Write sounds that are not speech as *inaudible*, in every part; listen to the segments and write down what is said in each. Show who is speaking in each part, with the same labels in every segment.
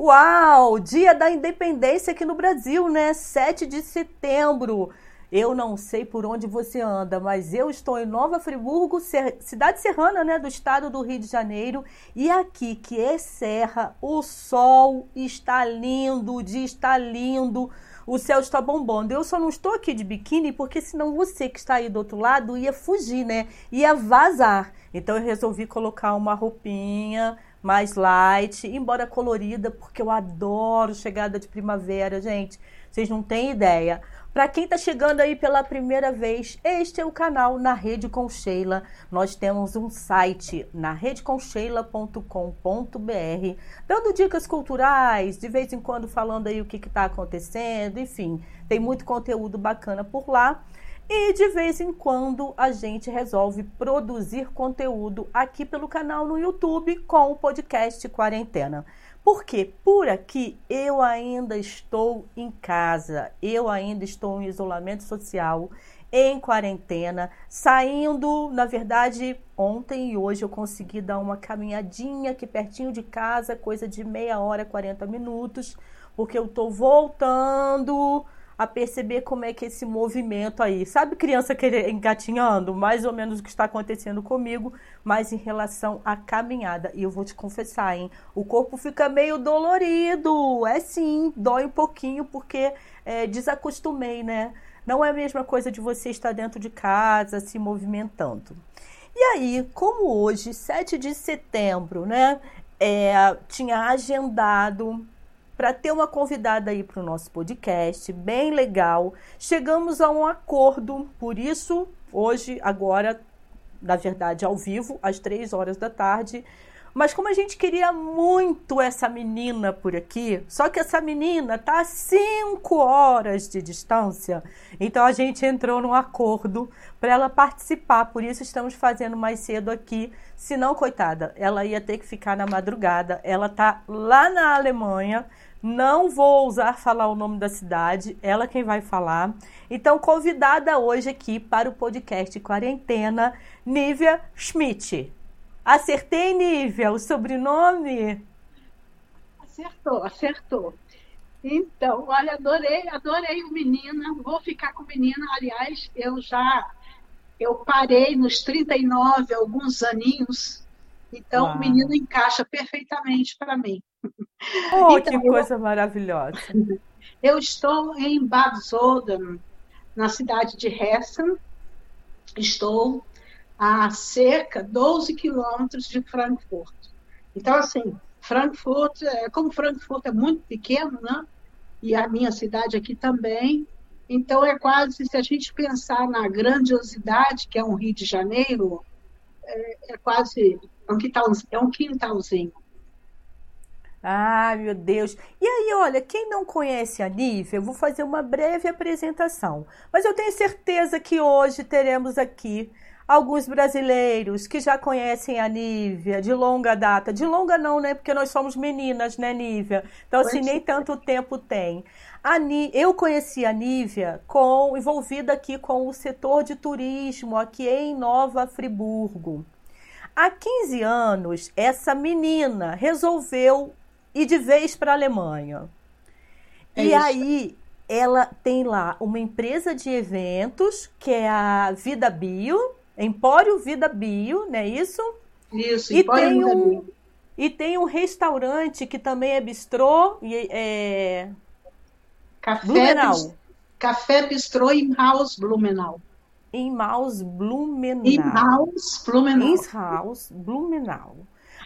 Speaker 1: Uau! Dia da Independência aqui no Brasil, né? 7 de setembro. Eu não sei por onde você anda, mas eu estou em Nova Friburgo, cidade serrana, né, do estado do Rio de Janeiro, e aqui que é serra, o sol está lindo, o dia está lindo, o céu está bombando. Eu só não estou aqui de biquíni porque senão você que está aí do outro lado ia fugir, né? Ia vazar. Então eu resolvi colocar uma roupinha mais light, embora colorida, porque eu adoro chegada de primavera, gente. Vocês não têm ideia. Para quem está chegando aí pela primeira vez, este é o canal Na Rede com Sheila. Nós temos um site na redeconcheila.com.br, dando dicas culturais, de vez em quando falando aí o que está acontecendo, enfim, tem muito conteúdo bacana por lá. E de vez em quando a gente resolve produzir conteúdo aqui pelo canal no YouTube com o podcast Quarentena. Porque por aqui eu ainda estou em casa, eu ainda estou em isolamento social, em quarentena, saindo, na verdade, ontem e hoje eu consegui dar uma caminhadinha aqui pertinho de casa, coisa de meia hora, 40 minutos, porque eu estou voltando a perceber como é que esse movimento aí, sabe criança querer engatinhando, mais ou menos o que está acontecendo comigo, mas em relação à caminhada. E eu vou te confessar, hein, o corpo fica meio dolorido, é sim, dói um pouquinho porque é, desacostumei, né? Não é a mesma coisa de você estar dentro de casa se movimentando. E aí, como hoje, 7 de setembro, né, é, tinha agendado para ter uma convidada aí para o nosso podcast, bem legal. Chegamos a um acordo, por isso, hoje, agora, na verdade, ao vivo, às três horas da tarde. Mas como a gente queria muito essa menina por aqui, só que essa menina tá a cinco horas de distância, então a gente entrou num acordo para ela participar. Por isso estamos fazendo mais cedo aqui. Se não, coitada, ela ia ter que ficar na madrugada. Ela tá lá na Alemanha não vou ousar falar o nome da cidade, ela quem vai falar. Então, convidada hoje aqui para o podcast Quarentena, Nívia Schmidt. Acertei, Nívia, o sobrenome?
Speaker 2: Acertou, acertou. Então, olha, adorei, adorei o menina. Vou ficar com o menina. Aliás, eu já eu parei nos 39, alguns aninhos. Então, o menino encaixa perfeitamente para mim.
Speaker 1: Oh, então, que coisa eu, maravilhosa!
Speaker 2: Eu estou em Bad Zoden, na cidade de Hessen. Estou a cerca 12 quilômetros de Frankfurt. Então, assim, Frankfurt, é, como Frankfurt é muito pequeno, né? E a minha cidade aqui também. Então, é quase, se a gente pensar na grandiosidade que é um Rio de Janeiro, é, é quase é um, quintal, é um quintalzinho.
Speaker 1: Ah, meu Deus. E aí, olha, quem não conhece a Nívia, eu vou fazer uma breve apresentação. Mas eu tenho certeza que hoje teremos aqui alguns brasileiros que já conhecem a Nívia de longa data. De longa não, né? Porque nós somos meninas, né, Nívia? Então, assim, nem tanto tempo tem. A Ní... Eu conheci a Nívia com... envolvida aqui com o setor de turismo aqui em Nova Friburgo. Há 15 anos, essa menina resolveu ir de vez para a Alemanha. É e isso. aí ela tem lá uma empresa de eventos, que é a Vida Bio, Empório Vida Bio, não é isso?
Speaker 2: Isso, e Empório tem
Speaker 1: Vida um, Bio. E tem um restaurante que também é bistrô, e é...
Speaker 2: Café Blumenau. Café Bistrô em House Blumenau.
Speaker 1: Em Maus Blumenau.
Speaker 2: Em Maus Blumenau.
Speaker 1: Em Maus Blumenau.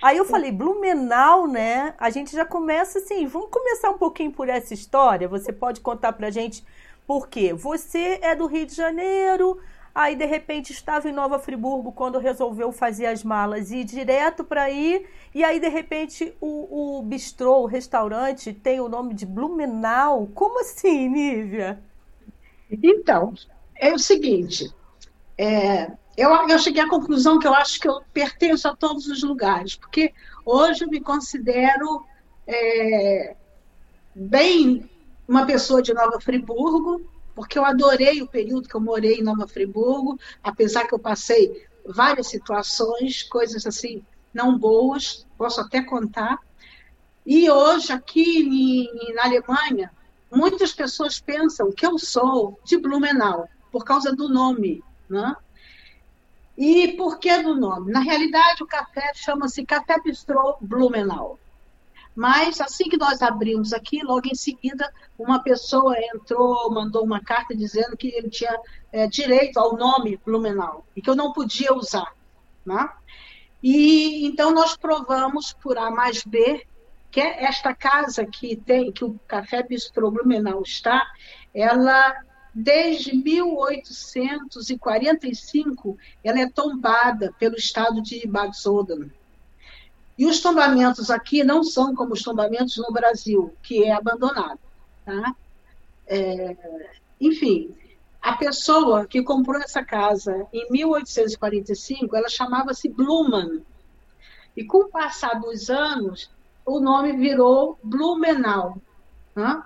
Speaker 1: Aí eu falei, Blumenau, né? A gente já começa assim, vamos começar um pouquinho por essa história. Você pode contar pra gente por quê? Você é do Rio de Janeiro, aí de repente estava em Nova Friburgo quando resolveu fazer as malas e ir direto para aí, e aí de repente o, o bistrô, o restaurante tem o nome de Blumenau. Como assim, Nívia?
Speaker 2: Então, é o seguinte, é, eu, eu cheguei à conclusão que eu acho que eu pertenço a todos os lugares, porque hoje eu me considero é, bem uma pessoa de Nova Friburgo, porque eu adorei o período que eu morei em Nova Friburgo, apesar que eu passei várias situações, coisas assim não boas, posso até contar. E hoje, aqui na Alemanha, muitas pessoas pensam que eu sou de Blumenau, por causa do nome. Né? E por que do nome? Na realidade, o café chama-se Café Bistrô Blumenau. Mas assim que nós abrimos aqui, logo em seguida, uma pessoa entrou, mandou uma carta dizendo que ele tinha é, direito ao nome Blumenau e que eu não podia usar. Né? E então nós provamos por A mais B que esta casa que tem, que o Café Bistrô Blumenau está, ela desde 1845 ela é tombada pelo estado de Soden. E os tombamentos aqui não são como os tombamentos no Brasil, que é abandonado. Tá? É, enfim, a pessoa que comprou essa casa em 1845, ela chamava-se Blumen. E com o passar dos anos, o nome virou Blumenau. Né?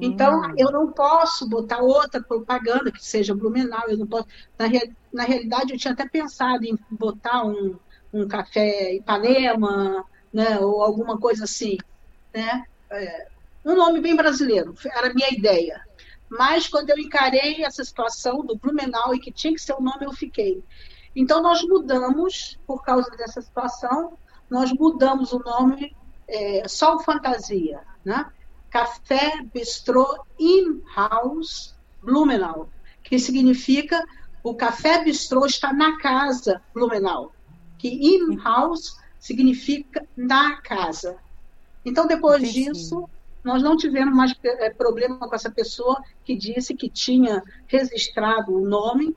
Speaker 2: Então, hum. eu não posso botar outra propaganda que seja Blumenau, eu não posso. Na, na realidade, eu tinha até pensado em botar um, um café Ipanema, né, ou alguma coisa assim. Né? É, um nome bem brasileiro, era a minha ideia. Mas quando eu encarei essa situação do Blumenau e que tinha que ser o nome, eu fiquei. Então, nós mudamos, por causa dessa situação, nós mudamos o nome é, Sol Fantasia, né? Café Bistrô In-House Blumenau, que significa o café bistrô está na casa Blumenau, que in-house significa na casa. Então, depois disso, nós não tivemos mais é, problema com essa pessoa que disse que tinha registrado o nome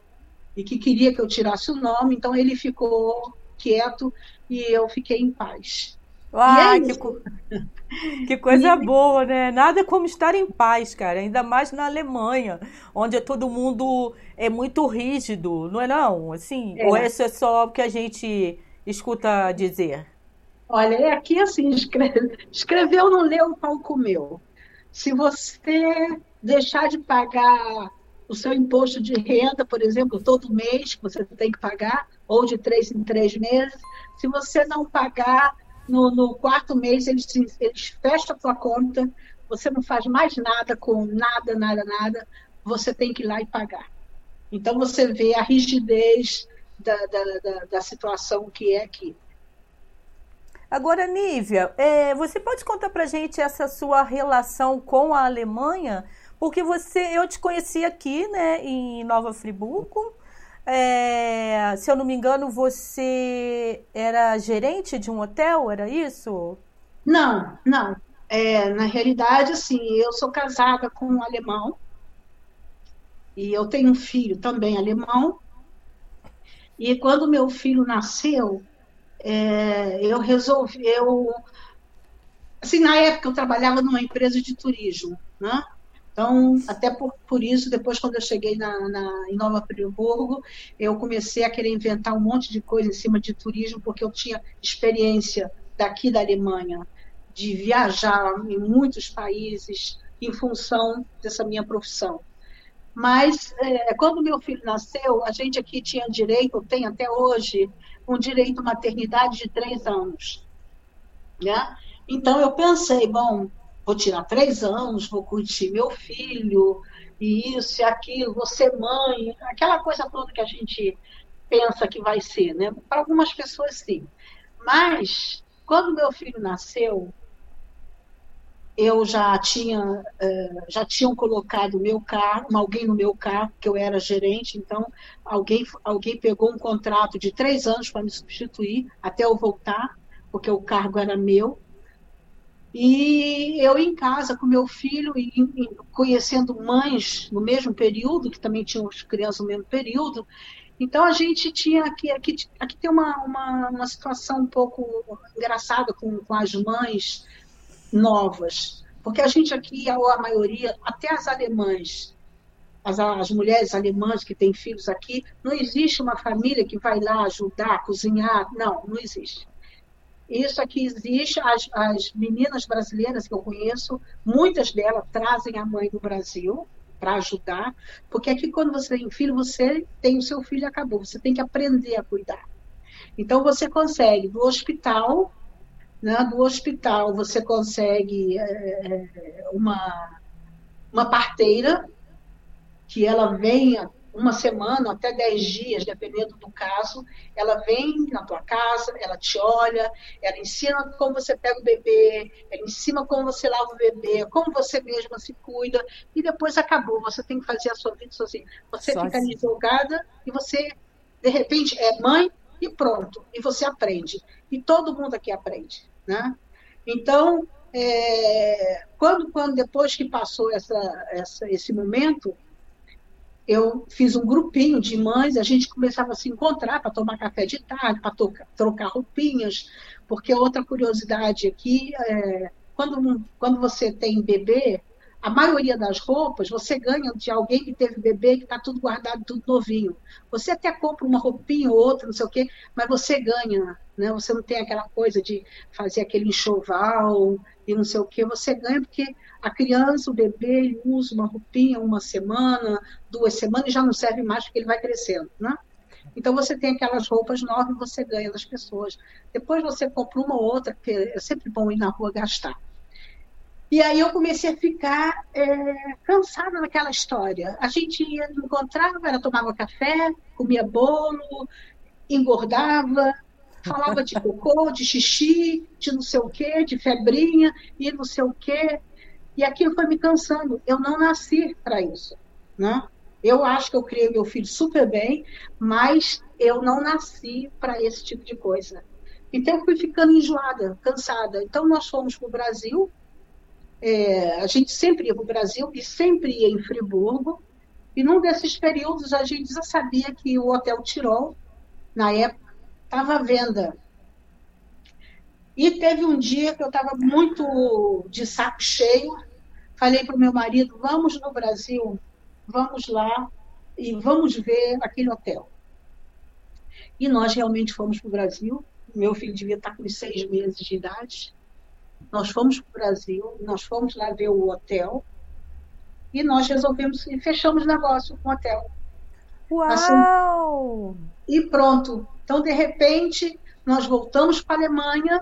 Speaker 2: e que queria que eu tirasse o nome, então ele ficou quieto e eu fiquei em paz.
Speaker 1: Ah, é que, co... *laughs* que, coisa boa, né? Nada como estar em paz, cara. Ainda mais na Alemanha, onde todo mundo é muito rígido, não é não? Assim, é. ou isso é só o que a gente escuta dizer?
Speaker 2: Olha, é aqui assim, *laughs* escreve, escreveu, não leu, o pau comeu. Se você deixar de pagar o seu imposto de renda, por exemplo, todo mês que você tem que pagar, ou de três em três meses, se você não pagar no, no quarto mês eles, eles fecham a tua conta, você não faz mais nada com nada, nada, nada, você tem que ir lá e pagar. Então você vê a rigidez da, da, da, da situação que é aqui.
Speaker 1: Agora, Nívia, é, você pode contar para gente essa sua relação com a Alemanha? Porque você, eu te conheci aqui, né, em Nova Friburgo, é, se eu não me engano, você era gerente de um hotel, era isso?
Speaker 2: Não, não. É, na realidade, assim, eu sou casada com um alemão e eu tenho um filho também alemão. E quando meu filho nasceu, é, eu resolvi, eu, assim, na época eu trabalhava numa empresa de turismo, né? Então, até por, por isso, depois, quando eu cheguei na, na, em Nova Friburgo, eu comecei a querer inventar um monte de coisa em cima de turismo, porque eu tinha experiência daqui da Alemanha, de viajar em muitos países em função dessa minha profissão. Mas, é, quando meu filho nasceu, a gente aqui tinha direito, tem até hoje, um direito maternidade de três anos. Né? Então, eu pensei, bom, vou tirar três anos, vou curtir meu filho, e isso e aquilo, vou ser mãe, aquela coisa toda que a gente pensa que vai ser, né? Para algumas pessoas, sim. Mas, quando meu filho nasceu, eu já tinha uh, já tinham colocado meu carro, alguém no meu carro, que eu era gerente, então alguém alguém pegou um contrato de três anos para me substituir até eu voltar, porque o cargo era meu. E eu em casa com meu filho, e, e, conhecendo mães no mesmo período, que também tinham crianças no mesmo período. Então a gente tinha aqui, aqui, aqui tem uma, uma, uma situação um pouco engraçada com, com as mães novas, porque a gente aqui, a, a maioria, até as alemãs, as, as mulheres alemãs que têm filhos aqui, não existe uma família que vai lá ajudar, cozinhar, não, não existe. Isso aqui existe, as, as meninas brasileiras que eu conheço, muitas delas trazem a mãe do Brasil para ajudar, porque aqui quando você tem filho, você tem o seu filho acabou, você tem que aprender a cuidar. Então você consegue do hospital né, do hospital você consegue é, uma, uma parteira que ela venha uma semana, até dez dias, dependendo do caso, ela vem na tua casa, ela te olha, ela ensina como você pega o bebê, ela ensina como você lava o bebê, como você mesma se cuida, e depois acabou, você tem que fazer a sua vida sozinha. Você fica ali jogada e você, de repente, é mãe e pronto, e você aprende. E todo mundo aqui aprende, né? Então, é, quando, quando depois que passou essa, essa, esse momento, eu fiz um grupinho de mães, a gente começava a se encontrar para tomar café de tarde, para trocar roupinhas, porque outra curiosidade aqui é quando, quando você tem bebê, a maioria das roupas você ganha de alguém que teve bebê que está tudo guardado, tudo novinho. Você até compra uma roupinha ou outra, não sei o quê, mas você ganha, né? Você não tem aquela coisa de fazer aquele enxoval e não sei o quê. Você ganha porque a criança, o bebê, ele usa uma roupinha uma semana, duas semanas e já não serve mais porque ele vai crescendo, né? Então você tem aquelas roupas novas e você ganha das pessoas. Depois você compra uma ou outra, porque é sempre bom ir na rua gastar. E aí eu comecei a ficar é, cansada daquela história. A gente ia encontrava, ela tomava café, comia bolo, engordava, falava de cocô, de xixi, de não sei o quê, de febrinha e não sei o quê. E aquilo foi me cansando. Eu não nasci para isso. Né? Eu acho que eu criei meu filho super bem, mas eu não nasci para esse tipo de coisa. Então eu fui ficando enjoada, cansada. Então nós fomos para o Brasil, é, a gente sempre ia para o Brasil e sempre ia em Friburgo. E num desses períodos a gente já sabia que o Hotel Tirol, na época, estava à venda. E teve um dia que eu estava muito de saco cheio. Falei para o meu marido: vamos no Brasil, vamos lá e vamos ver aquele hotel. E nós realmente fomos para o Brasil. Meu filho devia estar com seis meses de idade. Nós fomos para o Brasil, nós fomos lá ver o hotel e nós resolvemos e fechamos negócio com o hotel.
Speaker 1: Uau! Assim,
Speaker 2: e pronto. Então, de repente, nós voltamos para a Alemanha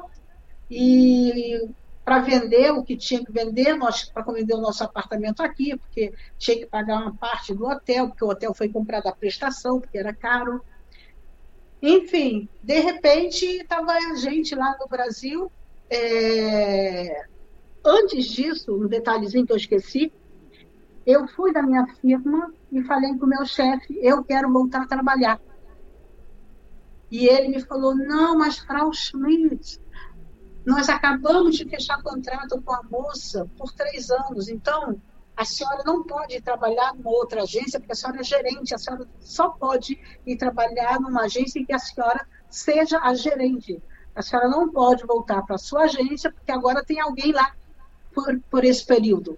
Speaker 2: e para vender o que tinha que vender, nós para vender o nosso apartamento aqui, porque tinha que pagar uma parte do hotel, porque o hotel foi comprado à prestação, porque era caro. Enfim, de repente estava a gente lá no Brasil é... Antes disso, um detalhezinho que eu esqueci, eu fui da minha firma e falei para o meu chefe, eu quero voltar a trabalhar. E ele me falou, não, mas Frau Schmidt, nós acabamos de fechar contrato com a moça por três anos, então a senhora não pode ir trabalhar numa outra agência, porque a senhora é gerente, a senhora só pode ir trabalhar numa agência em que a senhora seja a gerente. A senhora não pode voltar para a sua agência, porque agora tem alguém lá por, por esse período.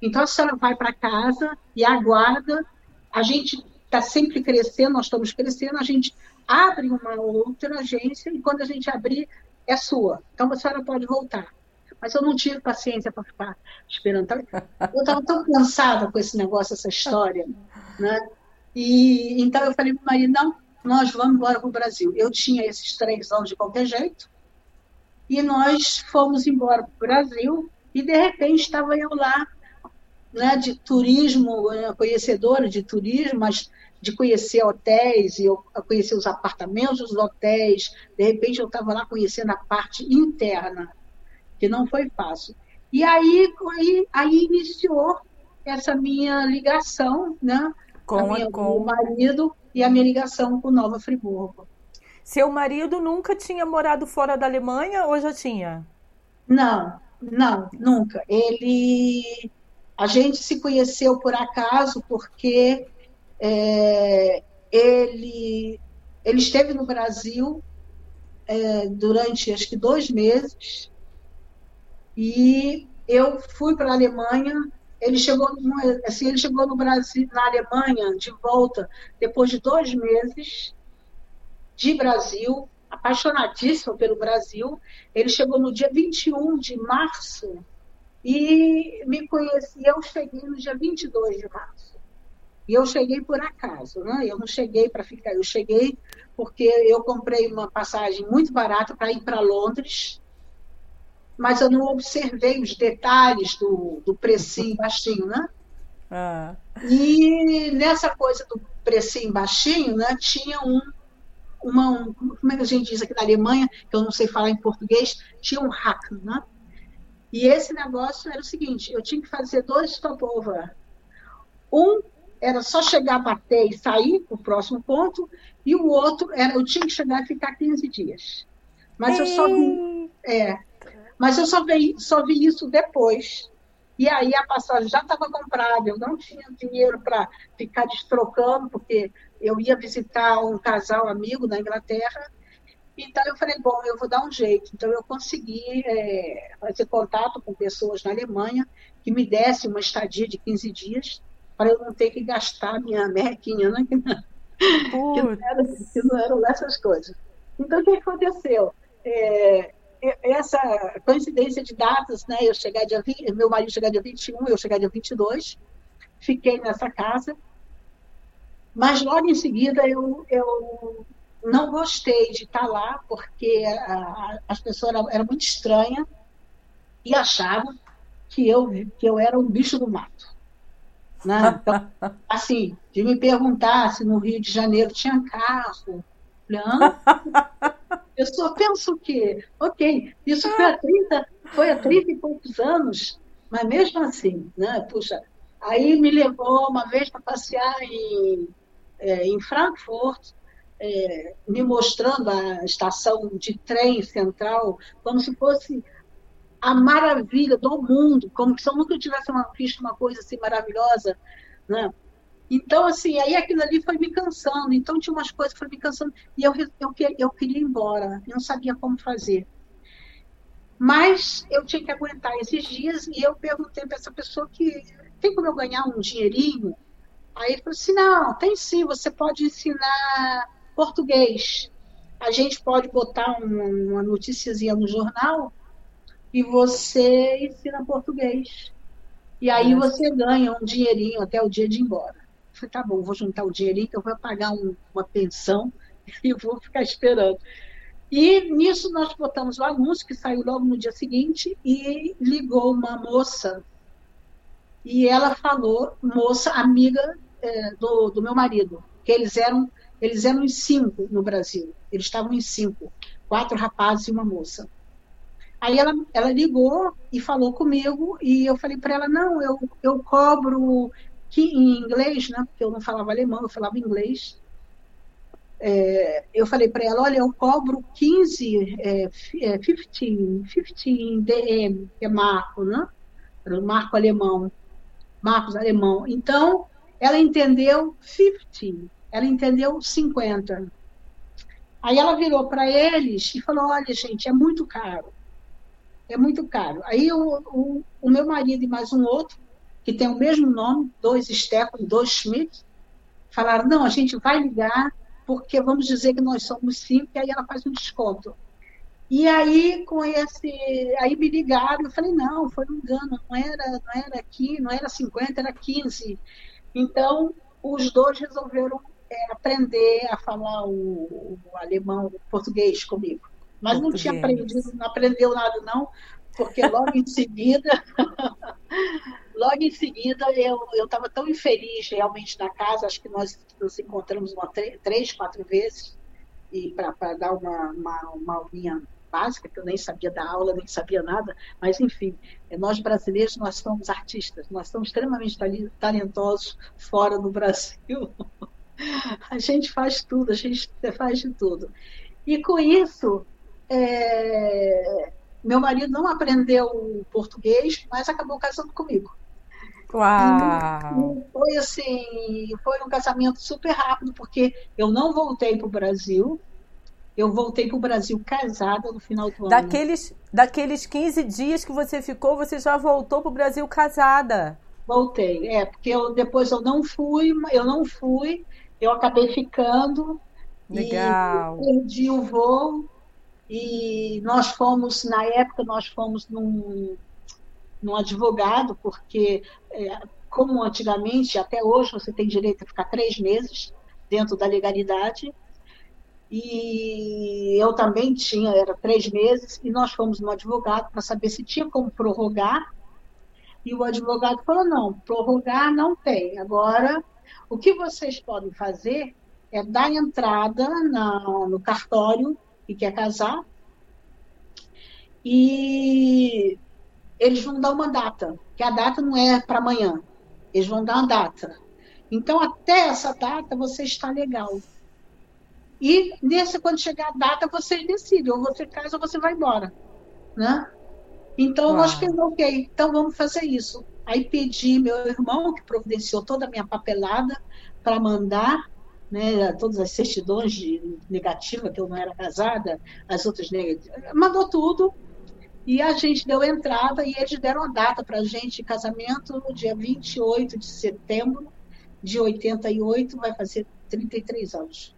Speaker 2: Então, a senhora vai para casa e aguarda. A gente está sempre crescendo, nós estamos crescendo, a gente abre uma outra agência e quando a gente abrir, é sua. Então, a senhora pode voltar. Mas eu não tive paciência para ficar esperando. Eu estava tão cansada com esse negócio, essa história. Né? E, então, eu falei para o marido, não, nós vamos embora para o Brasil. Eu tinha esses três anos de qualquer jeito, e nós fomos embora para o Brasil, e de repente estava eu lá, né, de turismo, né, conhecedora de turismo, mas de conhecer hotéis, e eu conhecer os apartamentos dos hotéis, de repente eu estava lá conhecendo a parte interna, que não foi fácil. E aí, aí, aí iniciou essa minha ligação, né, com, minha, com o marido, e a minha ligação com Nova Friburgo.
Speaker 1: Seu marido nunca tinha morado fora da Alemanha ou já tinha?
Speaker 2: Não, não, nunca. Ele, a gente se conheceu por acaso porque é, ele, ele esteve no Brasil é, durante acho que dois meses e eu fui para a Alemanha ele chegou, assim, ele chegou no Brasil, na Alemanha, de volta, depois de dois meses de Brasil, apaixonadíssimo pelo Brasil. Ele chegou no dia 21 de março e me conheci. Eu cheguei no dia 22 de março. E eu cheguei por acaso, né? Eu não cheguei para ficar, eu cheguei porque eu comprei uma passagem muito barata para ir para Londres mas eu não observei os detalhes do, do precinho baixinho, né? Ah. E nessa coisa do precinho baixinho, né, tinha um, uma, um, como é que a gente diz aqui na Alemanha, que eu não sei falar em português, tinha um hack, né? E esse negócio era o seguinte, eu tinha que fazer dois stopover. Um era só chegar, bater e sair para o próximo ponto, e o outro era eu tinha que chegar e ficar 15 dias. Mas eu só vi, é, mas eu só vi, só vi isso depois. E aí a passagem já estava comprada, eu não tinha dinheiro para ficar destrocando, porque eu ia visitar um casal amigo na Inglaterra. Então eu falei, bom, eu vou dar um jeito. Então eu consegui é, fazer contato com pessoas na Alemanha que me dessem uma estadia de 15 dias para eu não ter que gastar minha merquinha, né? que, não era, que não eram essas coisas. Então o que aconteceu? É, essa coincidência de datas, né? Eu chegar dia 20, meu marido chegar dia 21, eu chegar dia 22, fiquei nessa casa, mas logo em seguida eu, eu não gostei de estar lá, porque a, a, as pessoas eram, eram muito estranhas e achavam que eu, que eu era um bicho do mato. Né? Então, assim, de me perguntar se no Rio de Janeiro tinha carro. Falei, eu só penso que, ok, isso foi há 30, foi há 30 e poucos anos, mas mesmo assim, né? Puxa, aí me levou uma vez para passear em, é, em Frankfurt, é, me mostrando a estação de trem central, como se fosse a maravilha do mundo, como se eu nunca tivesse uma, visto uma coisa assim maravilhosa, né? Então, assim, aí aquilo ali foi me cansando. Então, tinha umas coisas que foram me cansando. E eu, eu, eu queria ir embora. Eu não sabia como fazer. Mas eu tinha que aguentar esses dias. E eu perguntei para essa pessoa que tem como eu ganhar um dinheirinho? Aí ele falou assim: não, tem sim. Você pode ensinar português. A gente pode botar uma, uma noticiazinha no jornal e você ensina português. E aí você ganha um dinheirinho até o dia de ir embora. Falei, tá bom, vou juntar o dinheirinho que eu vou pagar um, uma pensão *laughs* e vou ficar esperando. E nisso nós botamos o anúncio, que saiu logo no dia seguinte, e ligou uma moça. E ela falou, moça, amiga é, do, do meu marido, que eles eram, eles eram em cinco no Brasil. Eles estavam em cinco, quatro rapazes e uma moça. Aí ela, ela ligou e falou comigo, e eu falei para ela, não, eu, eu cobro que em inglês, né, porque eu não falava alemão, eu falava inglês, é, eu falei para ela, olha, eu cobro 15, é, 15, 15 DM, que é marco, né? Marco alemão, marcos alemão. Então, ela entendeu 50, ela entendeu 50. Aí ela virou para eles e falou, olha, gente, é muito caro. É muito caro. Aí o, o, o meu marido e mais um outro que tem o mesmo nome, dois Stefan, dois Schmidt, falaram, não, a gente vai ligar, porque vamos dizer que nós somos cinco, e aí ela faz um desconto. E aí, com esse. Aí me ligaram, eu falei, não, foi um engano, não era, não era aqui, não era 50, era 15. Então, os dois resolveram é, aprender a falar o, o, alemão, o português comigo. Mas português. não tinha aprendido, não aprendeu nada, não, porque logo em seguida *laughs* logo em seguida eu estava tão infeliz realmente na casa, acho que nós nos encontramos uma, três, quatro vezes, e para dar uma, uma, uma aulinha básica, que eu nem sabia da aula, nem sabia nada, mas enfim, é, nós brasileiros, nós somos artistas, nós somos extremamente talentosos fora do Brasil. *laughs* A gente faz tudo, a gente faz de tudo. E com isso, é, meu marido não aprendeu português, mas acabou casando comigo.
Speaker 1: Uau!
Speaker 2: foi assim, foi um casamento super rápido, porque eu não voltei para o Brasil. Eu voltei para o Brasil casada no final do
Speaker 1: daqueles, ano. Daqueles 15 dias que você ficou, você já voltou para o Brasil casada?
Speaker 2: Voltei, é, porque eu, depois eu não fui, eu não fui, eu acabei ficando.
Speaker 1: Legal.
Speaker 2: E perdi o voo. E nós fomos, na época, nós fomos num, num advogado, porque, é, como antigamente, até hoje você tem direito a ficar três meses dentro da legalidade. e eu também tinha, era três meses, e nós fomos no advogado para saber se tinha como prorrogar, e o advogado falou, não, prorrogar não tem. Agora, o que vocês podem fazer é dar entrada na, no cartório que quer casar, e eles vão dar uma data, que a data não é para amanhã, eles vão dar uma data. Então, até essa data, você está legal. E nesse, quando chegar a data, vocês decidem, ou você casa ou você vai embora. Né? Então, nós pensamos, ok, então vamos fazer isso. Aí pedi meu irmão, que providenciou toda a minha papelada, para mandar né, todas as certidões de negativa, que eu não era casada, as outras negativas. Mandou tudo. E a gente deu entrada e eles deram a data para a gente casamento no dia 28 de setembro de 88, vai fazer 33 anos.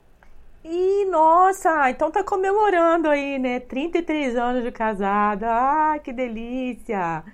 Speaker 1: E nossa, então tá comemorando aí, né? 33 anos de casada. Ah, que delícia!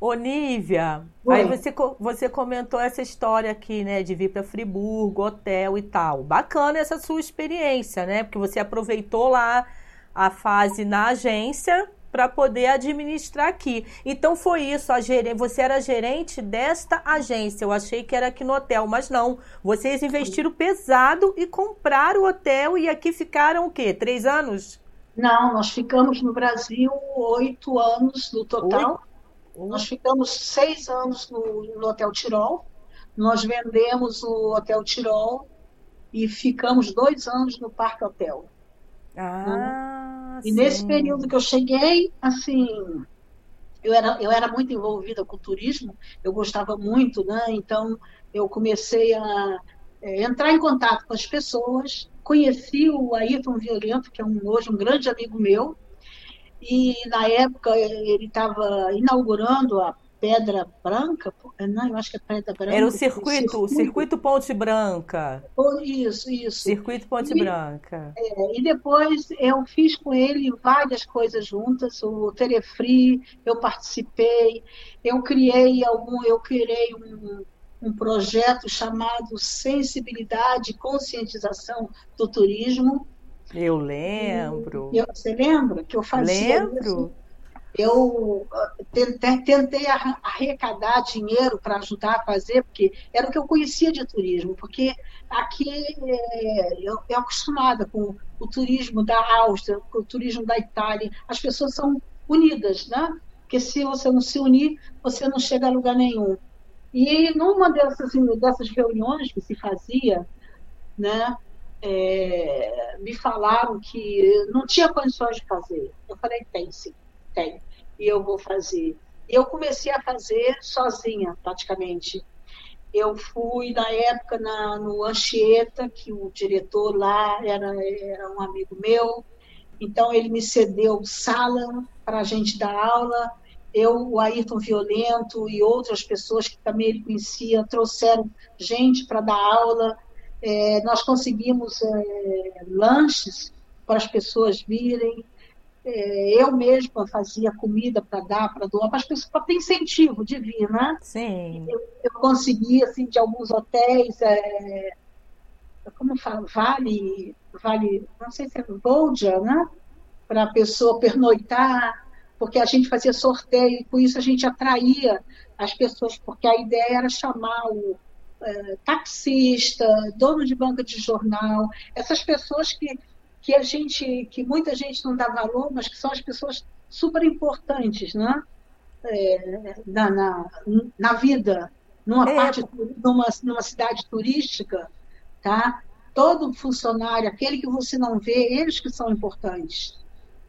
Speaker 1: Onívia, aí você, você comentou essa história aqui, né, de vir para Friburgo, hotel e tal. Bacana essa sua experiência, né? Porque você aproveitou lá a fase na agência para poder administrar aqui. Então foi isso, a gerente, você era gerente desta agência. Eu achei que era aqui no hotel, mas não. Vocês investiram pesado e compraram o hotel e aqui ficaram o quê? Três anos?
Speaker 2: Não, nós ficamos no Brasil oito anos no total. Oito? Nós ficamos seis anos no, no Hotel Tirol. Nós vendemos o Hotel Tirol e ficamos dois anos no Parque Hotel.
Speaker 1: Ah,
Speaker 2: e sim. nesse período que eu cheguei, assim, eu era, eu era muito envolvida com o turismo, eu gostava muito, né? Então eu comecei a é, entrar em contato com as pessoas, conheci o Ayrton Violento, que é um, hoje um grande amigo meu, e na época ele estava inaugurando a Pedra Branca, não, eu acho que é Pedra Branca.
Speaker 1: Era o circuito, circuito, circuito Ponte Branca.
Speaker 2: Isso, isso.
Speaker 1: Circuito Ponte e, Branca.
Speaker 2: É, e depois eu fiz com ele várias coisas juntas, o Telefree, eu participei, eu criei algum, eu criei um, um projeto chamado Sensibilidade e Conscientização do Turismo.
Speaker 1: Eu lembro.
Speaker 2: Eu, você lembra que eu fazia
Speaker 1: Lembro. Isso?
Speaker 2: eu tentei, tentei arrecadar dinheiro para ajudar a fazer, porque era o que eu conhecia de turismo, porque aqui é, eu, eu acostumada com o turismo da Áustria, com o turismo da Itália, as pessoas são unidas, né? Porque se você não se unir, você não chega a lugar nenhum. E numa dessas, dessas reuniões que se fazia, né, é, me falaram que não tinha condições de fazer. Eu falei, tem sim, tem e eu vou fazer. Eu comecei a fazer sozinha, praticamente. Eu fui, na época, na, no Anchieta, que o diretor lá era, era um amigo meu, então ele me cedeu sala para a gente dar aula. Eu, o Ayrton Violento e outras pessoas que também ele conhecia trouxeram gente para dar aula. É, nós conseguimos é, lanches para as pessoas virem é, eu mesma fazia comida para dar, para doar, para as pessoas, para ter incentivo de vir, né?
Speaker 1: Sim.
Speaker 2: Eu, eu consegui, assim, de alguns hotéis, é, como fala, vale, vale, não sei se é Voldia, né? Para a pessoa pernoitar, porque a gente fazia sorteio, e com isso a gente atraía as pessoas, porque a ideia era chamar o taxista, dono de banca de jornal, essas pessoas que que a gente, que muita gente não dá valor, mas que são as pessoas super importantes, né? É, na, na, na, vida, numa é. parte, numa, numa cidade turística, tá? Todo funcionário, aquele que você não vê, eles que são importantes.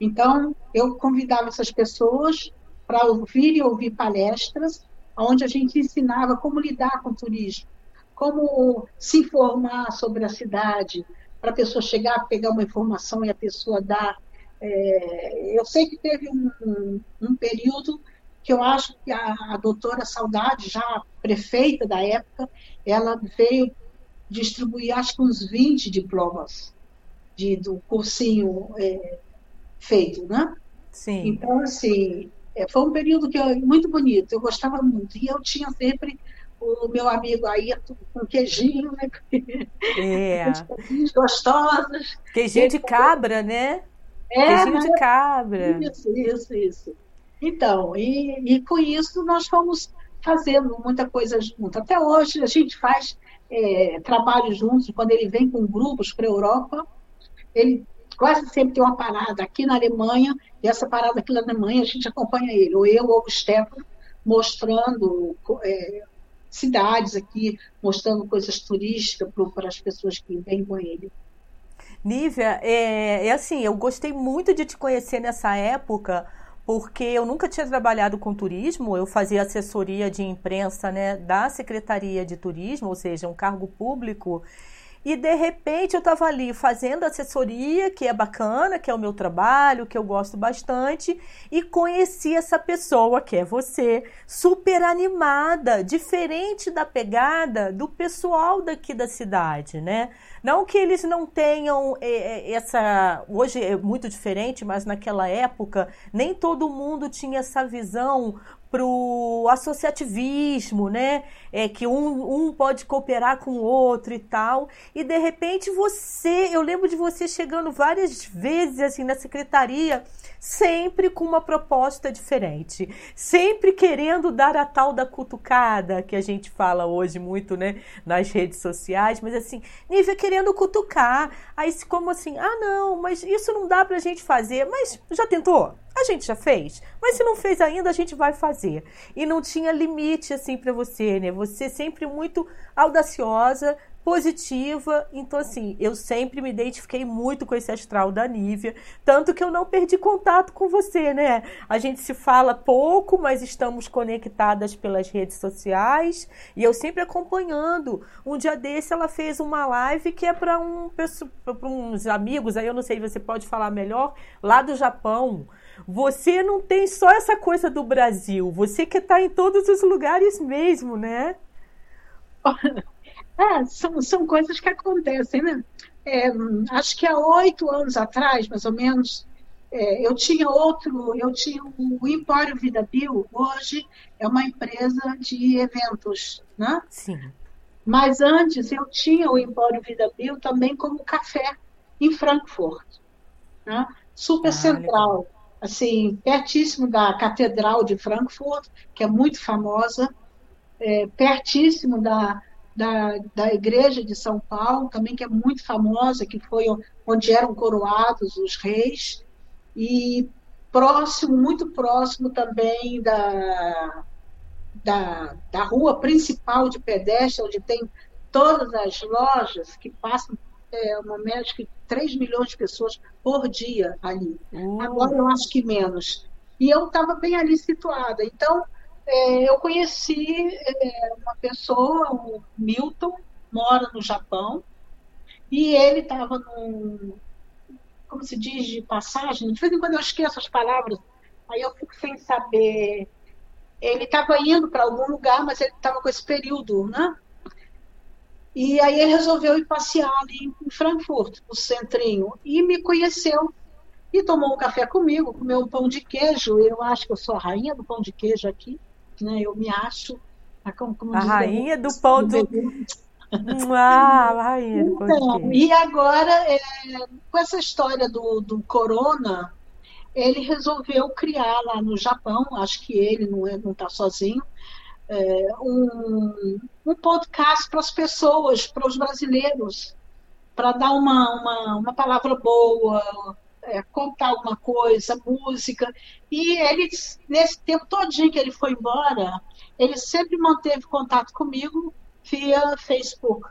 Speaker 2: Então, eu convidava essas pessoas para ouvir e ouvir palestras, onde a gente ensinava como lidar com o turismo, como se informar sobre a cidade, para a pessoa chegar, pegar uma informação e a pessoa dar. É, eu sei que teve um, um, um, período que eu acho que a, a doutora Saudade, já prefeita da época, ela veio distribuir acho que uns 20 diplomas de, do cursinho é, feito, né?
Speaker 1: Sim.
Speaker 2: Então, assim, é, foi um período que eu, muito bonito, eu gostava muito. E eu tinha sempre o meu amigo Ayrton com queijinho, né?
Speaker 1: É.
Speaker 2: gostosas.
Speaker 1: Queijinho de cabra, né?
Speaker 2: É,
Speaker 1: queijinho de cabra.
Speaker 2: Isso, isso, isso. Então, e, e com isso nós fomos fazendo muita coisa junto. Até hoje a gente faz é, trabalho juntos, quando ele vem com grupos para a Europa, ele quase sempre tem uma parada aqui na Alemanha, e essa parada aqui na Alemanha a gente acompanha ele, ou eu ou o Stefano, mostrando é, cidades aqui, mostrando coisas turísticas para as pessoas que vêm com ele.
Speaker 1: Nívia, é, é assim, eu gostei muito de te conhecer nessa época, porque eu nunca tinha trabalhado com turismo, eu fazia assessoria de imprensa né, da Secretaria de Turismo, ou seja, um cargo público, e de repente eu estava ali fazendo assessoria, que é bacana, que é o meu trabalho, que eu gosto bastante, e conheci essa pessoa, que é você, super animada, diferente da pegada do pessoal daqui da cidade, né? Não que eles não tenham é, essa. Hoje é muito diferente, mas naquela época nem todo mundo tinha essa visão para o associativismo, né? É que um, um pode cooperar com o outro e tal. E de repente você, eu lembro de você chegando várias vezes assim na secretaria, sempre com uma proposta diferente, sempre querendo dar a tal da cutucada que a gente fala hoje muito, né, nas redes sociais, mas assim, nível querendo cutucar. Aí como assim, ah não, mas isso não dá para a gente fazer, mas já tentou? A gente já fez, mas se não fez ainda, a gente vai fazer. E não tinha limite assim para você, né? Você sempre muito audaciosa, positiva. Então, assim, eu sempre me identifiquei muito com esse astral da Nívia, tanto que eu não perdi contato com você, né? A gente se fala pouco, mas estamos conectadas pelas redes sociais e eu sempre acompanhando. Um dia desse ela fez uma live que é para um, uns amigos, aí eu não sei se você pode falar melhor, lá do Japão. Você não tem só essa coisa do Brasil, você que está em todos os lugares mesmo, né? *laughs*
Speaker 2: É, são, são coisas que acontecem, né? É, acho que há oito anos atrás, mais ou menos, é, eu tinha outro, eu tinha o Empório Vida Bio, hoje é uma empresa de eventos, né?
Speaker 1: Sim.
Speaker 2: Mas antes eu tinha o Empório Vida Bio também como café em Frankfurt, né? super ah, central. Legal assim, pertíssimo da Catedral de Frankfurt, que é muito famosa, é, pertíssimo da, da, da Igreja de São Paulo, também que é muito famosa, que foi onde eram coroados os reis, e próximo, muito próximo também da, da, da rua principal de pedestre, onde tem todas as lojas que passam é, uma média de 3 milhões de pessoas por dia ali. Uhum. Agora eu acho que menos. E eu estava bem ali situada. Então, eu conheci é, uma pessoa, o Milton, mora no Japão, e ele estava num. Como se diz de passagem? De vez em quando eu esqueço as palavras, aí eu fico sem saber. Ele estava indo para algum lugar, mas ele estava com esse período, né? E aí ele resolveu ir passear ali em Frankfurt, no centrinho, e me conheceu. E tomou um café comigo, comeu um pão de queijo. Eu acho que eu sou a rainha do pão de queijo aqui, né? Eu me acho
Speaker 1: a, como, como a rainha do pão do... *laughs* Ah, a rainha do então.
Speaker 2: E agora, é, com essa história do, do corona, ele resolveu criar lá no Japão, acho que ele não está é, sozinho, é, um, um podcast para as pessoas, para os brasileiros, para dar uma, uma, uma, palavra boa, é, contar alguma coisa, música. E ele, nesse tempo todinho que ele foi embora, ele sempre manteve contato comigo via Facebook.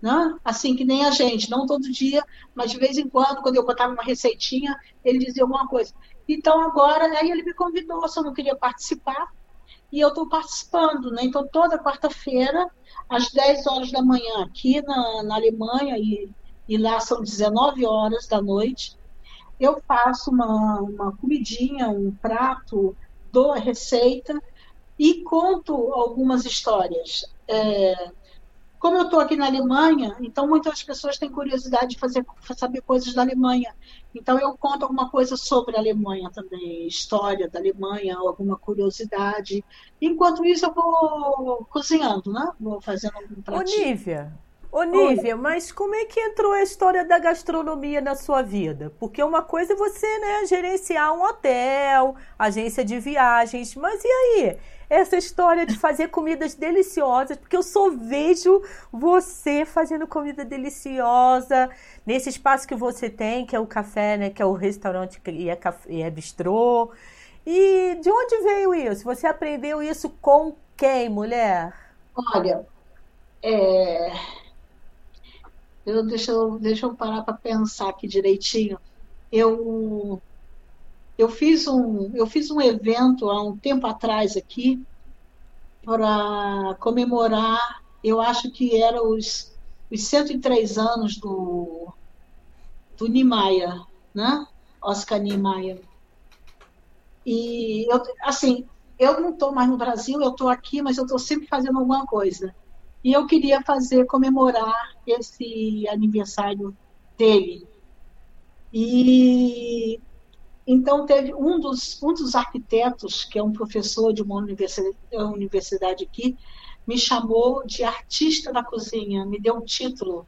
Speaker 2: Né? Assim que nem a gente, não todo dia, mas de vez em quando, quando eu botava uma receitinha, ele dizia alguma coisa. Então agora, aí ele me convidou, se eu não queria participar, e eu estou participando, né? Então, toda quarta-feira, às 10 horas da manhã, aqui na, na Alemanha, e, e lá são 19 horas da noite, eu faço uma, uma comidinha, um prato, dou a receita e conto algumas histórias. É, como eu estou aqui na Alemanha, então muitas pessoas têm curiosidade de fazer, saber coisas da Alemanha. Então eu conto alguma coisa sobre a Alemanha também, história da Alemanha, alguma curiosidade. Enquanto isso eu vou cozinhando, né? Vou fazendo um pratinho.
Speaker 1: Olivia, Olivia, mas como é que entrou a história da gastronomia na sua vida? Porque uma coisa é você, né, gerenciar um hotel, agência de viagens, mas e aí? essa história de fazer comidas deliciosas, porque eu só vejo você fazendo comida deliciosa nesse espaço que você tem, que é o café, né, que é o restaurante e é, café, e é bistrô. E de onde veio isso? Você aprendeu isso com quem, mulher?
Speaker 2: Olha, é... eu, deixa, eu, deixa eu parar para pensar aqui direitinho. Eu eu fiz um, eu fiz um evento há um tempo atrás aqui para comemorar, eu acho que era os, os 103 anos do, do Niemeyer, né? Oscar Niemeyer. E, eu, assim, eu não estou mais no Brasil, eu estou aqui, mas eu estou sempre fazendo alguma coisa. E eu queria fazer, comemorar esse aniversário dele. E então, teve um dos, um dos arquitetos, que é um professor de uma universidade, universidade aqui, me chamou de artista da cozinha, me deu um título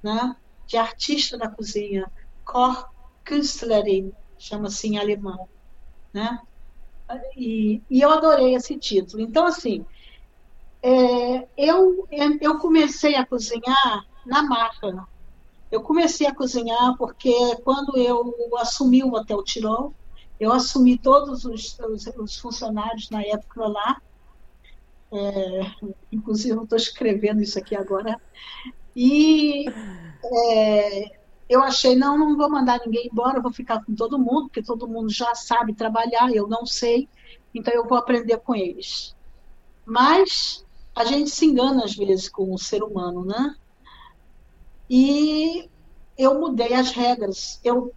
Speaker 2: né, de artista da cozinha, Kochkünstlerin, chama-se em alemão. Né? E, e, eu adorei esse título. Então, assim, é, eu, eu comecei a cozinhar na marca, eu comecei a cozinhar porque quando eu assumi o Hotel Tirol, eu assumi todos os, os, os funcionários na época lá, é, inclusive eu estou escrevendo isso aqui agora, e é, eu achei, não, não vou mandar ninguém embora, vou ficar com todo mundo, porque todo mundo já sabe trabalhar, eu não sei, então eu vou aprender com eles. Mas a gente se engana às vezes com o ser humano, né? E eu mudei as regras, eu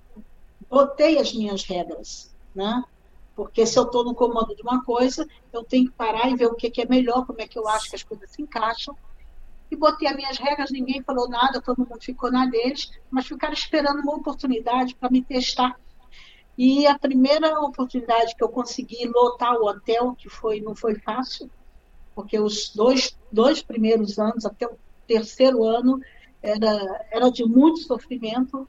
Speaker 2: botei as minhas regras, né? Porque se eu estou no comando de uma coisa, eu tenho que parar e ver o que, que é melhor, como é que eu acho que as coisas se encaixam. E botei as minhas regras, ninguém falou nada, todo mundo ficou na deles, mas ficaram esperando uma oportunidade para me testar. E a primeira oportunidade que eu consegui lotar o hotel, que foi não foi fácil, porque os dois, dois primeiros anos, até o terceiro ano, era, era de muito sofrimento.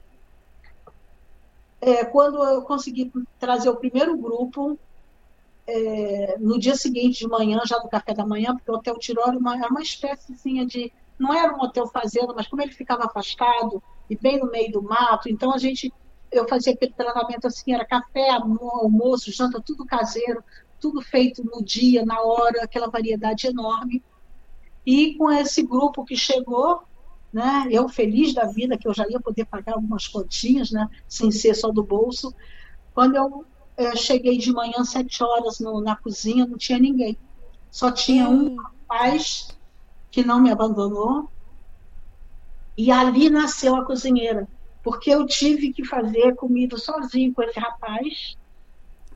Speaker 2: É, quando eu consegui trazer o primeiro grupo, é, no dia seguinte de manhã, já no café da manhã, porque o Hotel Tirol era uma, era uma espécie assim, de. Não era um hotel fazenda, mas como ele ficava afastado e bem no meio do mato, então a gente. Eu fazia aquele tratamento assim: era café, almoço, janta, tudo caseiro, tudo feito no dia, na hora, aquela variedade enorme. E com esse grupo que chegou, né? Eu feliz da vida que eu já ia poder pagar algumas continhas, né? Sem ser só do bolso. Quando eu é, cheguei de manhã sete horas no, na cozinha, não tinha ninguém. Só tinha um rapaz que não me abandonou. E ali nasceu a cozinheira, porque eu tive que fazer comida sozinho com esse rapaz.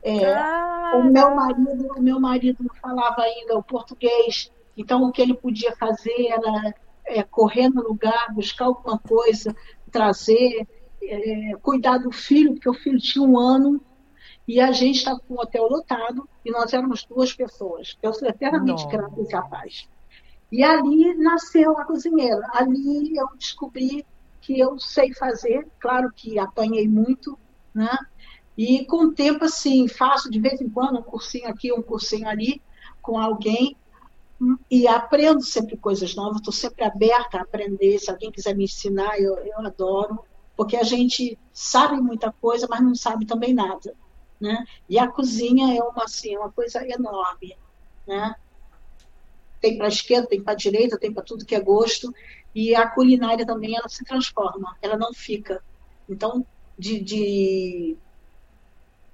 Speaker 2: É, o meu marido, o meu marido falava ainda o português, então o que ele podia fazer era é, correr no lugar, buscar alguma coisa, trazer, é, cuidar do filho, porque o filho tinha um ano e a gente estava com o hotel lotado e nós éramos duas pessoas. Eu sou eternamente grata e capaz. E ali nasceu a cozinheira. Ali eu descobri que eu sei fazer, claro que apanhei muito, né? E com o tempo, assim, faço de vez em quando um cursinho aqui, um cursinho ali, com alguém, e aprendo sempre coisas novas, estou sempre aberta a aprender. Se alguém quiser me ensinar, eu, eu adoro, porque a gente sabe muita coisa, mas não sabe também nada. Né? E a cozinha é uma, assim, uma coisa enorme. Né? Tem para a esquerda, tem para a direita, tem para tudo que é gosto. E a culinária também ela se transforma, ela não fica. Então, de, de...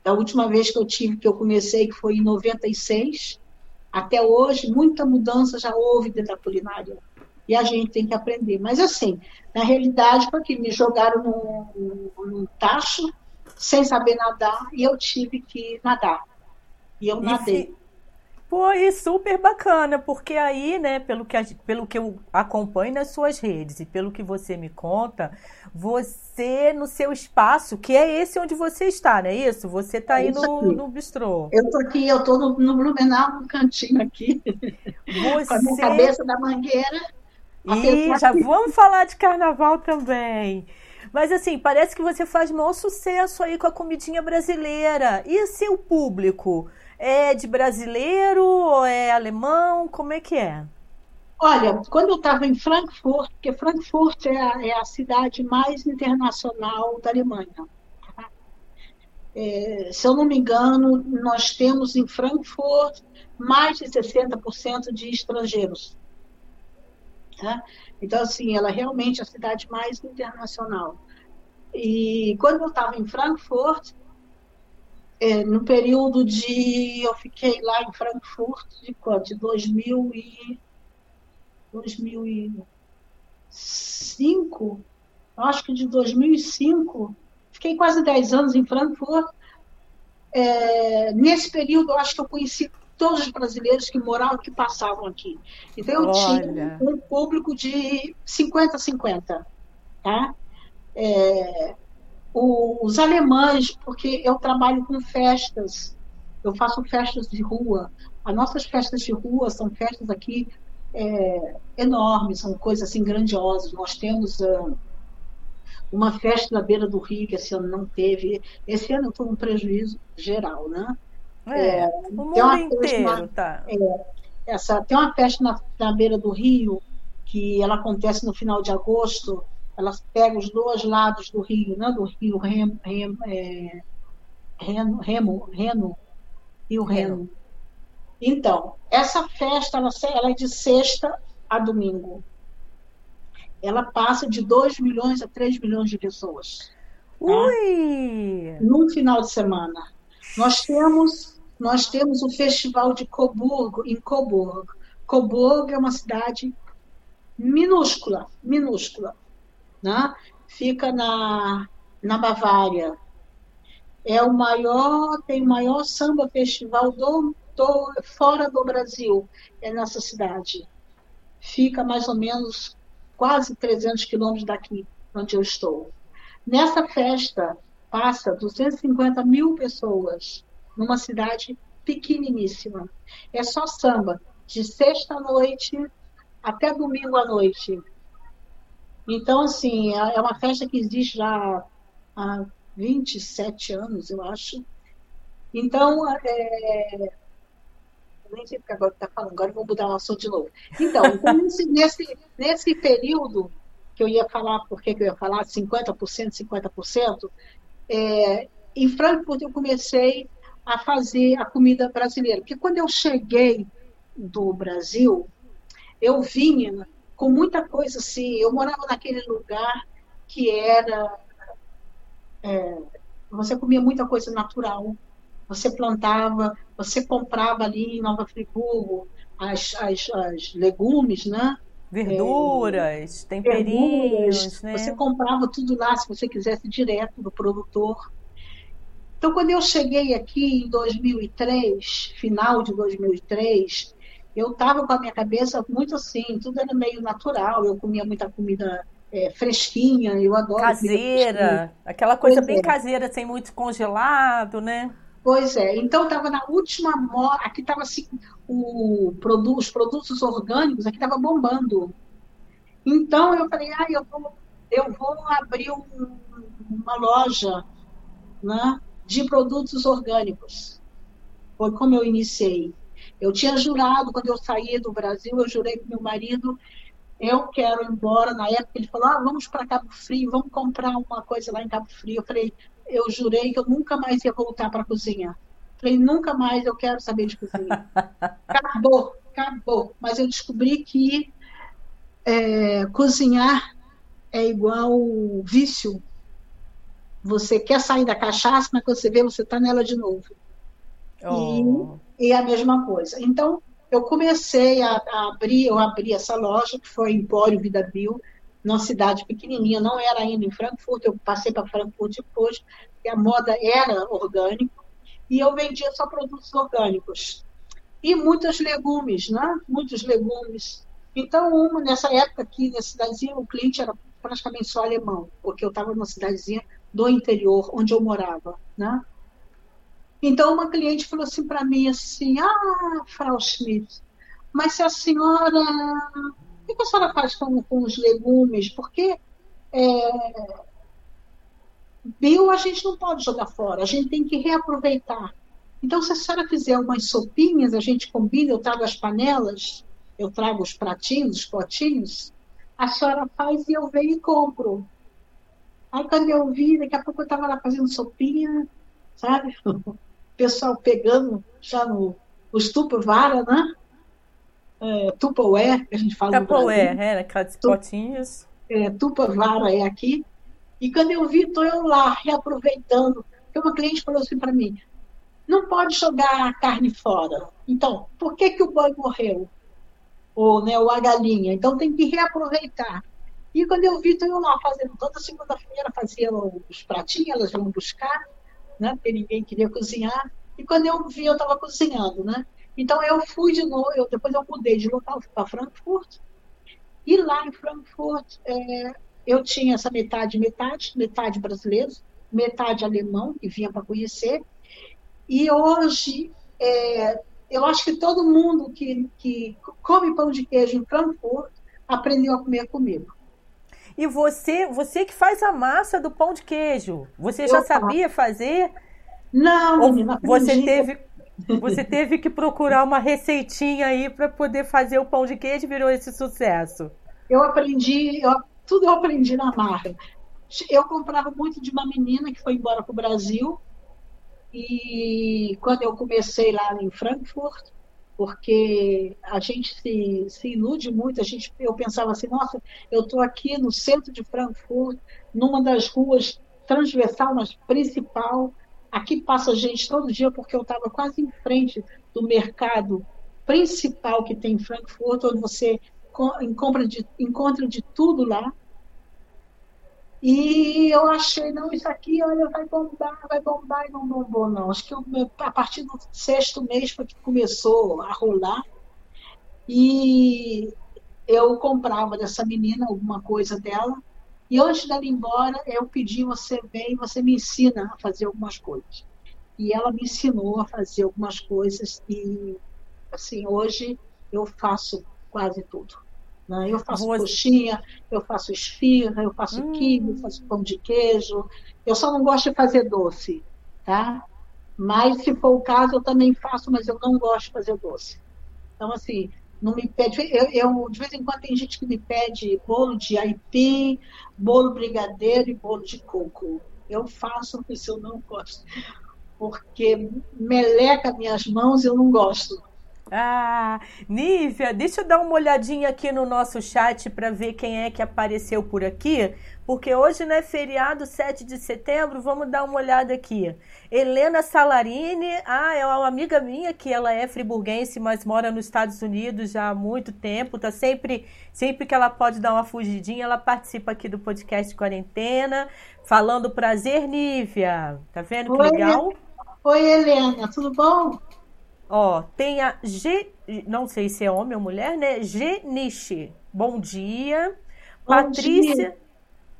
Speaker 2: a última vez que eu tive, que eu comecei, que foi em 96, até hoje, muita mudança já houve dentro da culinária. E a gente tem que aprender. Mas, assim, na realidade, porque me jogaram num, num tacho, sem saber nadar, e eu tive que nadar. E eu nadei.
Speaker 1: Pô, e super bacana, porque aí, né, pelo que, pelo que eu acompanho nas suas redes e pelo que você me conta, você no seu espaço, que é esse onde você está, não é isso? Você está aí no, no bistrô.
Speaker 2: Eu estou aqui, eu estou no, no Blumenau, no cantinho aqui, você... com a minha cabeça da mangueira.
Speaker 1: E já vamos falar de carnaval também. Mas assim, parece que você faz maior sucesso aí com a comidinha brasileira. E seu público? É de brasileiro ou é alemão? Como é que é?
Speaker 2: Olha, quando eu estava em Frankfurt, porque Frankfurt é a, é a, cidade mais internacional da Alemanha. Tá? É, se eu não me engano, nós temos em Frankfurt mais de 60% de estrangeiros. Tá? Então, assim, ela é realmente a cidade mais internacional. E quando eu estava em Frankfurt, é, no período de. Eu fiquei lá em Frankfurt de quanto? De 2000 e, 2005, acho que de 2005, fiquei quase 10 anos em Frankfurt. É, nesse período, eu acho que eu conheci todos os brasileiros que moravam, que passavam aqui. Então, eu Olha. tinha um público de 50-50. Tá? É, os alemães, porque eu trabalho com festas, eu faço festas de rua. As nossas festas de rua são festas aqui é, enormes, são coisas assim grandiosas. Nós temos uh, uma festa na beira do rio que esse ano não teve. Esse ano foi um prejuízo geral, né?
Speaker 1: É, é o mundo inteiro, na, tá.
Speaker 2: É, essa, tem uma festa na, na beira do rio que ela acontece no final de agosto. Elas pegam os dois lados do rio, né? Do rio Remo, Remo, é, Reno, Remo, Reno, Rio Reno. Reno. Então, essa festa ela, ela é de sexta a domingo. Ela passa de 2 milhões a 3 milhões de pessoas.
Speaker 1: Tá? Ui!
Speaker 2: Num final de semana. Nós temos, nós temos o festival de Coburgo, em Coburgo. Coburgo é uma cidade minúscula, minúscula. Né? Fica na, na Bavária. É o maior, tem o maior samba festival do estou fora do Brasil, é nessa cidade. Fica mais ou menos quase 300 quilômetros daqui, onde eu estou. Nessa festa, passa 250 mil pessoas numa cidade pequeniníssima. É só samba, de sexta à noite até domingo à noite. Então, assim, é, é uma festa que existe já há 27 anos, eu acho. Então, é, nem sei porque agora está falando, agora vou mudar o assunto de novo. Então, *laughs* então nesse, nesse, nesse período que eu ia falar, porque que eu ia falar 50%, 50%, é, em Frankfurt eu comecei a fazer a comida brasileira. Porque quando eu cheguei do Brasil, eu vinha com muita coisa assim, eu morava naquele lugar que era. É, você comia muita coisa natural, você plantava, você comprava ali em Nova Friburgo as, as, as legumes, né?
Speaker 1: Verduras, é, temperinhos, verduras, né?
Speaker 2: Você comprava tudo lá, se você quisesse, direto do produtor. Então, quando eu cheguei aqui em 2003, final de 2003, eu estava com a minha cabeça muito assim, tudo era meio natural, eu comia muita comida é, fresquinha, eu adoro.
Speaker 1: Caseira, aquela coisa pois bem é. caseira, sem muito congelado, né?
Speaker 2: Pois é, então estava na última moda, aqui estava assim, o produto, os produtos orgânicos, aqui estava bombando. Então eu falei, ah, eu vou, eu vou abrir um, uma loja né, de produtos orgânicos. Foi como eu iniciei. Eu tinha jurado, quando eu saí do Brasil, eu jurei para meu marido, eu quero ir embora. Na época ele falou, ah, vamos para Cabo Frio, vamos comprar uma coisa lá em Cabo Frio. Eu falei, eu jurei que eu nunca mais ia voltar para a cozinha. Falei, nunca mais eu quero saber de cozinha. *laughs* acabou, acabou. Mas eu descobri que é, cozinhar é igual vício. Você quer sair da cachaça, mas quando você vê, você está nela de novo. Oh. E, a mesma coisa. Então, eu comecei a, a, abrir, eu abri essa loja, que foi Empório Vida Bio, numa cidade pequenininha, não era ainda em Frankfurt, eu passei para Frankfurt depois, e a moda era orgânico, e eu vendia só produtos orgânicos. e muitos legumes, né? Muitos legumes. Então, uma, nessa época aqui na cidadezinha, o cliente era praticamente só alemão, porque eu estava numa cidadezinha do interior, onde eu morava, né? Então, uma cliente falou assim para mim, assim, ah, Frau Schmidt, mas se a senhora... O que a senhora faz com, com os legumes? Porque é, bio a gente não pode jogar fora, a gente tem que reaproveitar. Então, se a senhora fizer umas sopinhas, a gente combina, eu trago as panelas, eu trago os pratinhos, os potinhos, a senhora faz e eu venho e compro. Aí quando eu vi, daqui a pouco eu estava lá fazendo sopinha, sabe? *laughs* Pessoal pegando já no os tupavara, né? É, que a gente fala
Speaker 1: Tupperware, é, aqueles potinhos.
Speaker 2: É, tupavara é aqui. E quando eu vi, estou eu lá, reaproveitando. Porque uma cliente falou assim para mim, não pode jogar a carne fora. Então, por que, que o boi morreu? Ou, né, ou a galinha? Então tem que reaproveitar. E quando eu vi, estou eu lá fazendo, toda segunda-feira fazia os pratinhos, elas vão buscar, né, porque ninguém queria cozinhar. E quando eu vi, eu estava cozinhando, né? Então eu fui de novo, eu, depois eu mudei de local para Frankfurt. E lá em Frankfurt, é, eu tinha essa metade, metade, metade brasileiro, metade alemão, que vinha para conhecer. E hoje, é, eu acho que todo mundo que, que come pão de queijo em Frankfurt aprendeu a comer comigo.
Speaker 1: E você, você que faz a massa do pão de queijo, você já sabia fazer?
Speaker 2: Não,
Speaker 1: Ou menina, você teve você teve que procurar uma receitinha aí para poder fazer o pão de queijo e virou esse sucesso.
Speaker 2: Eu aprendi, eu, tudo eu aprendi na marra. Eu comprava muito de uma menina que foi embora para o Brasil. E quando eu comecei lá em Frankfurt, porque a gente se, se ilude muito, a gente, eu pensava assim, nossa, eu estou aqui no centro de Frankfurt, numa das ruas transversal, mas principal, aqui passa gente todo dia, porque eu estava quase em frente do mercado principal que tem em Frankfurt, onde você encontra de, encontra de tudo lá. E eu achei, não, isso aqui, olha, vai bombar, vai bombar, e não bombou, não. Acho que eu, a partir do sexto mês foi que começou a rolar. E eu comprava dessa menina alguma coisa dela. E antes dela ir embora, eu pedi, você vem, você me ensina a fazer algumas coisas. E ela me ensinou a fazer algumas coisas. E, assim, hoje eu faço quase tudo. Né? Eu faço Boa. coxinha, eu faço esfirra, eu faço hum. quibe, eu faço pão de queijo. Eu só não gosto de fazer doce, tá? Mas, se for o caso, eu também faço, mas eu não gosto de fazer doce. Então, assim, não me pede. Eu, eu, de vez em quando tem gente que me pede bolo de aipim, bolo brigadeiro e bolo de coco. Eu faço, mas eu não gosto. Porque meleca minhas mãos, eu não gosto.
Speaker 1: Ah, Nívia, deixa eu dar uma olhadinha aqui no nosso chat para ver quem é que apareceu por aqui, porque hoje não é feriado 7 de setembro, vamos dar uma olhada aqui. Helena Salarini, ah, é uma amiga minha que ela é friburguense, mas mora nos Estados Unidos já há muito tempo, tá sempre, sempre que ela pode dar uma fugidinha, ela participa aqui do podcast Quarentena, falando prazer, Nívia. Tá vendo que Oi, legal?
Speaker 2: Oi, Helena, tudo bom?
Speaker 1: Ó, tem a G, não sei se é homem ou mulher, né? Geniche. Bom dia. Bom Patrícia, dia.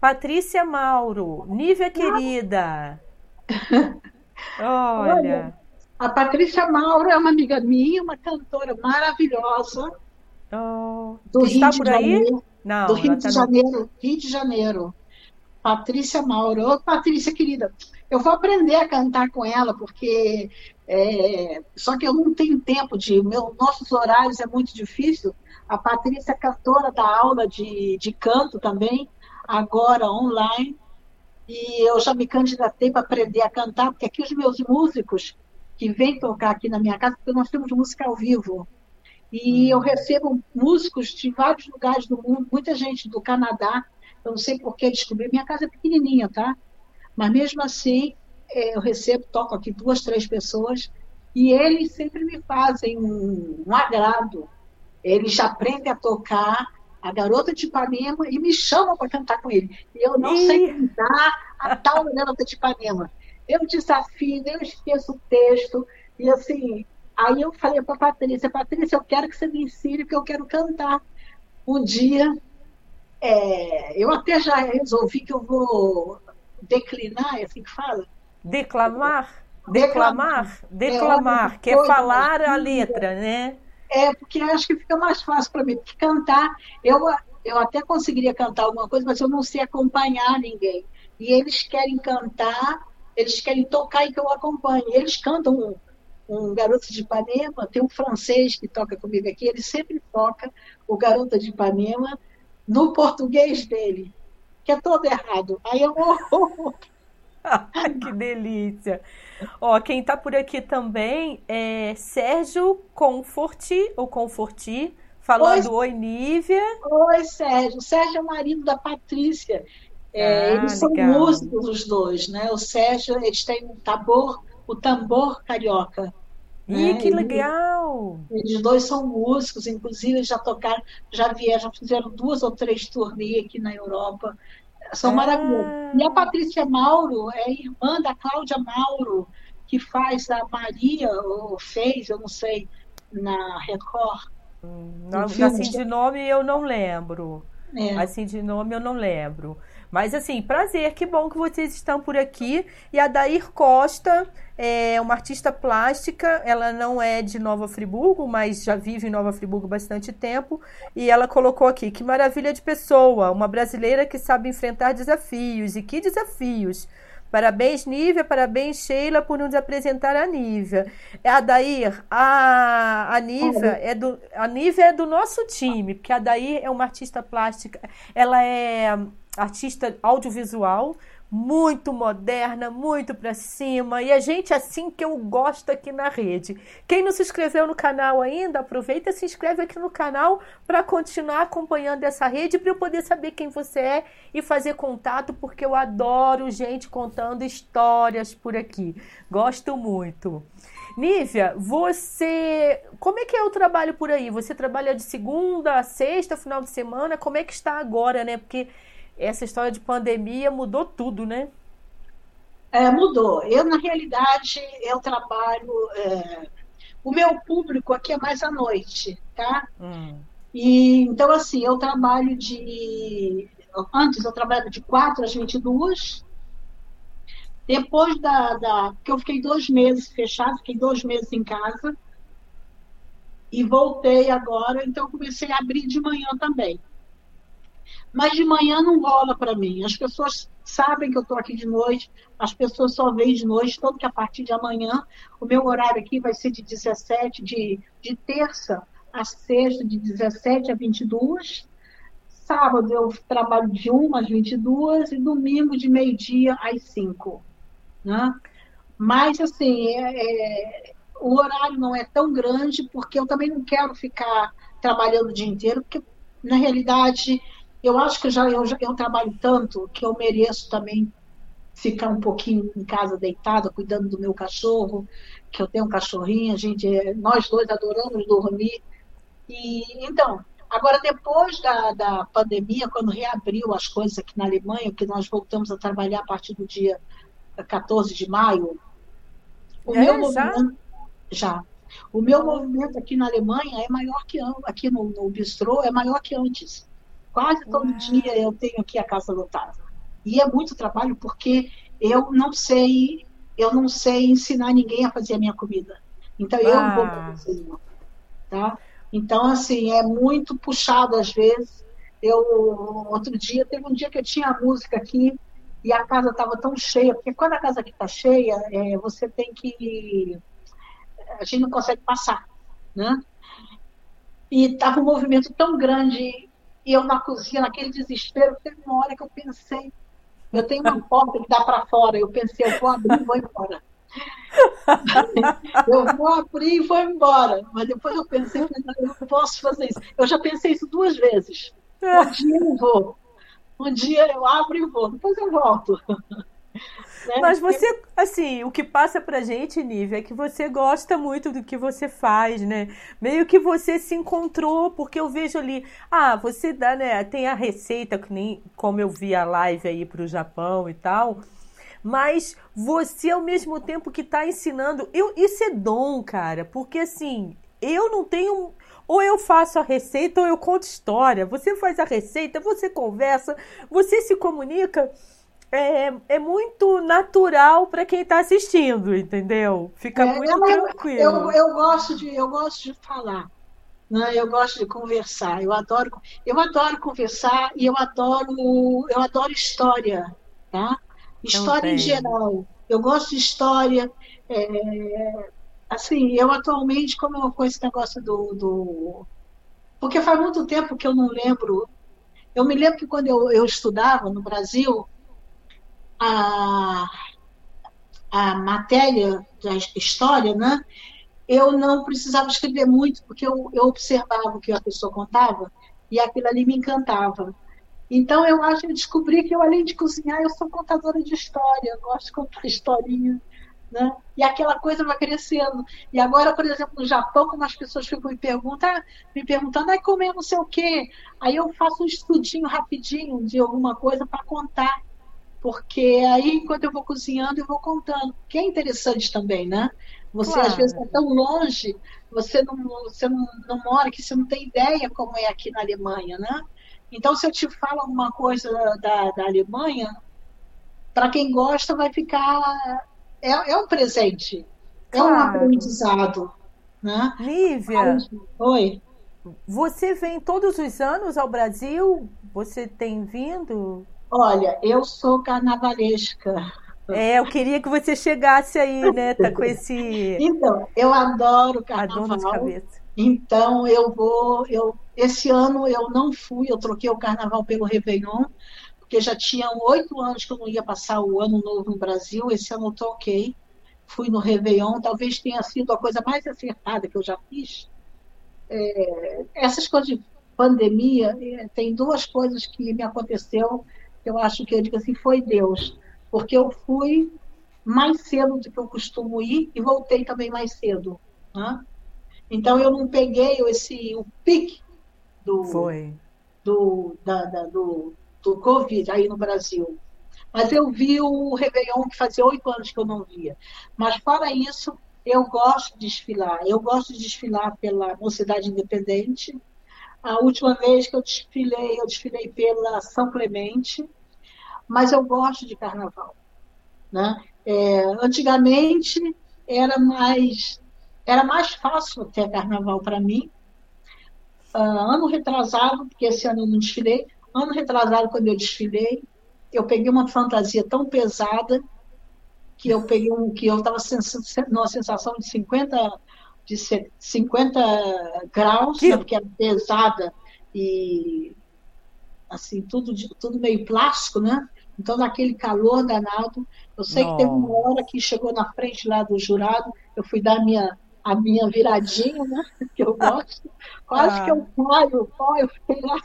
Speaker 1: Patrícia Mauro, Nívia querida. *laughs* Olha. Olha.
Speaker 2: A Patrícia Mauro é uma amiga minha, uma cantora maravilhosa.
Speaker 1: Oh, do Rio está de por aí? Janeiro,
Speaker 2: Não, do Rio de tá Janeiro, no... Rio de Janeiro. Patrícia Mauro. Ô, Patrícia, querida, eu vou aprender a cantar com ela, porque é, só que eu não tenho tempo de. Meu, nossos horários é muito difícil. A Patrícia é cantora da aula de, de canto também, agora online. E eu já me candidatei para aprender a cantar, porque aqui os meus músicos que vêm tocar aqui na minha casa, porque nós temos música ao vivo. E eu recebo músicos de vários lugares do mundo, muita gente do Canadá. Eu não sei por que descobri. Minha casa é pequenininha, tá? Mas mesmo assim, é, eu recebo, toco aqui duas, três pessoas, e eles sempre me fazem um, um agrado. Eles aprendem a tocar a garota de Ipanema e me chamam para cantar com ele. E eu não Ih. sei cantar a tal *laughs* garota de Ipanema. Eu desafio, eu esqueço o texto, e assim, Aí eu falei para a Patrícia, Patrícia, eu quero que você me ensine, porque eu quero cantar. Um dia, é, eu até já resolvi que eu vou declinar, é assim que fala?
Speaker 1: Declamar? Declamar? Declamar, é, que é falar a letra, né?
Speaker 2: É, porque acho que fica mais fácil para mim. Porque cantar, eu, eu até conseguiria cantar alguma coisa, mas eu não sei acompanhar ninguém. E eles querem cantar, eles querem tocar e que eu acompanhe. Eles cantam um, um Garoto de Ipanema, tem um francês que toca comigo aqui, ele sempre toca o Garoto de Ipanema no português dele, que é todo errado. Aí eu. *laughs*
Speaker 1: que delícia! Ó, quem tá por aqui também é Sérgio Conforti, ou Conforti, falando Oi, Oi Nívia.
Speaker 2: Oi, Sérgio. O Sérgio é o marido da Patrícia. É, ah, eles são legal. músicos os dois, né? O Sérgio, eles têm um tambor, o tambor carioca.
Speaker 1: Ih, né? que legal!
Speaker 2: Eles dois são músicos, inclusive já tocaram, já vieram, já fizeram duas ou três turnês aqui na Europa. São ah. maravilhosos. E a Patrícia Mauro é irmã da Cláudia Mauro, que faz a Maria, ou fez, eu não sei, na Record.
Speaker 1: Hum, não, assim de nome eu não lembro. É. Assim de nome eu não lembro. Mas assim, prazer, que bom que vocês estão por aqui. E a Dair Costa é uma artista plástica, ela não é de Nova Friburgo, mas já vive em Nova Friburgo bastante tempo. E ela colocou aqui: que maravilha de pessoa, uma brasileira que sabe enfrentar desafios. E que desafios! Parabéns, Nívia. Parabéns, Sheila, por nos apresentar a Nívia. A Dair, a, a Nívia é do a Nívia é do nosso time, porque a Dair é uma artista plástica. Ela é artista audiovisual, muito moderna, muito para cima, e a gente assim que eu gosto aqui na rede. Quem não se inscreveu no canal ainda, aproveita e se inscreve aqui no canal para continuar acompanhando essa rede, para eu poder saber quem você é e fazer contato, porque eu adoro gente contando histórias por aqui. Gosto muito. Nívia, você. Como é que é o trabalho por aí? Você trabalha de segunda a sexta, final de semana? Como é que está agora, né? Porque essa história de pandemia mudou tudo, né?
Speaker 2: É, mudou. Eu, na realidade, eu trabalho. É... O meu público aqui é mais à noite, tá? Hum. E, então, assim, eu trabalho de. Antes eu trabalhava de 4 às 22. Depois da, da. Porque eu fiquei dois meses fechado, fiquei dois meses em casa. E voltei agora, então comecei a abrir de manhã também. Mas de manhã não rola para mim. As pessoas sabem que eu estou aqui de noite, as pessoas só veem de noite, tanto que a partir de amanhã o meu horário aqui vai ser de 17, de, de terça a sexta, de 17 a 22. Sábado eu trabalho de 1 às 22 e domingo de meio-dia às 5. Né? Mas, assim, é, é, o horário não é tão grande porque eu também não quero ficar trabalhando o dia inteiro, porque, na realidade, eu acho que já eu, já eu trabalho tanto que eu mereço também ficar um pouquinho em casa deitada, cuidando do meu cachorro, que eu tenho um cachorrinho, a gente, é, nós dois adoramos dormir. E então, agora depois da, da pandemia, quando reabriu as coisas aqui na Alemanha, que nós voltamos a trabalhar a partir do dia 14 de maio, o é, meu já? movimento já. O meu movimento aqui na Alemanha é maior que aqui no, no bistrô é maior que antes. Quase todo dia eu tenho aqui a casa lotada. E é muito trabalho porque eu não sei, eu não sei ensinar ninguém a fazer a minha comida. Então eu ah. vou para cozinha, tá? Então assim é muito puxado às vezes. Eu outro dia teve um dia que eu tinha a música aqui e a casa estava tão cheia porque quando a casa aqui está cheia é, você tem que a gente não consegue passar, né? E estava um movimento tão grande e eu na cozinha, naquele desespero, teve uma hora que eu pensei, eu tenho uma porta que dá para fora, eu pensei, eu vou abrir e vou embora. *laughs* eu vou abrir e vou embora. Mas depois eu pensei, eu não posso fazer isso. Eu já pensei isso duas vezes. *laughs* Um dia eu vou. Um dia eu abro e vou, depois eu volto. *laughs*
Speaker 1: Né? Mas você, assim, o que passa pra gente, Nívia, é que você gosta muito do que você faz, né? Meio que você se encontrou, porque eu vejo ali, ah, você dá, né? Tem a receita, que nem como eu vi a live aí pro Japão e tal. mas você ao mesmo tempo que está ensinando, eu, isso é dom, cara, porque assim, eu não tenho ou eu faço a receita ou eu conto história. Você faz a receita, você conversa, você se comunica. É, é muito natural para quem está assistindo, entendeu? Fica é, muito eu, tranquilo.
Speaker 2: Eu, eu, gosto de, eu gosto de falar. Né? Eu gosto de conversar. Eu adoro, eu adoro conversar e eu adoro, eu adoro história, tá? História em geral. Eu gosto de história. É, assim, eu atualmente, como eu com esse negócio do, do. Porque faz muito tempo que eu não lembro. Eu me lembro que quando eu, eu estudava no Brasil, a, a matéria da história, né? Eu não precisava escrever muito, porque eu, eu observava o que a pessoa contava e aquilo ali me encantava. Então, eu acho que eu descobri que eu, além de cozinhar, eu sou contadora de história, eu gosto de contar *laughs* historinha. Né? E aquela coisa vai crescendo. E agora, por exemplo, no Japão, como as pessoas ficam me perguntando, me perguntando, como é não sei o quê. Aí eu faço um estudinho rapidinho de alguma coisa para contar. Porque aí, enquanto eu vou cozinhando, eu vou contando. Que é interessante também, né? Você, claro. às vezes, está tão longe, você, não, você não, não mora aqui, você não tem ideia como é aqui na Alemanha, né? Então, se eu te falo alguma coisa da, da Alemanha, para quem gosta, vai ficar é, é um presente, é claro. um aprendizado. Né?
Speaker 1: Lívia,
Speaker 2: oi.
Speaker 1: Você vem todos os anos ao Brasil? Você tem vindo?
Speaker 2: Olha, eu sou carnavalesca.
Speaker 1: É, eu queria que você chegasse aí, né? Tá com esse. *laughs*
Speaker 2: Então, eu adoro carnaval. de cabeça. Então eu vou, eu esse ano eu não fui, eu troquei o carnaval pelo Réveillon, porque já tinha oito anos que eu não ia passar o ano novo no Brasil, esse ano eu toquei, fui no Réveillon, talvez tenha sido a coisa mais acertada que eu já fiz. É, essas coisas de pandemia, é, tem duas coisas que me aconteceu, eu acho que eu digo assim, foi Deus, porque eu fui mais cedo do que eu costumo ir e voltei também mais cedo. Né? Então eu não peguei esse o pique do,
Speaker 1: foi.
Speaker 2: do, da, da, do do Covid aí no Brasil. Mas eu vi o Réveillon, que fazia oito anos que eu não via. Mas, fora isso, eu gosto de desfilar. Eu gosto de desfilar pela Mocidade Independente. A última vez que eu desfilei, eu desfilei pela São Clemente. Mas eu gosto de carnaval. Né? É, antigamente, era mais, era mais fácil ter carnaval para mim. Uh, ano retrasado, porque esse ano eu não desfilei, Ano retrasado, quando eu desfilei, eu peguei uma fantasia tão pesada que eu peguei um que eu estava numa sensação de 50 de 50 graus, que... porque era pesada e assim tudo tudo meio plástico, né? Então naquele calor danado, eu sei que teve uma hora que chegou na frente lá do jurado, eu fui dar a minha a minha viradinha, né? *laughs* Que eu gosto, quase ah. que eu caio, eu fiquei lá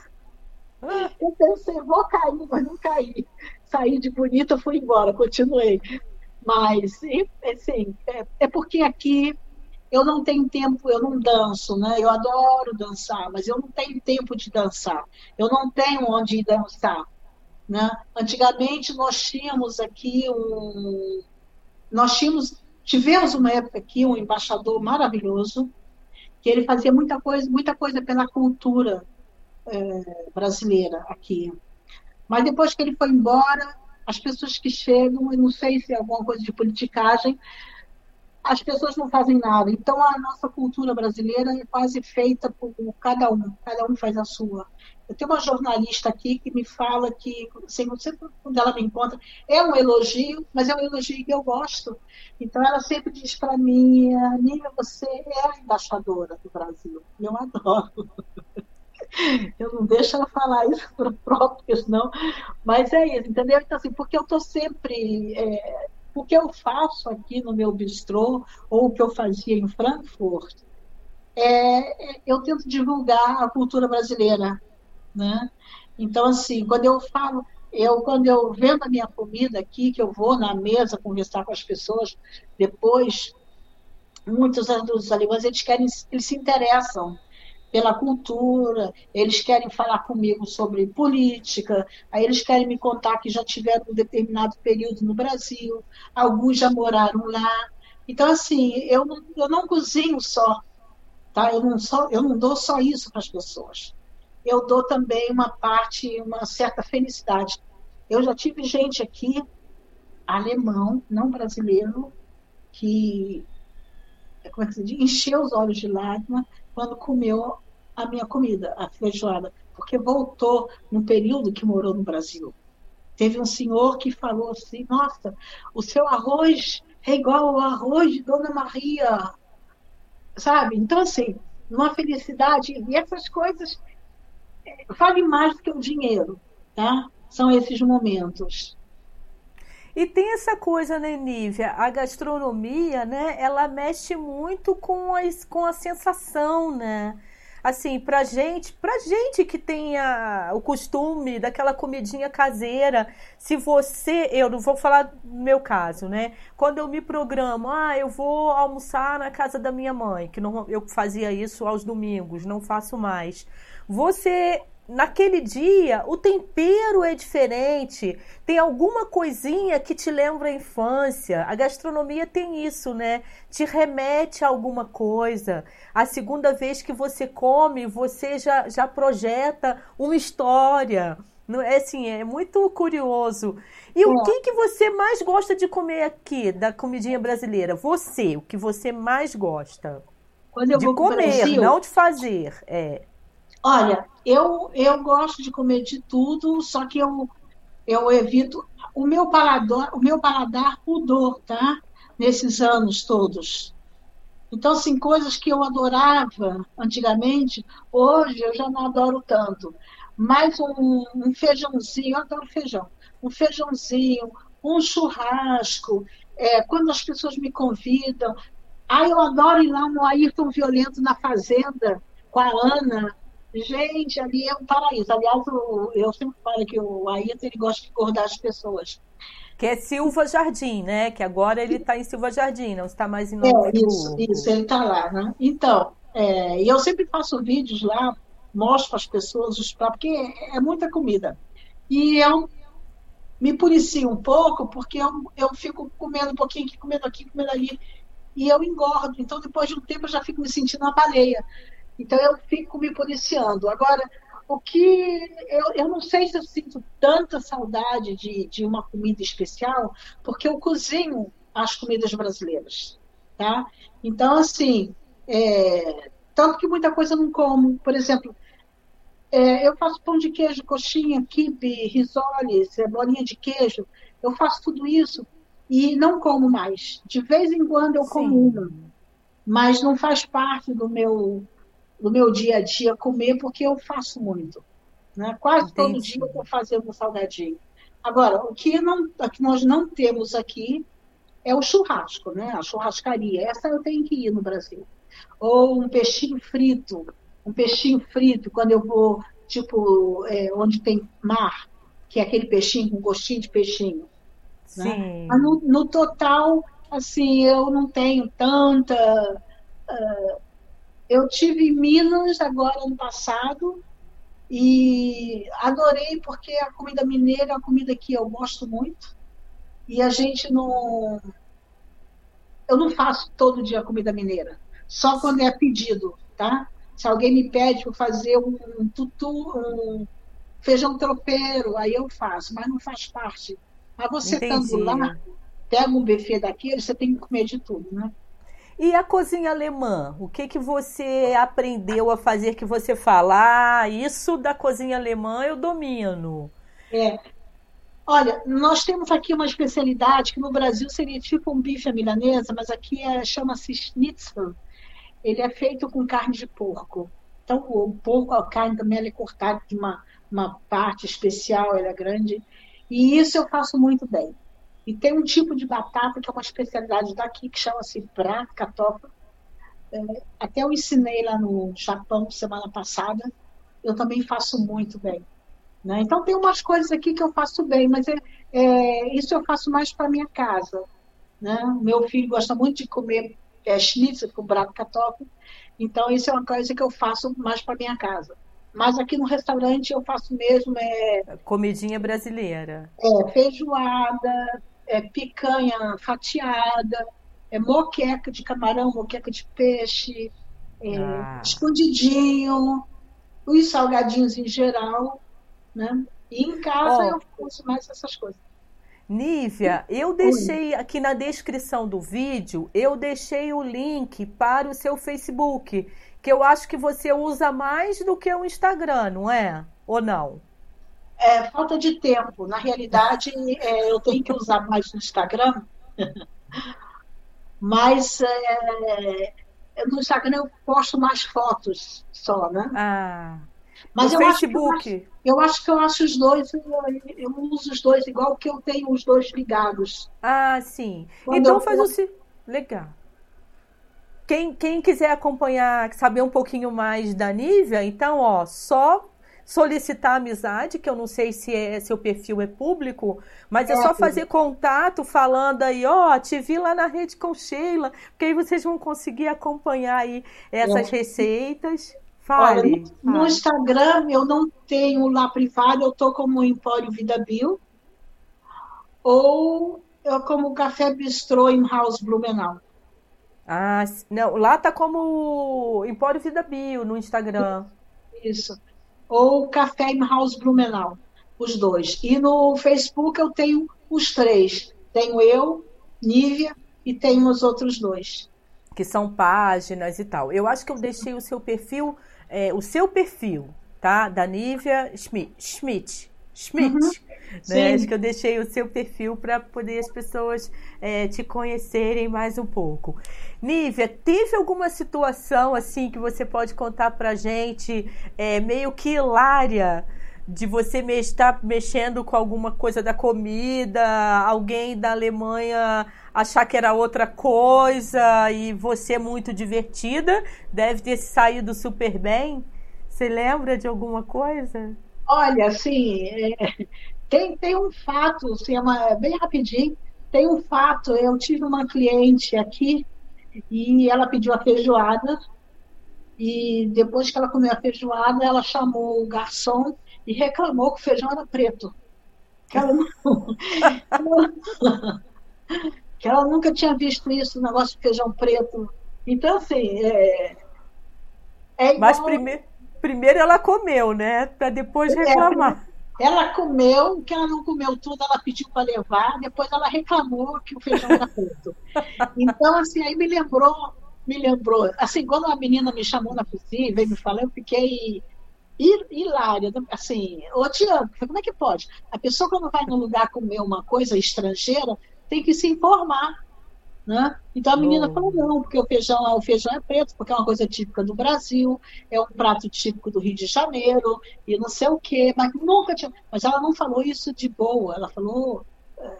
Speaker 2: eu pensei, vou cair, mas não caí. Saí de bonita, fui embora, continuei. Mas, assim, é, é porque aqui eu não tenho tempo, eu não danço, né? Eu adoro dançar, mas eu não tenho tempo de dançar. Eu não tenho onde ir dançar, né? Antigamente nós tínhamos aqui um, nós tínhamos, tivemos uma época aqui um embaixador maravilhoso que ele fazia muita coisa, muita coisa pela cultura é, brasileira aqui. Mas depois que ele foi embora, as pessoas que chegam, eu não sei se é alguma coisa de politicagem, as pessoas não fazem nada. Então a nossa cultura brasileira é quase feita por cada um, cada um faz a sua. Eu tenho uma jornalista aqui que me fala que, assim, sempre quando ela me encontra, é um elogio, mas é um elogio que eu gosto. Então ela sempre diz para mim, Nívia, você é a embaixadora do Brasil. Eu adoro. *laughs* eu não deixo ela falar isso *laughs* para o próprio, senão. Mas é isso, entendeu? Então, assim, porque eu estou sempre. É, o que eu faço aqui no meu bistrô, ou o que eu fazia em Frankfurt, é, é, eu tento divulgar a cultura brasileira. Né? Então, assim, quando eu falo, eu quando eu vendo a minha comida aqui, que eu vou na mesa conversar com as pessoas, depois, muitos dos alemães, eles querem, eles se interessam pela cultura, eles querem falar comigo sobre política, aí eles querem me contar que já tiveram um determinado período no Brasil, alguns já moraram lá. Então, assim, eu, eu não cozinho só, tá? eu, não só, eu não dou só isso para as pessoas. Eu dou também uma parte, uma certa felicidade. Eu já tive gente aqui, alemão, não brasileiro, que como é que se diz? encheu os olhos de lágrima quando comeu a minha comida, a feijoada, porque voltou no período que morou no Brasil. Teve um senhor que falou assim: Nossa, o seu arroz é igual ao arroz de Dona Maria. Sabe? Então, assim, uma felicidade. E essas coisas é, valem mais do que o dinheiro. Tá? São esses momentos.
Speaker 1: E tem essa coisa, né, Nívia? A gastronomia, né? Ela mexe muito com, as, com a sensação, né? Assim, pra gente, pra gente que tem a, o costume daquela comidinha caseira, se você, eu não vou falar meu caso, né? Quando eu me programo, ah, eu vou almoçar na casa da minha mãe, que não, eu fazia isso aos domingos, não faço mais. Você naquele dia o tempero é diferente, tem alguma coisinha que te lembra a infância. A gastronomia tem isso, né? Te remete a alguma coisa. A segunda vez que você come, você já, já projeta uma história. É assim, é muito curioso. E é. o que, que você mais gosta de comer aqui, da comidinha brasileira? Você, o que você mais gosta? de comer, Brasil, não de fazer. É.
Speaker 2: Olha, eu, eu gosto de comer de tudo, só que eu, eu evito. O meu paladar, o meu paladar mudou, tá? Nesses anos todos. Então, assim, coisas que eu adorava antigamente, hoje eu já não adoro tanto. Mas um, um feijãozinho, eu adoro feijão. Um feijãozinho, um churrasco, é, quando as pessoas me convidam. Ah, eu adoro ir lá no Ayrton Violento na Fazenda com a Ana, Gente, ali é um paraíso. Aliás, eu sempre falo que o Ayrton ele gosta de acordar as pessoas.
Speaker 1: Que é Silva Jardim, né? Que agora ele está em Silva Jardim, não está mais em Nova
Speaker 2: é, Isso, isso, ele está lá, né? Então, é, e eu sempre faço vídeos lá, mostro para as pessoas os pratos, porque é muita comida. E eu me policio um pouco, porque eu, eu fico comendo um pouquinho aqui, comendo aqui, comendo ali, e eu engordo. Então, depois de um tempo, eu já fico me sentindo uma baleia. Então eu fico me policiando. Agora, o que eu, eu não sei se eu sinto tanta saudade de, de uma comida especial, porque eu cozinho as comidas brasileiras, tá? Então, assim, é, tanto que muita coisa eu não como. Por exemplo, é, eu faço pão de queijo, coxinha, quibe, risole, bolinha de queijo. Eu faço tudo isso e não como mais. De vez em quando eu Sim. como uma, mas não faz parte do meu no meu dia a dia comer, porque eu faço muito. Né? Quase Entendi. todo dia eu estou fazendo um salgadinho. Agora, o que, não, o que nós não temos aqui é o churrasco, né? a churrascaria. Essa eu tenho que ir no Brasil. Ou um peixinho frito. Um peixinho frito, quando eu vou, tipo, é, onde tem mar, que é aquele peixinho com gostinho de peixinho. Né? Mas no, no, total, assim, eu não tenho tanta. Uh, eu tive em Minas agora no passado e adorei porque a comida mineira é uma comida que eu gosto muito e a gente não eu não faço todo dia comida mineira, só quando é pedido, tá? Se alguém me pede para fazer um tutu, um feijão tropeiro, aí eu faço, mas não faz parte. Mas você estando lá, pega um buffet daquele, você tem que comer de tudo, né?
Speaker 1: E a cozinha alemã? O que que você aprendeu a fazer que você fala, ah, isso da cozinha alemã eu domino?
Speaker 2: É. Olha, nós temos aqui uma especialidade que no Brasil seria tipo um bife à milanesa, mas aqui é, chama-se schnitzel. Ele é feito com carne de porco. Então, o porco, a carne também é cortada de uma, uma parte especial, ela é grande. E isso eu faço muito bem. E tem um tipo de batata que é uma especialidade daqui, que chama-se brat kartoffel. É, até eu ensinei lá no Japão semana passada. Eu também faço muito bem. Né? Então tem umas coisas aqui que eu faço bem, mas é, é isso eu faço mais para minha casa. Né? Meu filho gosta muito de comer é schnitzel com brato kartoffel. Então, isso é uma coisa que eu faço mais para minha casa. Mas aqui no restaurante eu faço mesmo é
Speaker 1: comidinha brasileira.
Speaker 2: É feijoada, é picanha fatiada, é moqueca de camarão, moqueca de peixe, é, ah. escondidinho, os salgadinhos em geral, né? E em casa oh. eu faço mais essas coisas.
Speaker 1: Nívia, eu deixei aqui na descrição do vídeo, eu deixei o link para o seu Facebook, que eu acho que você usa mais do que o Instagram, não é? Ou não?
Speaker 2: É falta de tempo. Na realidade, é, eu tenho que usar mais no Instagram, *laughs* mas é, no Instagram eu posto mais fotos só, né?
Speaker 1: Ah. Mas eu Facebook.
Speaker 2: Acho eu, acho, que eu acho os dois, eu, eu uso os dois igual que eu tenho os dois ligados.
Speaker 1: Ah, sim. Quando então eu... faz o. Legal. Quem, quem quiser acompanhar, saber um pouquinho mais da Nívia, então, ó, só solicitar amizade, que eu não sei se é, seu perfil é público, mas é, é só fazer contato falando aí, ó, oh, te vi lá na rede com Sheila, porque aí vocês vão conseguir acompanhar aí essas é. receitas. Fale. Olha,
Speaker 2: no, no, Instagram eu não tenho lá privado, eu tô como Empório Vida Bio, ou eu como Café Bistrô em House Blumenau.
Speaker 1: Ah, não, lá tá como Empório Vida Bio no Instagram.
Speaker 2: Isso ou Café in House Blumenau, os dois. E no Facebook eu tenho os três. Tenho eu, Nívia e tenho os outros dois.
Speaker 1: Que são páginas e tal. Eu acho que eu deixei o seu perfil, é, o seu perfil, tá? Da Nívia Schmidt. Schmidt. Schmidt. Uhum. Né? Acho que eu deixei o seu perfil para poder as pessoas é, te conhecerem mais um pouco. Nívia, teve alguma situação assim que você pode contar para gente, é, meio que hilária, de você estar mexendo com alguma coisa da comida, alguém da Alemanha achar que era outra coisa e você muito divertida, deve ter saído super bem. Você lembra de alguma coisa?
Speaker 2: Olha, assim, é, tem, tem um fato, assim, é uma, bem rapidinho, tem um fato, eu tive uma cliente aqui e ela pediu a feijoada e depois que ela comeu a feijoada, ela chamou o garçom e reclamou que o feijão era preto. Que ela, não, *laughs* que ela nunca tinha visto isso, o negócio de feijão preto. Então, assim, é,
Speaker 1: é igual... Mas primeiro, primeiro ela comeu, né? Para depois é, reclamar.
Speaker 2: É, ela comeu, que ela não comeu tudo, ela pediu para levar, depois ela reclamou que o feijão era preto. Então, assim, aí me lembrou, me lembrou, assim, quando uma menina me chamou na cozinha, veio me falar, eu fiquei hilária, assim, ô Tiago, como é que pode? A pessoa quando vai num lugar comer uma coisa estrangeira, tem que se informar, né? Então a menina falou, não, porque o feijão, o feijão é preto, porque é uma coisa típica do Brasil, é um prato típico do Rio de Janeiro, e não sei o quê, mas nunca tinha. Mas ela não falou isso de boa, ela falou é,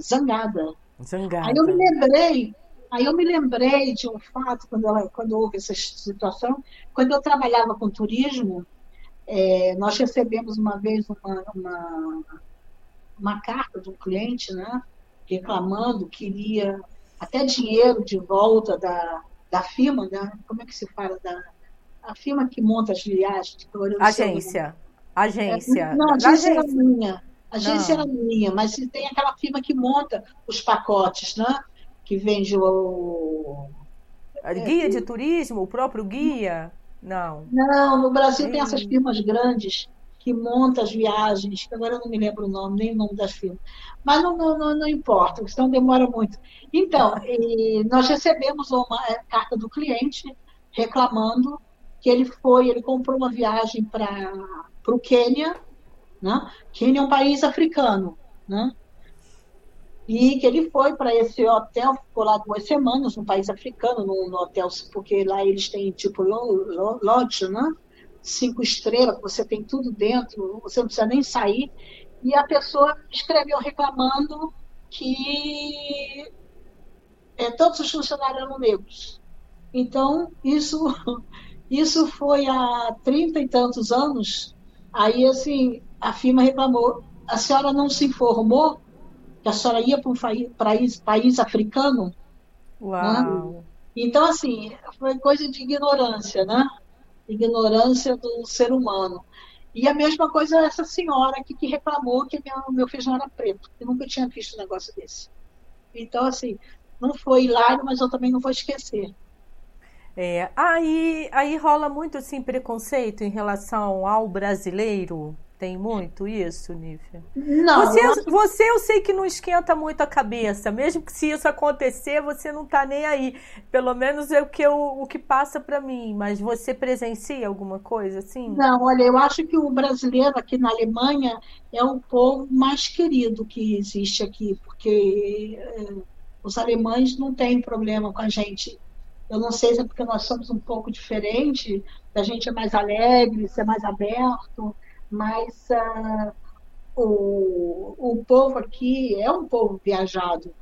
Speaker 2: zangada.
Speaker 1: Zangada.
Speaker 2: Aí eu me lembrei, aí eu me lembrei de um fato, quando, ela, quando houve essa situação, quando eu trabalhava com turismo, é, nós recebemos uma vez uma, uma, uma carta de um cliente, né? reclamando que iria até dinheiro de volta da, da firma, né? como é que se fala? Da, a firma que monta as viagens.
Speaker 1: Agência. Agência.
Speaker 2: É, não, a agência, era minha. A agência não. era minha, mas tem aquela firma que monta os pacotes, né? Que vende o.
Speaker 1: Guia é, de turismo, o próprio guia? Não.
Speaker 2: Não, no Brasil tem essas firmas grandes que monta as viagens, agora eu não me lembro o nome, nem o nome das firmas. Mas não, não, não, não importa, senão demora muito. Então, *laughs* nós recebemos uma é, carta do cliente reclamando que ele foi, ele comprou uma viagem para o Quênia, né? Quênia é um país africano, né? E que ele foi para esse hotel, ficou lá duas semanas, no país africano, no, no hotel, porque lá eles têm tipo lodge, né? Cinco estrelas, você tem tudo dentro, você não precisa nem sair. E a pessoa escreveu reclamando que é, todos os funcionários eram negros. Então, isso, *laughs* isso foi há trinta e tantos anos. Aí, assim, a firma reclamou. A senhora não se informou que a senhora ia para um país, país africano?
Speaker 1: Uau! Né?
Speaker 2: Então, assim, foi coisa de ignorância, né? Ignorância do ser humano. E a mesma coisa essa senhora aqui que reclamou que meu, meu feijão era preto. Eu nunca tinha visto um negócio desse. Então, assim, não foi hilário, mas eu também não vou esquecer.
Speaker 1: É, aí, aí rola muito assim preconceito em relação ao brasileiro. Tem muito isso, Nífia?
Speaker 2: Não.
Speaker 1: Você, eu... você eu sei que não esquenta muito a cabeça. Mesmo que se isso acontecer, você não tá nem aí. Pelo menos é o que, eu, o que passa para mim. Mas você presencia alguma coisa assim?
Speaker 2: Não, olha, eu acho que o brasileiro aqui na Alemanha é o povo mais querido que existe aqui. Porque é, os alemães não têm problema com a gente eu não sei se é porque nós somos um pouco diferente, a gente é mais alegre, é mais aberto, mas uh, o, o povo aqui é um povo viajado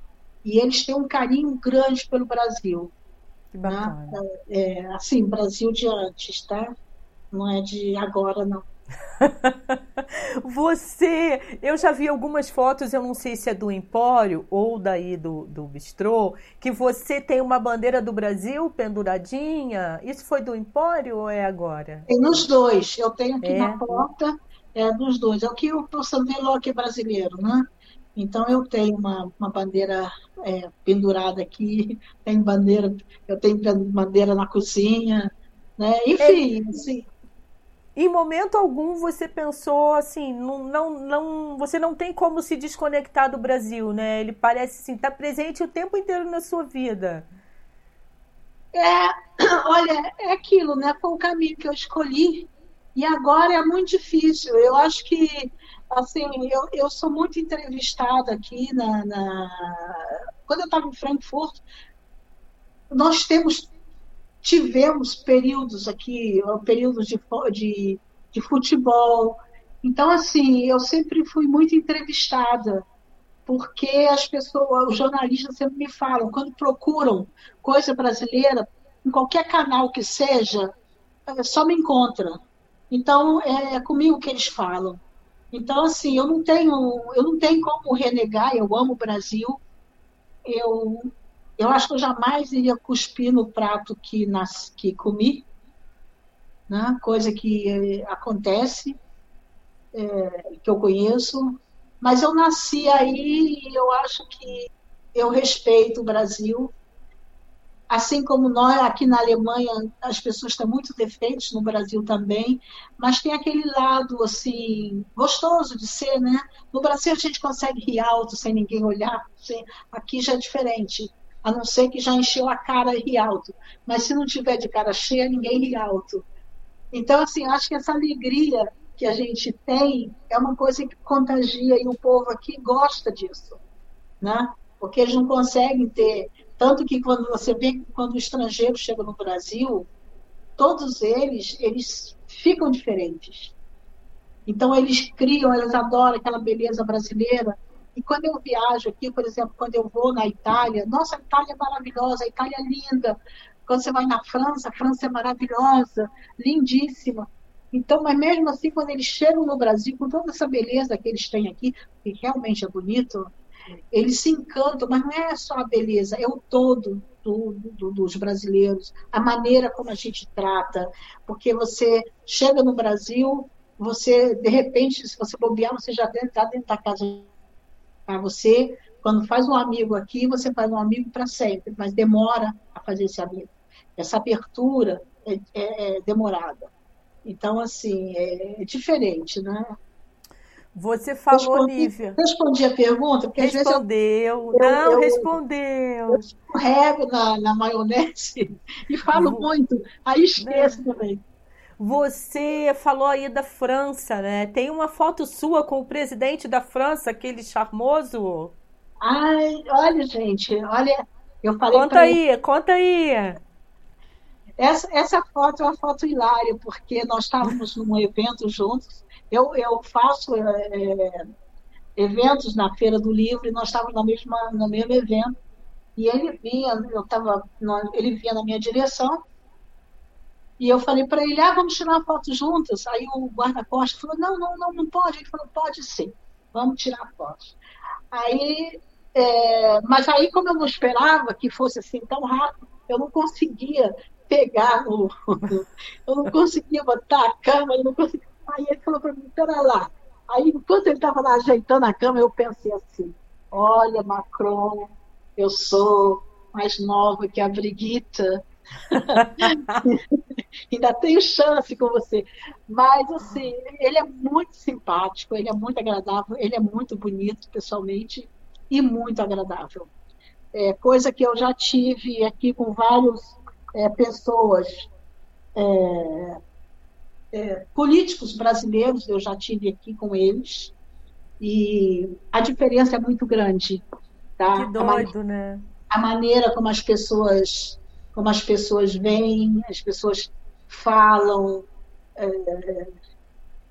Speaker 2: e eles têm um carinho grande pelo Brasil.
Speaker 1: Que bacana. Né?
Speaker 2: É, assim, Brasil de antes, tá? Não é de agora, não. *laughs*
Speaker 1: Você, eu já vi algumas fotos, eu não sei se é do Empório ou daí do, do Bistrô, que você tem uma bandeira do Brasil penduradinha. Isso foi do Empório ou é agora?
Speaker 2: Tem nos dois. Eu tenho aqui é. na porta, é dos dois. É o que o professor Veloc é brasileiro, né? Então eu tenho uma, uma bandeira é, pendurada aqui, tem bandeira, eu tenho bandeira na cozinha, né? Enfim, é, assim,
Speaker 1: em momento algum você pensou assim, não, não, não, você não tem como se desconectar do Brasil, né? Ele parece assim, tá presente o tempo inteiro na sua vida.
Speaker 2: É, *clears throat* olha, é aquilo, né? Foi o caminho que eu escolhi e agora é muito difícil. Eu acho que, assim, eu, eu sou muito entrevistada aqui na, na... quando eu estava em Frankfurt, nós temos tivemos períodos aqui, períodos de, de, de futebol. Então, assim, eu sempre fui muito entrevistada, porque as pessoas, os jornalistas sempre me falam, quando procuram coisa brasileira, em qualquer canal que seja, é, só me encontra. Então, é, é comigo que eles falam. Então, assim, eu não tenho, eu não tenho como renegar, eu amo o Brasil. Eu eu acho que eu jamais iria cuspir no prato que, nas, que comi, né? coisa que é, acontece, é, que eu conheço, mas eu nasci aí e eu acho que eu respeito o Brasil. Assim como nós, aqui na Alemanha, as pessoas estão muito defeitas, no Brasil também, mas tem aquele lado, assim, gostoso de ser, né? No Brasil a gente consegue rir alto sem ninguém olhar, assim, aqui já é diferente a não ser que já encheu a cara e ri alto. Mas se não tiver de cara cheia, ninguém ri alto. Então, assim, acho que essa alegria que a gente tem é uma coisa que contagia e o povo aqui gosta disso, né? Porque eles não conseguem ter tanto que quando você vê quando o estrangeiro chega no Brasil, todos eles eles ficam diferentes. Então eles criam, eles adoram aquela beleza brasileira e quando eu viajo aqui, por exemplo, quando eu vou na Itália, nossa, a Itália é maravilhosa, a Itália é linda. Quando você vai na França, a França é maravilhosa, lindíssima. Então, mas mesmo assim, quando eles chegam no Brasil, com toda essa beleza que eles têm aqui, que realmente é bonito, eles se encantam, mas não é só a beleza, é o todo do, do, dos brasileiros, a maneira como a gente trata, porque você chega no Brasil, você, de repente, se você bobear, você já está dentro da casa Tá? Você, quando faz um amigo aqui, você faz um amigo para sempre, mas demora a fazer esse amigo. Essa abertura é, é, é demorada. Então, assim, é, é diferente, né?
Speaker 1: Você falou, respondi, Nívia.
Speaker 2: Respondi a pergunta, porque
Speaker 1: respondeu. às vezes eu, não, eu, respondeu. Eu
Speaker 2: escorrego na, na maionese *laughs* e falo muito, aí esqueço não. também.
Speaker 1: Você falou aí da França, né? Tem uma foto sua com o presidente da França, aquele charmoso.
Speaker 2: Ai, olha, gente, olha, eu falei.
Speaker 1: Conta aí, ele... conta aí.
Speaker 2: Essa, essa foto é uma foto hilária, porque nós estávamos num evento juntos. Eu, eu faço é, eventos na Feira do Livro e nós estávamos na mesma, no mesmo evento. E ele vinha, eu tava, ele vinha na minha direção e eu falei para ele, ah, vamos tirar uma foto juntas. Aí o guarda-costas falou, não, não, não, não pode. Ele falou, pode sim, vamos tirar foto. Aí, é, mas aí, como eu não esperava que fosse assim tão rápido, eu não conseguia pegar no. *laughs* eu não conseguia botar a cama, não conseguia. Aí ele falou para mim, pera lá. Aí, enquanto ele estava lá ajeitando a cama, eu pensei assim, olha, Macron, eu sou mais nova que a Brigitte. *laughs* Ainda tenho chance com você. Mas, assim, ele é muito simpático, ele é muito agradável, ele é muito bonito pessoalmente e muito agradável. É, coisa que eu já tive aqui com várias é, pessoas, é, é, políticos brasileiros, eu já tive aqui com eles, e a diferença é muito grande. Tá?
Speaker 1: Que doido, a né?
Speaker 2: A maneira como as pessoas como as pessoas veem, as pessoas falam. É,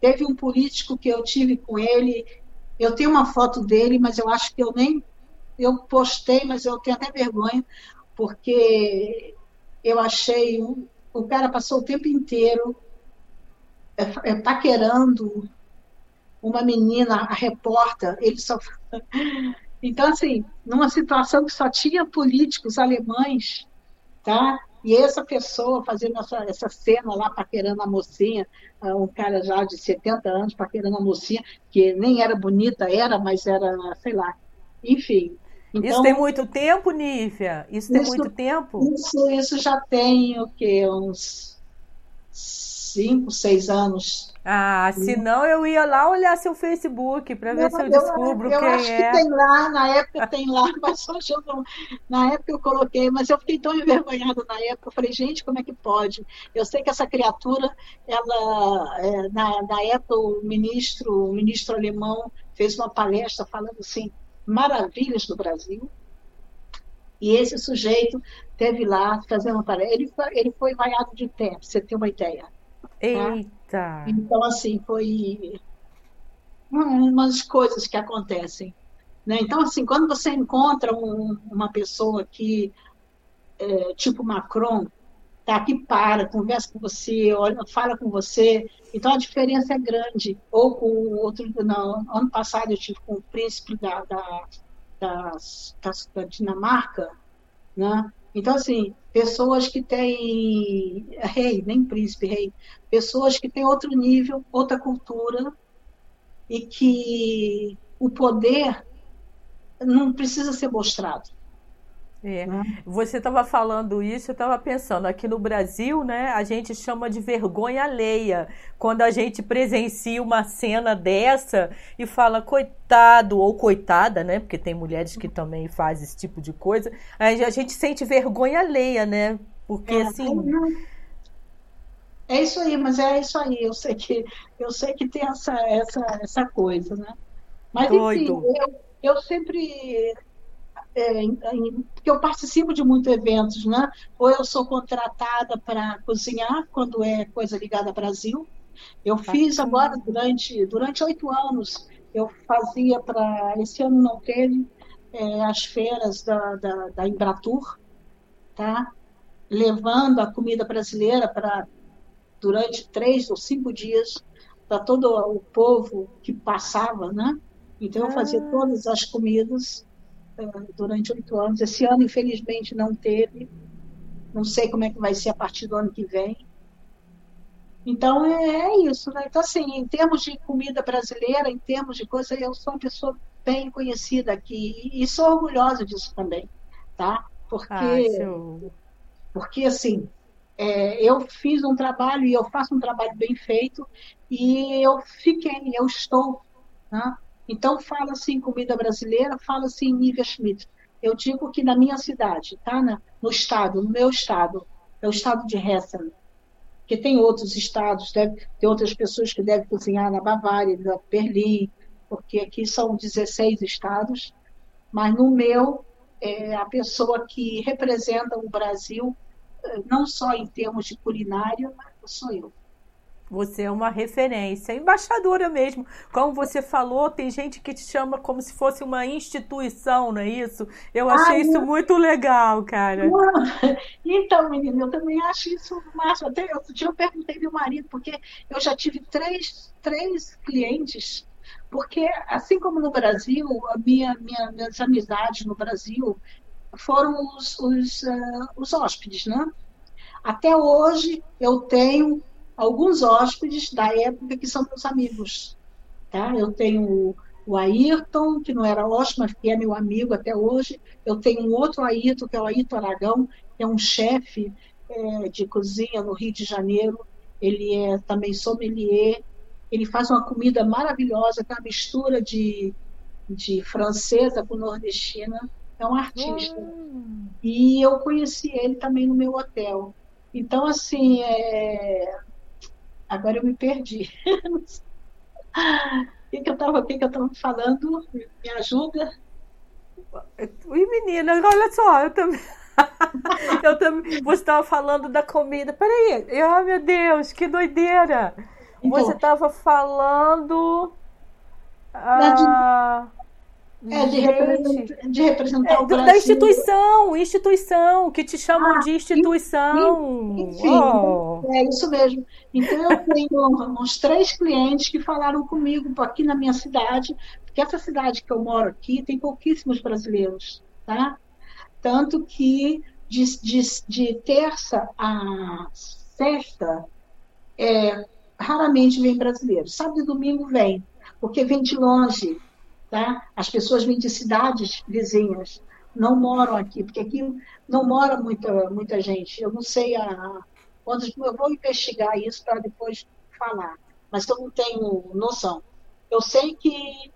Speaker 2: teve um político que eu tive com ele, eu tenho uma foto dele, mas eu acho que eu nem eu postei, mas eu tenho até vergonha, porque eu achei o cara passou o tempo inteiro é, é, paquerando uma menina, a repórter, ele só *laughs* então assim, numa situação que só tinha políticos alemães, tá? E essa pessoa fazendo essa, essa cena lá, paquerando a mocinha, ah, um cara já de 70 anos, paquerando a mocinha, que nem era bonita, era, mas era, sei lá. Enfim.
Speaker 1: Então, isso tem muito tempo, Nívia? Isso tem isso, muito tempo?
Speaker 2: Isso, isso já tem o quê? Uns cinco, seis anos.
Speaker 1: Ah, se não eu ia lá olhar seu Facebook para ver se eu, eu descubro
Speaker 2: eu,
Speaker 1: quem
Speaker 2: é. Eu acho
Speaker 1: que
Speaker 2: tem lá, na época tem lá, *laughs* mas hoje eu não, na época eu coloquei, mas eu fiquei tão envergonhada na época, eu falei, gente, como é que pode? Eu sei que essa criatura, ela, é, na, na época o ministro, o ministro alemão fez uma palestra falando assim, maravilhas do Brasil, e esse sujeito teve lá fazendo uma palestra, ele foi, ele foi vaiado de pra você ter uma ideia.
Speaker 1: Tá? Eita! Tá?
Speaker 2: Então, assim, foi umas coisas que acontecem. Né? Então, assim, quando você encontra um, uma pessoa que, é, tipo Macron, tá aqui para, conversa com você, olha, fala com você, então a diferença é grande. Ou com outro, não, ano passado eu tive com o príncipe da, da, da, da Dinamarca, né? Então, assim, pessoas que têm rei, nem príncipe, rei, pessoas que têm outro nível, outra cultura e que o poder não precisa ser mostrado.
Speaker 1: É. Né? Você estava falando isso, eu estava pensando, aqui no Brasil, né, a gente chama de vergonha alheia, quando a gente presencia uma cena dessa e fala coitado ou coitada, né, porque tem mulheres que também fazem esse tipo de coisa, a gente sente vergonha alheia, né, porque é, assim...
Speaker 2: É isso aí, mas é isso aí, eu sei que, eu sei que tem essa, essa, essa coisa, né, mas Doido. enfim, eu, eu sempre é, porque eu participo de muitos eventos, né? Ou eu sou contratada para cozinhar quando é coisa ligada ao Brasil. Eu fiz agora durante durante oito anos. Eu fazia para esse ano não teve é, as feiras da, da, da Embratur, tá? Levando a comida brasileira para durante três ou cinco dias para todo o povo que passava, né? Então eu fazia ah. todas as comidas durante oito anos. Esse ano, infelizmente, não teve. Não sei como é que vai ser a partir do ano que vem. Então é, é isso, né? Então, assim, em termos de comida brasileira, em termos de coisa, eu sou uma pessoa bem conhecida aqui e sou orgulhosa disso também, tá? Porque, ah, porque assim, é, eu fiz um trabalho e eu faço um trabalho bem feito e eu fiquei, eu estou, né? Então, fala assim comida brasileira, fala assim Nívia Schmidt. Eu digo que na minha cidade, tá? no estado, no meu estado, é o estado de Hessen, que tem outros estados, deve, tem outras pessoas que devem cozinhar na Bavária, na Berlim, porque aqui são 16 estados, mas no meu, é a pessoa que representa o Brasil, eh, não só em termos de culinária, mas sou eu.
Speaker 1: Você é uma referência, embaixadora mesmo. Como você falou, tem gente que te chama como se fosse uma instituição, não é isso? Eu achei Ai, isso não. muito legal, cara. *laughs*
Speaker 2: Então, menina, eu também acho isso máximo. Até outro dia eu perguntei meu marido, porque eu já tive três, três clientes porque, assim como no Brasil, a minha, minha, minhas amizades no Brasil foram os, os, uh, os hóspedes, né? Até hoje eu tenho alguns hóspedes da época que são meus amigos. Tá? Eu tenho o Ayrton, que não era hóspede, mas que é meu amigo até hoje. Eu tenho um outro Ayrton, que é o Ayrton Aragão, que é um chefe é, de cozinha no Rio de Janeiro. Ele é também sommelier. Ele faz uma comida maravilhosa, com é uma mistura de, de francesa com nordestina. É um artista. Hum. E eu conheci ele também no meu hotel. Então, assim, é... agora eu me perdi. o *laughs* que, que eu estava que que eu falando? Me ajuda?
Speaker 1: Oi, menina, olha só, eu também. *laughs* eu também. Você estava falando da comida. Peraí, oh, meu Deus, que doideira! Então, você estava falando.
Speaker 2: Ah, é, de, representar, de representar é, o Brasil.
Speaker 1: Da instituição, instituição, que te chamam ah, de instituição.
Speaker 2: Enfim, oh. é isso mesmo. Então, eu tenho uns três clientes que falaram comigo aqui na minha cidade, porque essa cidade que eu moro aqui tem pouquíssimos brasileiros, tá? Tanto que de, de, de terça a sexta, é, raramente vem brasileiro. Sábado e domingo vem, porque vem de longe Tá? As pessoas vêm de cidades vizinhas, não moram aqui, porque aqui não mora muita, muita gente. Eu não sei a, quando eu vou investigar isso para depois falar, mas eu não tenho noção. Eu sei que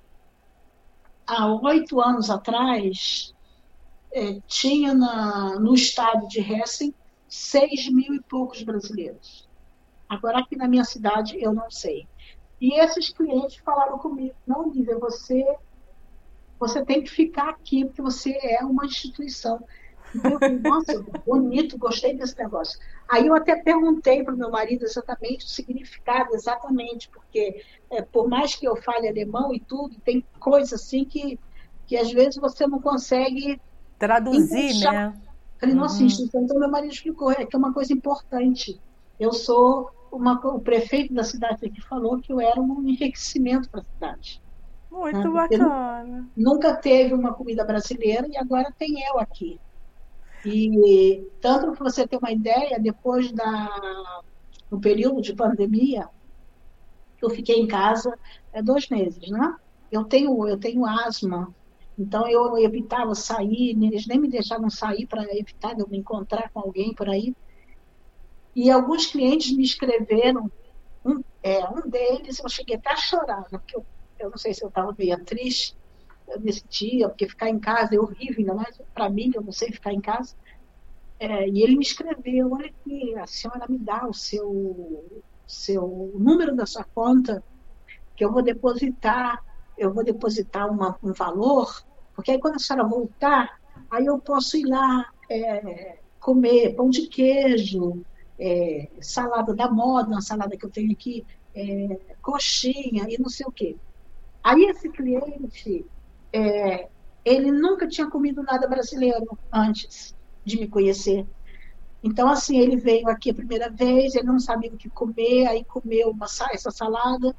Speaker 2: há oito anos atrás é, tinha na, no estado de Hessen seis mil e poucos brasileiros. Agora aqui na minha cidade eu não sei. E esses clientes falaram comigo, não, Lívia, você você tem que ficar aqui, porque você é uma instituição. Nossa, bonito, gostei desse negócio. Aí eu até perguntei para o meu marido exatamente o significado, exatamente, porque é, por mais que eu fale alemão e tudo, tem coisa assim que, que às vezes você não consegue
Speaker 1: traduzir, encaixar. né?
Speaker 2: Falei, nossa, uhum. então meu marido explicou, é que é uma coisa importante. Eu sou uma, o prefeito da cidade aqui falou que eu era um enriquecimento para a cidade.
Speaker 1: Muito né? bacana.
Speaker 2: Nunca teve uma comida brasileira e agora tem eu aqui. E tanto para você ter uma ideia, depois da no período de pandemia, eu fiquei em casa é, dois meses, né? Eu tenho eu tenho asma, então eu evitava sair, eles nem me deixavam sair para evitar de eu me encontrar com alguém por aí. E alguns clientes me escreveram, um, é, um deles eu cheguei até a chorar, porque eu eu não sei se eu estava meio triste nesse dia, porque ficar em casa é horrível, ainda mais para mim, eu não sei ficar em casa. É, e ele me escreveu, olha aqui, a senhora me dá o seu, seu número da sua conta, que eu vou depositar, eu vou depositar uma, um valor, porque aí quando a senhora voltar, aí eu posso ir lá é, comer pão de queijo, é, salada da moda, uma salada que eu tenho aqui, é, coxinha e não sei o quê. Aí esse cliente, é, ele nunca tinha comido nada brasileiro antes de me conhecer. Então, assim, ele veio aqui a primeira vez, ele não sabia o que comer, aí comeu uma, essa salada,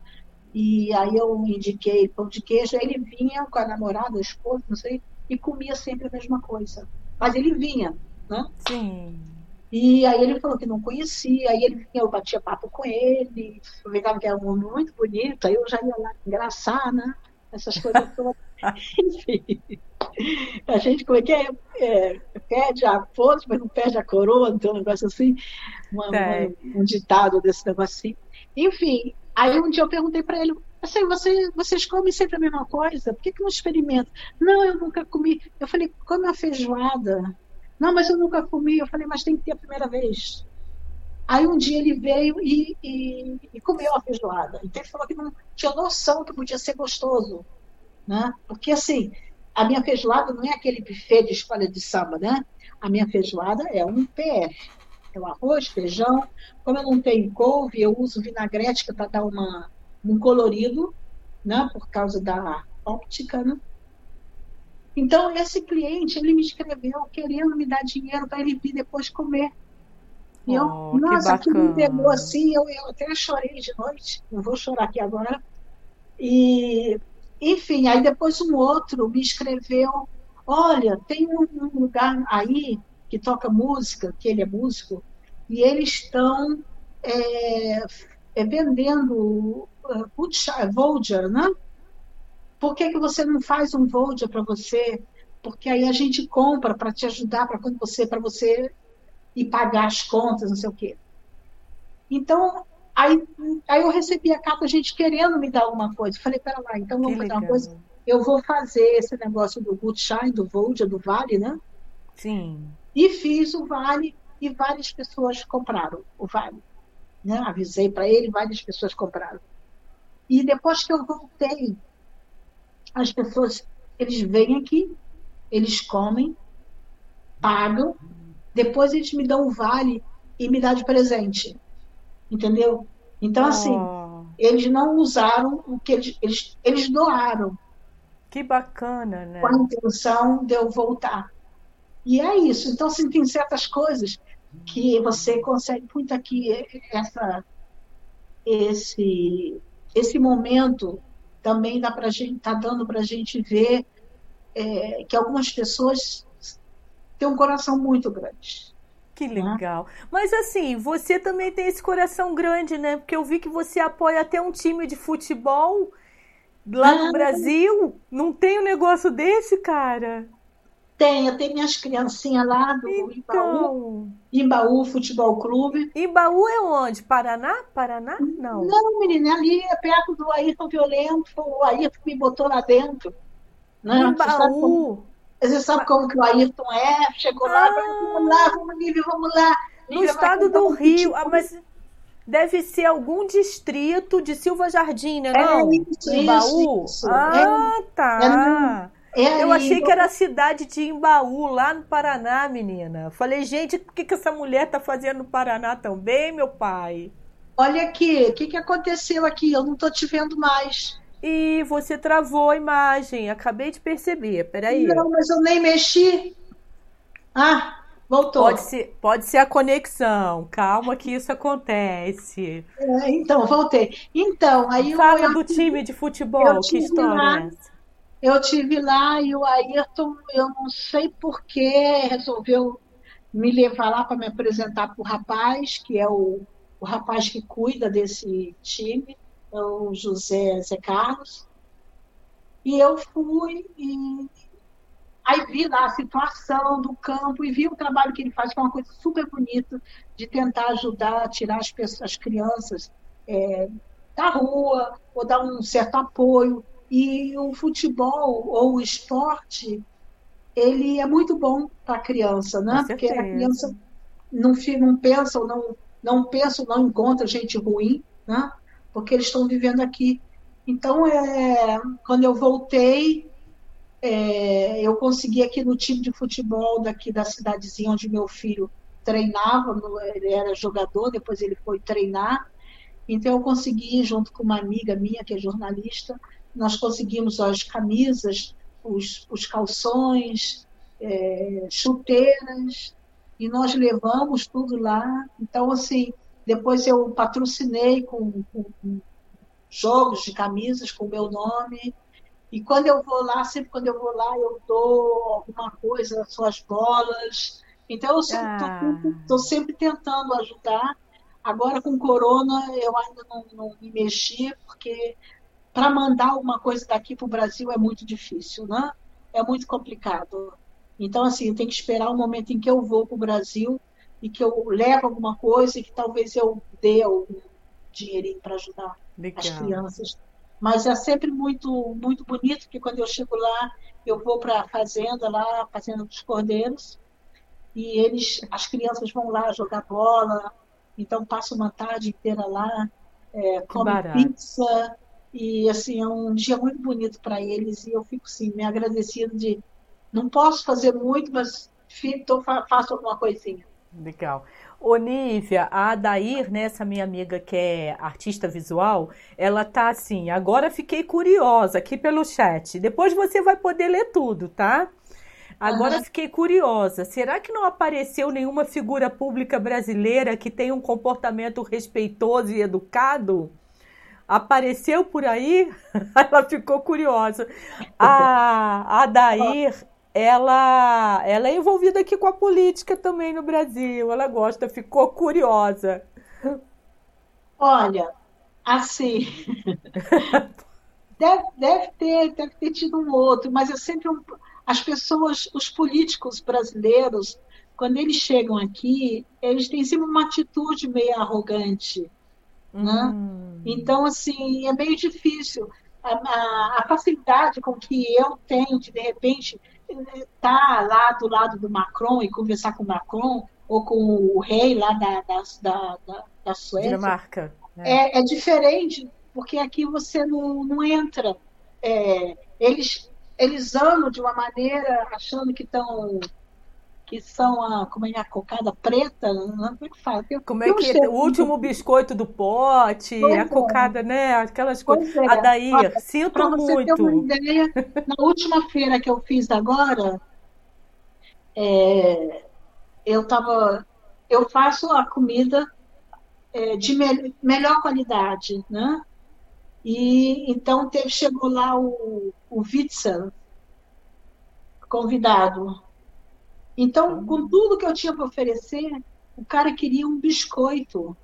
Speaker 2: e aí eu indiquei pão de queijo, ele vinha com a namorada, a esposa, não sei, e comia sempre a mesma coisa. Mas ele vinha, né?
Speaker 1: Sim.
Speaker 2: E aí ele falou que não conhecia, aí ele eu batia papo com ele, aproveitava que era um homem muito bonito, aí eu já ia lá engraçar, né? Essas coisas todas. *laughs* Enfim. A gente, como é que é? é perde a foto, mas não perde a coroa, não tem um negócio assim, uma, uma, um ditado desse negócio assim. Enfim, aí um dia eu perguntei para ele, assim, você, vocês comem sempre a mesma coisa? Por que, que não experimenta? Não, eu nunca comi. Eu falei, come a feijoada. Não, mas eu nunca comi. Eu falei, mas tem que ter a primeira vez. Aí um dia ele veio e, e, e comeu a feijoada. Então ele falou que não tinha noção que podia ser gostoso. Né? Porque assim, a minha feijoada não é aquele buffet de escola de samba, né? A minha feijoada é um PF. É o arroz, feijão. Como eu não tenho couve, eu uso vinagrete para dar uma, um colorido, né? Por causa da óptica, né? Então, esse cliente, ele me escreveu querendo me dar dinheiro para ele vir depois comer. E eu, oh, nossa, que, que me pegou assim, eu, eu até chorei de noite, não vou chorar aqui agora. E, enfim, aí depois um outro me escreveu, olha, tem um lugar aí que toca música, que ele é músico, e eles estão é, é, vendendo uh, Voyager, né? Por que, que você não faz um Voyager para você? Porque aí a gente compra para te ajudar para quando você para você ir pagar as contas, não sei o quê. Então, aí, aí eu recebi a carta, a gente querendo me dar alguma coisa. Falei, pera lá, então vamos fazer uma coisa. Eu vou fazer esse negócio do Shine, do Voyager, do Vale, né?
Speaker 1: Sim.
Speaker 2: E fiz o Vale e várias pessoas compraram o Vale. Né? Avisei para ele, várias pessoas compraram. E depois que eu voltei, as pessoas, eles vêm aqui, eles comem, pagam, depois eles me dão o vale e me dão de presente. Entendeu? Então, assim, oh. eles não usaram o que eles, eles, eles doaram.
Speaker 1: Que bacana, né?
Speaker 2: Com a intenção de eu voltar. E é isso. Então, assim, tem certas coisas que você consegue muito aqui essa esse esse momento também dá para gente tá dando para a gente ver é, que algumas pessoas têm um coração muito grande
Speaker 1: que né? legal. Mas assim, você também tem esse coração grande, né? Porque eu vi que você apoia até um time de futebol lá no ah. Brasil. Não tem um negócio desse, cara?
Speaker 2: Tem, eu tenho minhas criancinhas lá do então... Imbaú, Imbaú Futebol Clube.
Speaker 1: Imbaú é onde? Paraná? Paraná? Não.
Speaker 2: Não, menina, ali é perto do Ayrton Violento. O Ayrton me botou lá dentro.
Speaker 1: Né? Imbaú. Você sabe, como,
Speaker 2: você sabe como que o Ayrton é? Chegou ah. lá, vamos lá, vamos, Lívia, vamos lá.
Speaker 1: Lívia no estado do Rio. Ah, mas deve ser algum distrito de Silva Jardim, né? Não?
Speaker 2: É isso, Imbaú?
Speaker 1: Isso, isso. Ah, é, tá. É é eu achei que era a cidade de Imbaú, lá no Paraná, menina. Falei, gente, o que, que essa mulher tá fazendo no Paraná também, meu pai?
Speaker 2: Olha aqui, o que, que aconteceu aqui? Eu não tô te vendo mais.
Speaker 1: E você travou a imagem, acabei de perceber. Peraí.
Speaker 2: Não, mas eu nem mexi. Ah, voltou.
Speaker 1: Pode ser, pode ser a conexão. Calma que isso acontece.
Speaker 2: É, então, voltei. Então, aí
Speaker 1: Fala eu, do time de futebol, que história lá, é essa?
Speaker 2: Eu tive lá e o Ayrton, eu não sei por que, resolveu me levar lá para me apresentar para o rapaz, que é o, o rapaz que cuida desse time, é o José Zé Carlos. E eu fui e aí vi lá a situação do campo e vi o trabalho que ele faz, que é uma coisa super bonita, de tentar ajudar a tirar as, pessoas, as crianças é, da rua, ou dar um certo apoio. E o futebol ou o esporte, ele é muito bom para a criança, né? Porque a criança não, não pensa ou não, não pensa não encontra gente ruim, né? Porque eles estão vivendo aqui. Então, é, quando eu voltei, é, eu consegui aqui no time de futebol daqui da cidadezinha onde meu filho treinava, ele era jogador, depois ele foi treinar. Então eu consegui, junto com uma amiga minha que é jornalista, nós conseguimos as camisas, os, os calções, é, chuteiras, e nós levamos tudo lá. Então, assim, depois eu patrocinei com, com, com jogos de camisas com o meu nome. E quando eu vou lá, sempre quando eu vou lá, eu dou alguma coisa, suas bolas. Então, eu estou ah. sempre tentando ajudar. Agora, com corona, eu ainda não, não me mexi, porque para mandar alguma coisa daqui para o Brasil é muito difícil, né? É muito complicado. Então, assim, tem que esperar o momento em que eu vou para o Brasil e que eu levo alguma coisa e que talvez eu dê algum dinheirinho para ajudar Legal. as crianças. Mas é sempre muito, muito bonito, porque quando eu chego lá, eu vou para a fazenda, lá, a Fazenda dos Cordeiros, e eles, as crianças vão lá jogar bola, então passo uma tarde inteira lá, é, come pizza, e assim, é um dia muito bonito para eles e eu fico sim, me agradecido de não posso fazer muito, mas tô, faço alguma coisinha.
Speaker 1: Legal. Onívia, a Adair, né, essa minha amiga que é artista visual, ela tá assim, agora fiquei curiosa aqui pelo chat. Depois você vai poder ler tudo, tá? Agora uhum. fiquei curiosa. Será que não apareceu nenhuma figura pública brasileira que tenha um comportamento respeitoso e educado? Apareceu por aí, *laughs* ela ficou curiosa. A, a Dair, ela, ela é envolvida aqui com a política também no Brasil. Ela gosta, ficou curiosa.
Speaker 2: Olha, assim, *laughs* deve, deve, ter, deve ter tido um outro, mas é sempre um, as pessoas, os políticos brasileiros, quando eles chegam aqui, eles têm sempre uma atitude meio arrogante. Né? Hum. Então, assim, é meio difícil. A, a, a, facilidade com que eu tenho de, de repente, estar tá lá do lado do Macron e conversar com o Macron, ou com o rei lá da, da, da, da, Suécia.
Speaker 1: Dinamarca.
Speaker 2: Né? É, é diferente, porque aqui você não, não entra. É, eles, eles andam de uma maneira achando que estão que são a, como é a cocada preta, não, como é que fala?
Speaker 1: Tem, como é que é? O último biscoito do pote, pois a é. cocada, né? Aquelas coisas. É. Adair, Olha, sinto pra você muito. Ter uma
Speaker 2: ideia, na última feira que eu fiz agora, é, eu tava, eu faço a comida é, de me, melhor qualidade, né? E então teve, chegou lá o, o Witzel, convidado. Então, com tudo que eu tinha para oferecer, o cara queria um biscoito,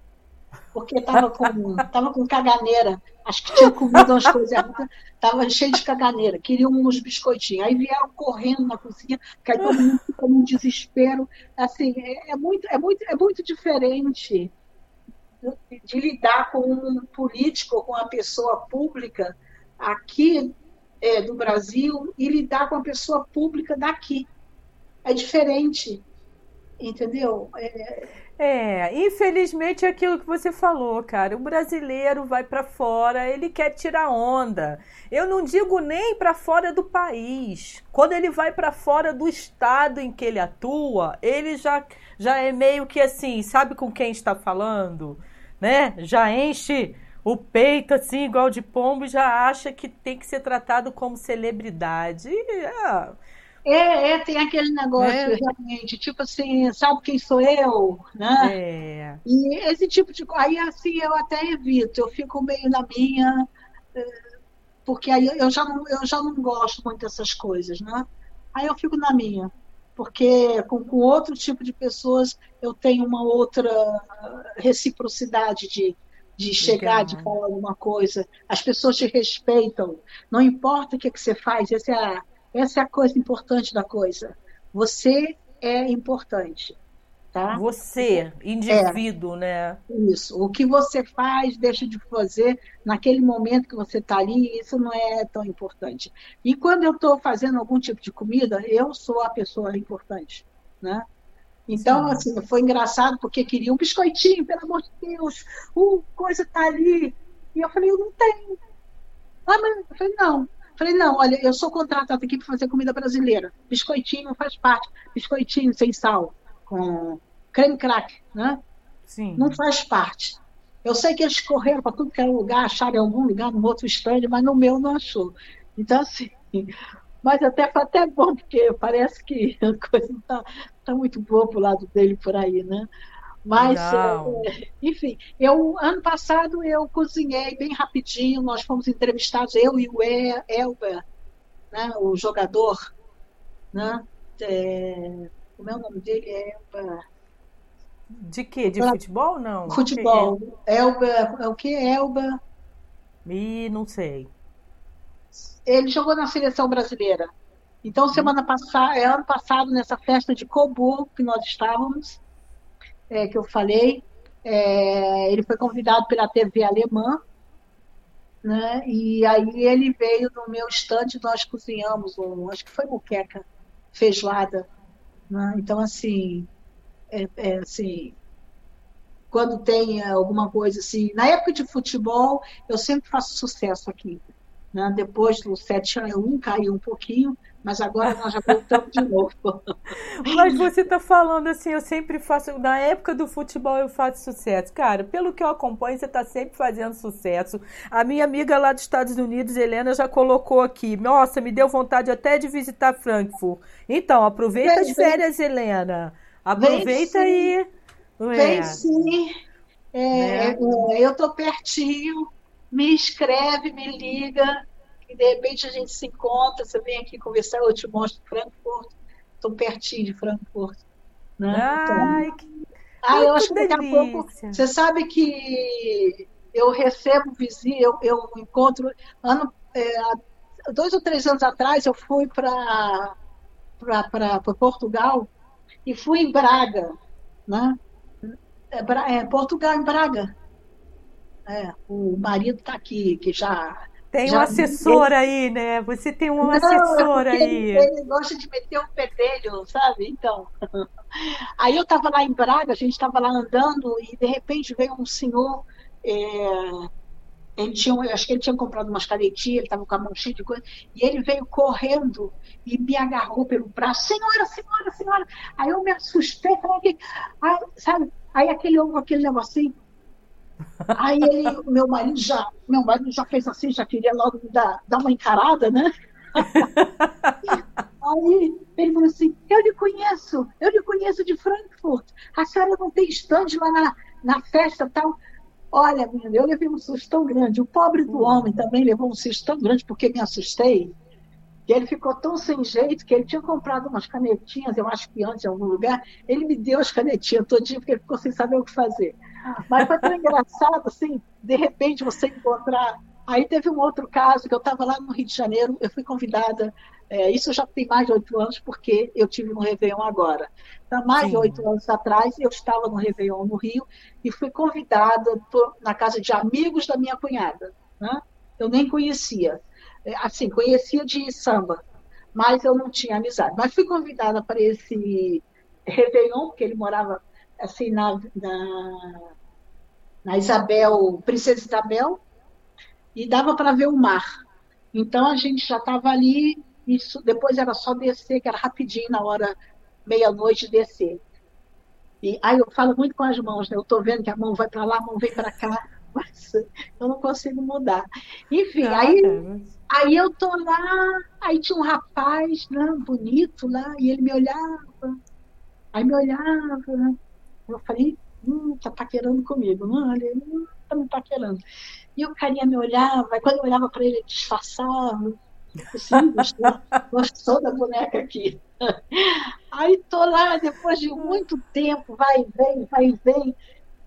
Speaker 2: porque estava com, *laughs* tava com caganeira. Acho que tinha comido umas coisas erradas, estava cheio de caganeira, queriam uns biscoitinhos. Aí vieram correndo na cozinha, que aí todo mundo ficou num desespero. Assim, é, é, muito, é, muito, é muito diferente de lidar com um político, com uma pessoa pública aqui é, do Brasil e lidar com a pessoa pública daqui é diferente, entendeu?
Speaker 1: É... é, infelizmente é aquilo que você falou, cara. O brasileiro vai para fora, ele quer tirar onda. Eu não digo nem para fora do país. Quando ele vai para fora do estado em que ele atua, ele já já é meio que assim, sabe com quem está falando, né? Já enche o peito assim igual de pombo já acha que tem que ser tratado como celebridade. É,
Speaker 2: é, é, tem aquele negócio, é. realmente, tipo assim, sabe quem sou eu, né?
Speaker 1: É.
Speaker 2: E esse tipo de coisa, aí assim eu até evito, eu fico meio na minha, eh, porque aí eu já não, eu já não gosto muito dessas coisas, né? Aí eu fico na minha, porque com, com outro tipo de pessoas eu tenho uma outra reciprocidade de, de chegar, de falar alguma coisa. As pessoas te respeitam, não importa o que, que você faz, essa é a essa é a coisa importante da coisa. Você é importante. Tá?
Speaker 1: Você, indivíduo, é, né?
Speaker 2: Isso. O que você faz, deixa de fazer naquele momento que você está ali, isso não é tão importante. E quando eu estou fazendo algum tipo de comida, eu sou a pessoa importante, né? Então, Sim. assim, foi engraçado porque queria um biscoitinho, pelo amor de Deus, uh, coisa está ali. E eu falei, eu não tenho. Ah, mas eu falei, não, Falei, não, olha, eu sou contratada aqui para fazer comida brasileira. Biscoitinho faz parte. Biscoitinho sem sal, com creme crack, né?
Speaker 1: Sim.
Speaker 2: Não faz parte. Eu sei que eles correram para tudo que era lugar, acharam em algum lugar, no outro stand, mas no meu não achou. Então, assim, mas até foi até bom, porque parece que a coisa não está tá muito boa pro lado dele por aí, né? Mas, é, enfim, eu ano passado eu cozinhei bem rapidinho, nós fomos entrevistados, eu e o Elber, né, o jogador, né? É, como é o nome dele? Elber.
Speaker 1: De quê? De futebol? Não.
Speaker 2: Futebol. É? Elber, é o que? Elber.
Speaker 1: E não sei.
Speaker 2: Ele jogou na seleção brasileira. Então, semana passada, é, ano passado, nessa festa de Coburgo que nós estávamos, é, que eu falei. É, ele foi convidado pela TV alemã, né? E aí ele veio no meu estande, nós cozinhamos, um, acho que foi muqueca, feijoada. Né? Então, assim, é, é, assim, quando tem alguma coisa assim. Na época de futebol, eu sempre faço sucesso aqui. Né? Depois do 7 a 1 caiu um pouquinho, mas agora nós já voltamos de novo. *laughs*
Speaker 1: Mas você está falando assim, eu sempre faço, na época do futebol eu faço sucesso. Cara, pelo que eu acompanho, você está sempre fazendo sucesso. A minha amiga lá dos Estados Unidos, Helena, já colocou aqui. Nossa, me deu vontade até de visitar Frankfurt. Então, aproveita vem, as férias, vem. Helena. Aproveita vem,
Speaker 2: aí. Vem é. sim. É, né? é, eu estou pertinho me escreve, me liga, e de repente a gente se encontra, você vem aqui conversar, eu te mostro Frankfurt, estou pertinho de Frankfurt. Né?
Speaker 1: Ai, então, que...
Speaker 2: Ah, eu acho que daqui a pouco. Você sabe que eu recebo visita, eu, eu encontro. Ano, é, dois ou três anos atrás, eu fui para Portugal e fui em Braga, né? É, é, Portugal, em Braga. É, o marido está aqui, que já.
Speaker 1: Tem já, um assessor ele... aí, né? Você tem um Não, assessor é aí.
Speaker 2: Ele, ele, gosta de meter um pedelho, sabe? Então. *laughs* Aí eu estava lá em Braga, a gente estava lá andando e de repente veio um senhor. É, ele tinha, acho que ele tinha comprado umas canetinhas, ele estava com a mão cheia de coisa, e ele veio correndo e me agarrou pelo braço, senhora, senhora, senhora. Aí eu me assustei, falei, aí, sabe? Aí aquele homem, aquele negocinho. Aí ele, meu marido já, meu marido já fez assim, já queria logo dar, dar uma encarada, né? *laughs* Aí ele falou assim: Eu lhe conheço, eu lhe conheço de Frankfurt. A senhora não tem estande lá na, na festa tal. Olha, menina, eu levei um susto tão grande. O pobre do homem também levou um susto tão grande porque me assustei. Que ele ficou tão sem jeito que ele tinha comprado umas canetinhas, eu acho que antes em algum lugar. Ele me deu as canetinhas todinho porque ele ficou sem saber o que fazer. Mas foi tão engraçado, assim, de repente você encontrar. Aí teve um outro caso que eu estava lá no Rio de Janeiro, eu fui convidada é, isso já tem mais de oito anos, porque eu tive no Réveillon agora. Então, mais Sim. de oito anos atrás, eu estava no Réveillon no Rio e fui convidada por, na casa de amigos da minha cunhada. Né? Eu nem conhecia. É, assim, conhecia de samba, mas eu não tinha amizade. Mas fui convidada para esse Réveillon, porque ele morava assim na, na, na Isabel, Princesa Isabel, e dava para ver o mar. Então a gente já estava ali isso, depois era só descer, que era rapidinho na hora meia-noite descer. E aí eu falo muito com as mãos, né? Eu estou vendo que a mão vai para lá, a mão vem para cá, *laughs* mas eu não consigo mudar. Enfim, ah, aí, é. aí eu tô lá, aí tinha um rapaz, né, bonito lá, e ele me olhava, aí me olhava, eu falei, hum, tá paquerando comigo, não, ele hum, tá me paquerando. E o carinha me olhava, e quando eu olhava para ele, ele disfarçava, Sim, gostou, gostou da boneca aqui. *laughs* Aí tô lá, depois de muito tempo, vai e vem, vai e vem.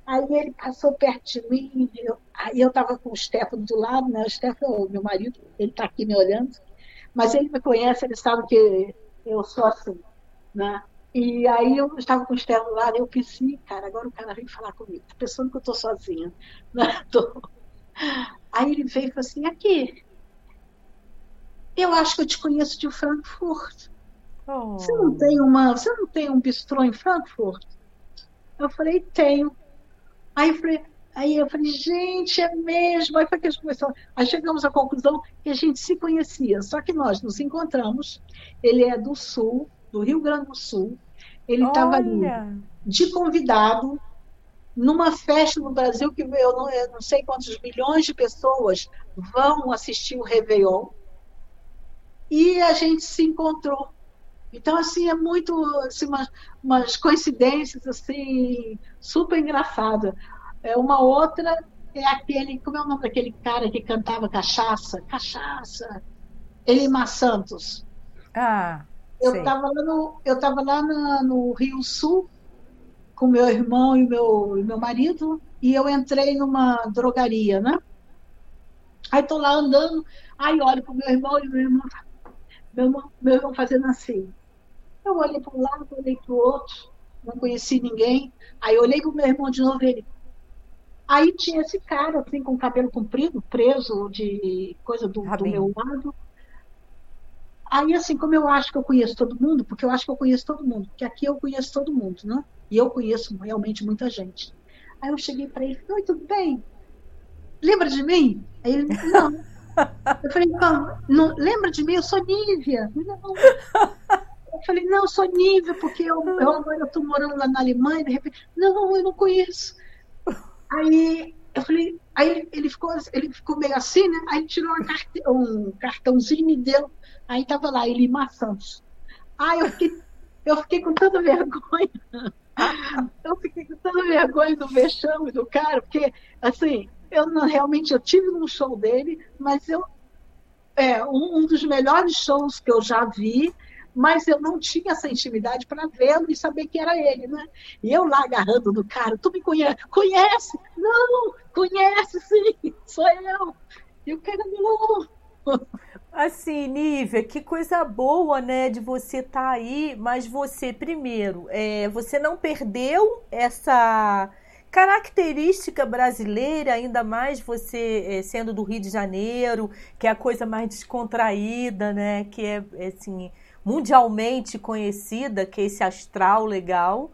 Speaker 2: Aí ele passou perto de mim, eu, aí eu estava com o Stefano do lado, né? O Stefano, meu marido, ele está aqui me olhando, mas ele me conhece, ele sabe que eu sou assim, né? E aí eu estava com o Stefano lá, eu pensei, cara, agora o cara vem falar comigo, tá pensando que eu estou sozinha, *laughs* né? Tô... Aí ele veio e falou assim, aqui, eu acho que eu te conheço de Frankfurt. Oh. Você não tem uma, você não tem um bistrô em Frankfurt? Eu falei, tenho. Aí eu falei, aí eu falei, gente, é mesmo. Aí foi que a gente começou. Aí chegamos à conclusão que a gente se conhecia, só que nós nos encontramos. Ele é do sul, do Rio Grande do Sul. Ele estava ali de convidado numa festa no Brasil que eu não, eu não sei quantos milhões de pessoas vão assistir o Réveillon e a gente se encontrou. Então, assim, é muito, assim, umas, umas coincidências, assim, super engraçadas. É, uma outra é aquele, como é o nome daquele cara que cantava Cachaça? Cachaça. Elimar Santos.
Speaker 1: Ah,
Speaker 2: eu estava lá, no, eu tava lá no, no Rio Sul com meu irmão e meu, e meu marido e eu entrei numa drogaria, né? Aí tô lá andando, aí olho pro meu irmão e meu irmão meu irmão, meu irmão fazendo assim. Eu olhei para um lado, olhei para o outro, não conheci ninguém. Aí olhei para o meu irmão de novo ele. Aí tinha esse cara, assim, com cabelo comprido, preso de coisa do, do meu lado. Aí, assim, como eu acho que eu conheço todo mundo, porque eu acho que eu conheço todo mundo, porque aqui eu conheço todo mundo, né? E eu conheço realmente muita gente. Aí eu cheguei para ele, oi, tudo bem? Lembra de mim? Aí ele, não. *laughs* Eu falei, não, não, lembra de mim? Eu sou Nívia. Não. Eu falei, não, eu sou Nívia, porque eu, eu agora estou morando lá na Alemanha, de repente, não, eu não conheço. Aí eu falei, aí ele ficou, ele ficou meio assim, né? Aí ele tirou um cartãozinho e me deu. Aí tava lá, ele Santos. Aí eu fiquei, eu fiquei com tanta vergonha. Eu fiquei com tanta vergonha do vexame do cara, porque, assim, eu não, realmente eu tive num show dele, mas eu é, um, um dos melhores shows que eu já vi, mas eu não tinha essa intimidade para vê-lo e saber que era ele, né? E eu lá agarrando no cara, tu me conhece? Conhece? Não, conhece sim, sou eu. E o cara, não.
Speaker 1: Assim, Nívia, que coisa boa, né, de você estar tá aí, mas você, primeiro, é, você não perdeu essa característica brasileira, ainda mais você é, sendo do Rio de Janeiro, que é a coisa mais descontraída, né, que é, assim, mundialmente conhecida, que é esse astral legal.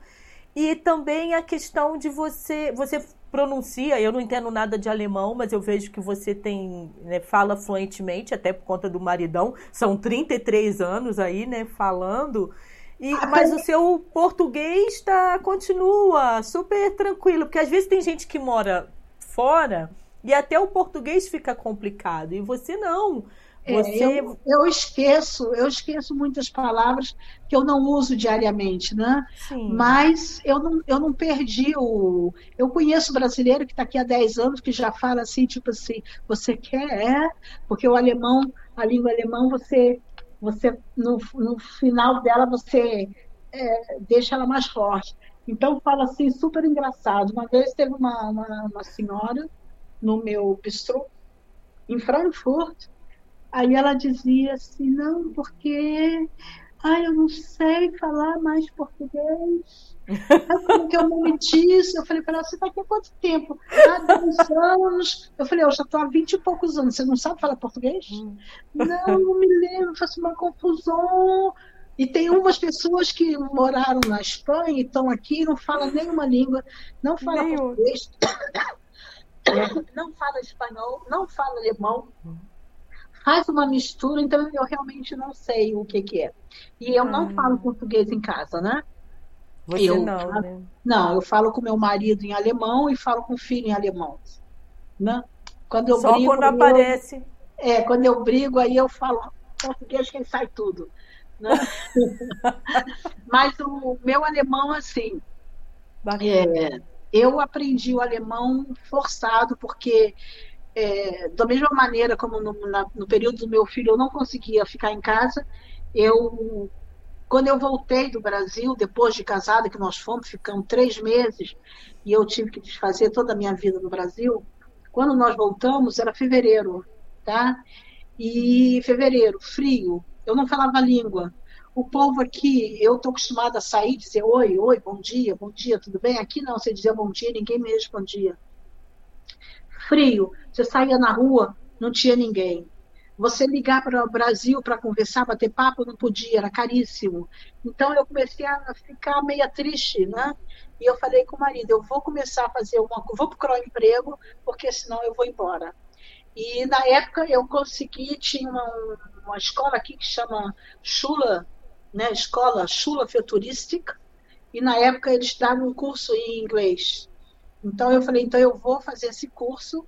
Speaker 1: E também a questão de você, você pronuncia, eu não entendo nada de alemão, mas eu vejo que você tem, né, fala fluentemente, até por conta do maridão, são 33 anos aí, né, falando. E, ah, mas o seu português tá, continua super tranquilo, porque às vezes tem gente que mora fora e até o português fica complicado, e você não.
Speaker 2: É, Você... É, eu, eu, esqueço, eu esqueço muitas palavras que eu não uso diariamente, né? Sim. Mas eu não, eu não perdi o. Eu conheço brasileiro que está aqui há 10 anos que já fala assim, tipo assim, você quer? É, porque o alemão, a língua alemã, você, você no, no final dela, você é, deixa ela mais forte. Então fala assim, super engraçado. Uma vez teve uma, uma, uma senhora no meu bistrô em Frankfurt Aí ela dizia assim, não, porque ai, eu não sei falar mais português. Como que eu não me disse? Eu falei para ela, você está aqui há quanto tempo? Há 10 anos. Eu falei, eu já estou há 20 e poucos anos, você não sabe falar português? Hum. Não, não me lembro, faço uma confusão. E tem umas pessoas que moraram na Espanha e estão aqui não falam nenhuma língua, não falam português, *coughs* não fala espanhol, não fala alemão. Faz uma mistura, então eu realmente não sei o que, que é. E eu ah. não falo português em casa, né?
Speaker 1: Você eu, não, né?
Speaker 2: Não, eu falo com meu marido em alemão e falo com o filho em alemão. Né? Quando eu
Speaker 1: Só
Speaker 2: brigo,
Speaker 1: quando aparece.
Speaker 2: Eu, é, quando eu brigo, aí eu falo português que sai tudo. Né? *laughs* Mas o meu alemão, assim, é, eu aprendi o alemão forçado, porque é, da mesma maneira como no, na, no, período do meu filho eu não conseguia ficar em casa, eu quando eu voltei do Brasil, depois de casada, que nós fomos, ficamos três meses, e eu tive que desfazer toda a minha vida no Brasil, quando nós voltamos, era fevereiro, tá? E fevereiro, frio, eu não falava língua. O povo aqui, eu estou acostumada a sair e dizer oi, oi, bom dia, bom dia, tudo bem? Aqui não, você dizia bom dia, ninguém me respondia frio, você saía na rua, não tinha ninguém. Você ligar para o Brasil para conversar, bater papo, não podia, era caríssimo. Então eu comecei a ficar meio triste, né? E eu falei com o marido, eu vou começar a fazer uma, vou procurar um emprego, porque senão eu vou embora. E na época eu consegui, tinha uma, uma escola aqui que chama Chula, né? Escola Chula Futurística, e na época eles davam um curso em inglês. Então eu falei, então eu vou fazer esse curso.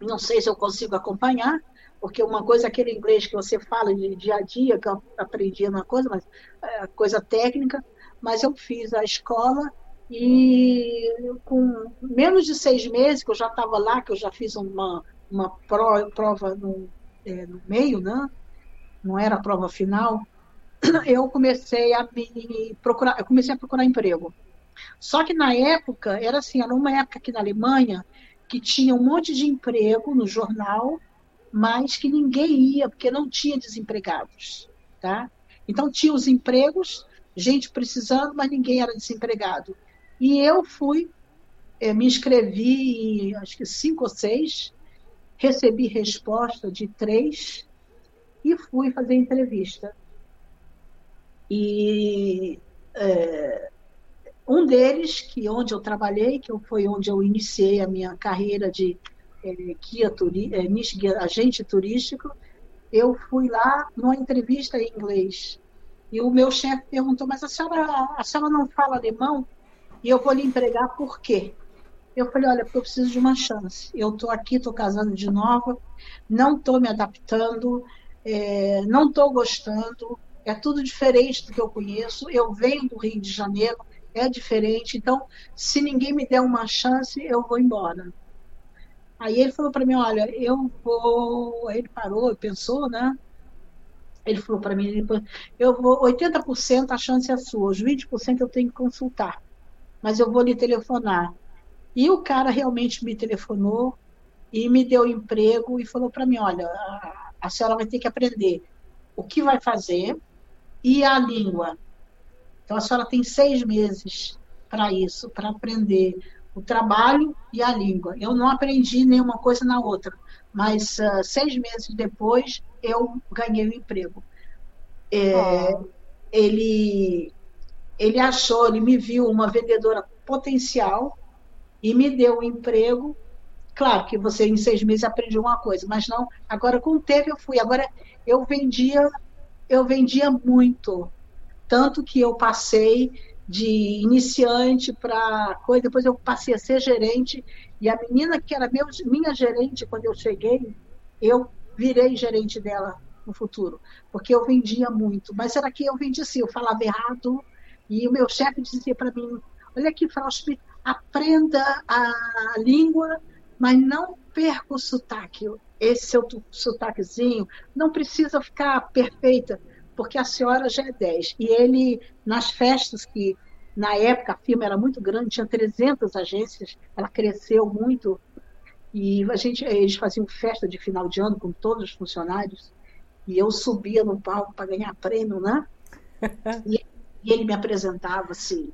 Speaker 2: Não sei se eu consigo acompanhar, porque uma coisa aquele inglês que você fala de dia a dia, que eu aprendi uma coisa, mas é coisa técnica, mas eu fiz a escola e com menos de seis meses que eu já estava lá, que eu já fiz uma, uma prova no, é, no meio, né? não era a prova final, eu comecei a me procurar, eu comecei a procurar emprego. Só que na época, era assim, era uma época aqui na Alemanha que tinha um monte de emprego no jornal, mas que ninguém ia, porque não tinha desempregados. Tá? Então tinha os empregos, gente precisando, mas ninguém era desempregado. E eu fui, eh, me inscrevi em acho que cinco ou seis, recebi resposta de três e fui fazer entrevista. E é, um deles, que onde eu trabalhei, que foi onde eu iniciei a minha carreira de é, guia turi é, guia, agente turístico, eu fui lá numa entrevista em inglês. E o meu chefe perguntou, mas a senhora, a senhora não fala alemão? E eu vou lhe empregar por quê? Eu falei, olha, porque eu preciso de uma chance. Eu estou aqui, estou casando de novo, não estou me adaptando, é, não estou gostando, é tudo diferente do que eu conheço. Eu venho do Rio de Janeiro, é diferente. Então, se ninguém me der uma chance, eu vou embora. Aí ele falou para mim, olha, eu vou. Ele parou, pensou, né? Ele falou para mim, eu vou 80% a chance é sua, os 20% eu tenho que consultar, mas eu vou lhe telefonar. E o cara realmente me telefonou e me deu emprego e falou para mim, olha, a senhora vai ter que aprender o que vai fazer e a língua. Então a senhora tem seis meses para isso, para aprender o trabalho e a língua. Eu não aprendi nenhuma coisa na outra, mas uh, seis meses depois eu ganhei o um emprego. É, oh. Ele ele achou, ele me viu uma vendedora potencial e me deu um emprego. Claro que você em seis meses aprende uma coisa, mas não. Agora com o tempo eu fui. Agora eu vendia, eu vendia muito, tanto que eu passei de iniciante para coisa, depois eu passei a ser gerente, e a menina que era meu, minha gerente quando eu cheguei, eu virei gerente dela no futuro, porque eu vendia muito, mas era que eu vendia assim, eu falava errado, e o meu chefe dizia para mim, olha aqui, Frauschmidt, aprenda a língua, mas não perca o sotaque, esse seu sotaquezinho, não precisa ficar perfeita, porque a senhora já é 10. E ele, nas festas que, na época, a firma era muito grande, tinha 300 agências, ela cresceu muito, e a gente, eles faziam festa de final de ano com todos os funcionários, e eu subia no palco para ganhar prêmio, né? *laughs* E, e, ele me apresentava assim,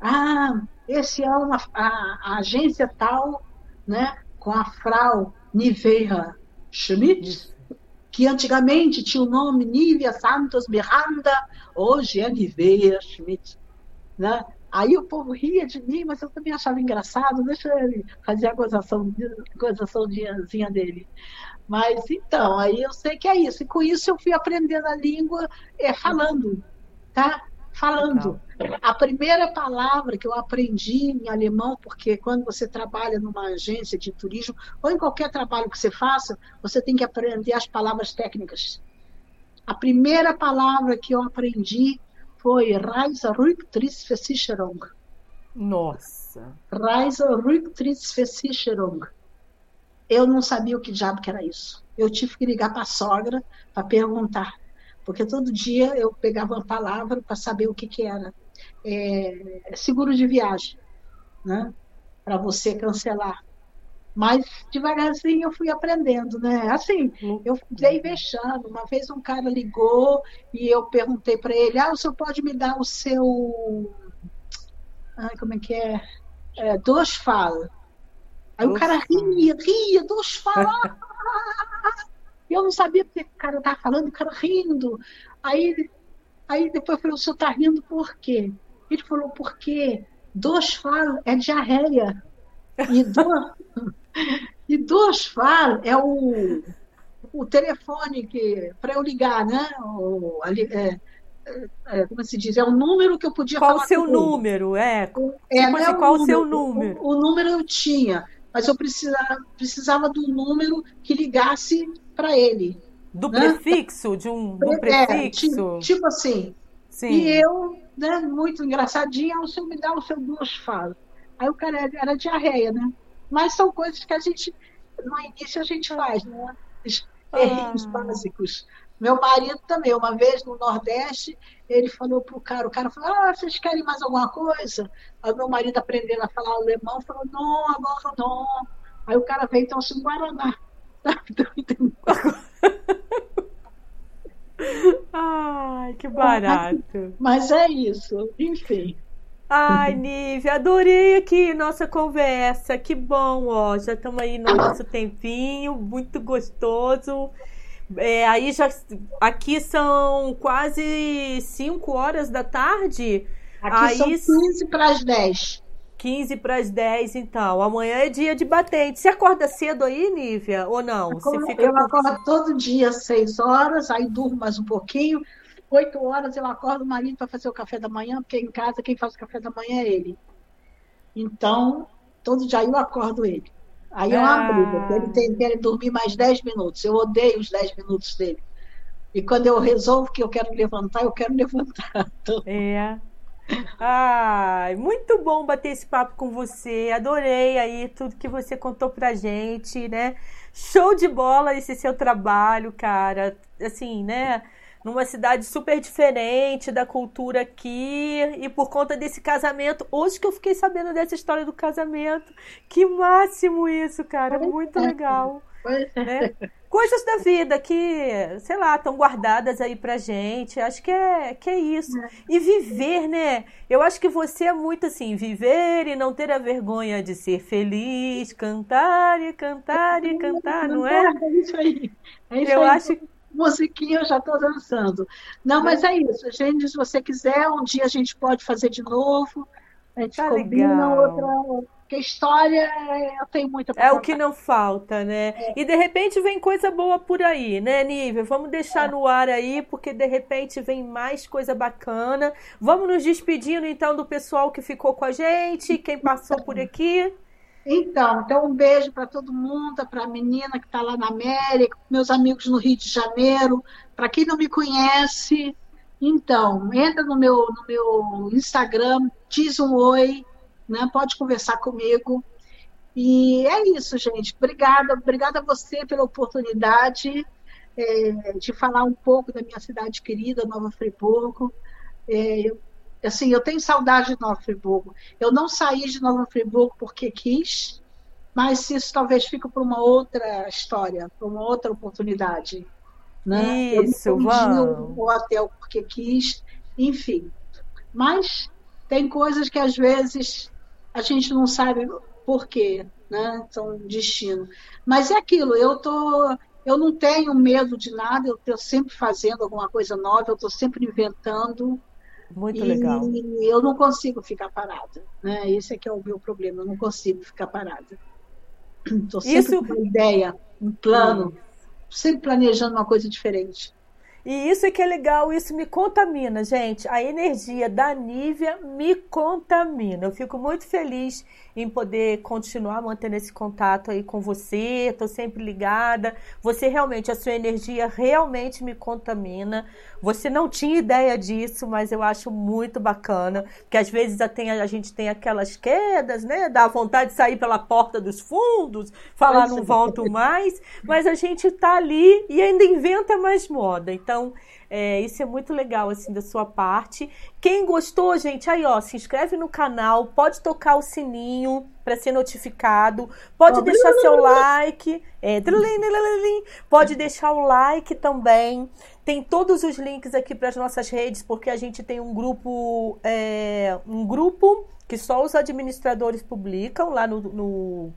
Speaker 2: ah, esse ano a, a, a agência tal, né, com a Frau Niveira Schmidt, que antigamente tinha o nome Nívia Santos Miranda, hoje é Nivea Schmidt. Né? Aí o povo ria de mim, mas eu também achava engraçado, deixa ele fazer a gozação, gozaçãozinha dele. Mas então, aí eu sei que é isso. E com isso eu fui aprendendo a língua é, falando, tá? Falando. A primeira palavra que eu aprendi em alemão, porque quando você trabalha numa agência de turismo, ou em qualquer trabalho que você faça, você tem que aprender as palavras técnicas. A primeira palavra que eu aprendi foi Reiserücktrittsversicherung.
Speaker 1: Nossa!
Speaker 2: Reiserücktrittsversicherung. Eu não sabia o que diabo que era isso. Eu tive que ligar para a sogra para perguntar porque todo dia eu pegava uma palavra para saber o que, que era. É, seguro de viagem, né? para você cancelar. Mas devagarzinho eu fui aprendendo, né? Assim, eu dei vexando. Uma vez um cara ligou e eu perguntei para ele: Ah, o senhor pode me dar o seu. Ai, como é que é? é dois fala. Aí o cara ria, ria, dois fala. E eu não sabia porque o cara estava falando, o cara rindo. Aí, aí depois eu falei, o senhor está rindo por quê? Ele falou, porque dois falam é diarreia. E dois, *laughs* e dois falam é o, o telefone que para eu ligar, né? O, ali, é, é, como se diz, é o número que eu podia
Speaker 1: qual
Speaker 2: falar.
Speaker 1: Qual o seu número? É, é
Speaker 2: tipo assim,
Speaker 1: é qual o seu número?
Speaker 2: O, o, número eu tinha, mas eu precisava, precisava do número que ligasse para ele.
Speaker 1: Do né? prefixo? De um do prefixo? É,
Speaker 2: tipo, tipo, assim. Sim. E eu, né, muito engraçadinha, o senhor me dá o seu duas falas. Aí o cara era, era diarreia, né? Mas são coisas que a gente, no início, a gente faz, né? Erros ah. básicos. Meu marido também, uma vez no Nordeste, ele falou pro cara, o cara falou, ah, vocês querem mais alguma coisa? Aí meu marido aprendendo a falar alemão, falou, não, agora não. Aí o cara veio e trouxe *laughs*
Speaker 1: Ai, que barato.
Speaker 2: Mas é isso, enfim.
Speaker 1: Ai, Nívia, adorei aqui nossa conversa. Que bom, ó. Já estamos aí no nosso tempinho, muito gostoso. É, aí já aqui são quase 5 horas da tarde.
Speaker 2: Aqui aí, são 15 para as 10.
Speaker 1: 15 para as 10, então. Amanhã é dia de batente. Você acorda cedo aí, Nívia, ou não?
Speaker 2: Você fica eu acordo todo dia às 6 horas, aí durmo mais um pouquinho. 8 horas eu acordo o marido para fazer o café da manhã, porque em casa quem faz o café da manhã é ele. Então, todo dia eu acordo ele. Aí é uma briga, ele tem que dormir mais 10 minutos. Eu odeio os 10 minutos dele. E quando eu resolvo que eu quero levantar, eu quero *laughs* levantar.
Speaker 1: Então... É. Ai, muito bom bater esse papo com você. Adorei aí tudo que você contou pra gente, né? Show de bola esse seu trabalho, cara. Assim, né? Numa cidade super diferente da cultura aqui e por conta desse casamento. Hoje que eu fiquei sabendo dessa história do casamento. Que máximo isso, cara. Muito legal. Né? Coisas da vida que, sei lá, estão guardadas aí pra gente. Acho que é, que é isso. É. E viver, né? Eu acho que você é muito assim, viver e não ter a vergonha de ser feliz, cantar e cantar e cantar, não é?
Speaker 2: É isso aí. É isso eu aí. acho musiquinha eu já estou dançando. Não, mas é isso, gente. Se você quiser, um dia a gente pode fazer de novo. A gente tá combina legal. outra, porque história eu tenho muita
Speaker 1: É o que não falta, né? É. E de repente vem coisa boa por aí, né, Nívia? Vamos deixar é. no ar aí, porque de repente vem mais coisa bacana. Vamos nos despedindo então do pessoal que ficou com a gente, quem passou por aqui.
Speaker 2: Então, então um beijo para todo mundo, para a menina que está lá na América, meus amigos no Rio de Janeiro. Para quem não me conhece, então, entra no meu, no meu Instagram, diz um oi, né? Pode conversar comigo. E é isso, gente. Obrigada, obrigada a você pela oportunidade é, de falar um pouco da minha cidade querida, Nova Friburgo. É, assim, eu tenho saudade de Nova Friburgo. Eu não saí de Nova Friburgo porque quis, mas isso talvez fique para uma outra história, para uma outra oportunidade. Né?
Speaker 1: Isso, eu vamos.
Speaker 2: o hotel porque quis, enfim. Mas tem coisas que às vezes a gente não sabe por quê, né? São destino. Mas é aquilo, eu tô, eu não tenho medo de nada, eu estou sempre fazendo alguma coisa nova, eu estou sempre inventando.
Speaker 1: Muito e legal.
Speaker 2: eu não consigo ficar parada, né? Esse é que é o meu problema, eu não consigo ficar parada. Estou sempre Isso... com uma ideia, um plano, sempre planejando uma coisa diferente.
Speaker 1: E isso é que é legal, isso me contamina, gente. A energia da Nívia me contamina. Eu fico muito feliz em poder continuar mantendo esse contato aí com você. Estou sempre ligada. Você realmente, a sua energia realmente me contamina. Você não tinha ideia disso, mas eu acho muito bacana, porque às vezes a, tem, a gente tem aquelas quedas, né? Dá vontade de sair pela porta dos fundos, falar não volto mais, mas a gente tá ali e ainda inventa mais moda. Então, é, isso é muito legal, assim, da sua parte. Quem gostou, gente, aí, ó, se inscreve no canal, pode tocar o sininho para ser notificado, pode deixar seu *laughs* like, é, pode deixar o like também. Tem todos os links aqui para as nossas redes, porque a gente tem um grupo, é, um grupo que só os administradores publicam lá no, no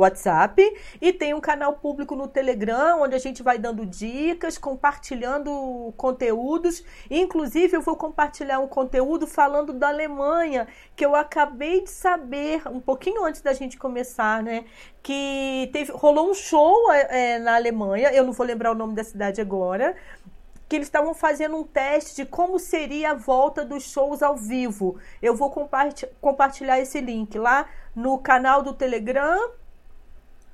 Speaker 1: WhatsApp e tem um canal público no Telegram, onde a gente vai dando dicas, compartilhando conteúdos. Inclusive, eu vou compartilhar um conteúdo falando da Alemanha, que eu acabei de saber, um pouquinho antes da gente começar, né? Que teve, rolou um show é, na Alemanha, eu não vou lembrar o nome da cidade agora, que eles estavam fazendo um teste de como seria a volta dos shows ao vivo. Eu vou compartilhar esse link lá no canal do Telegram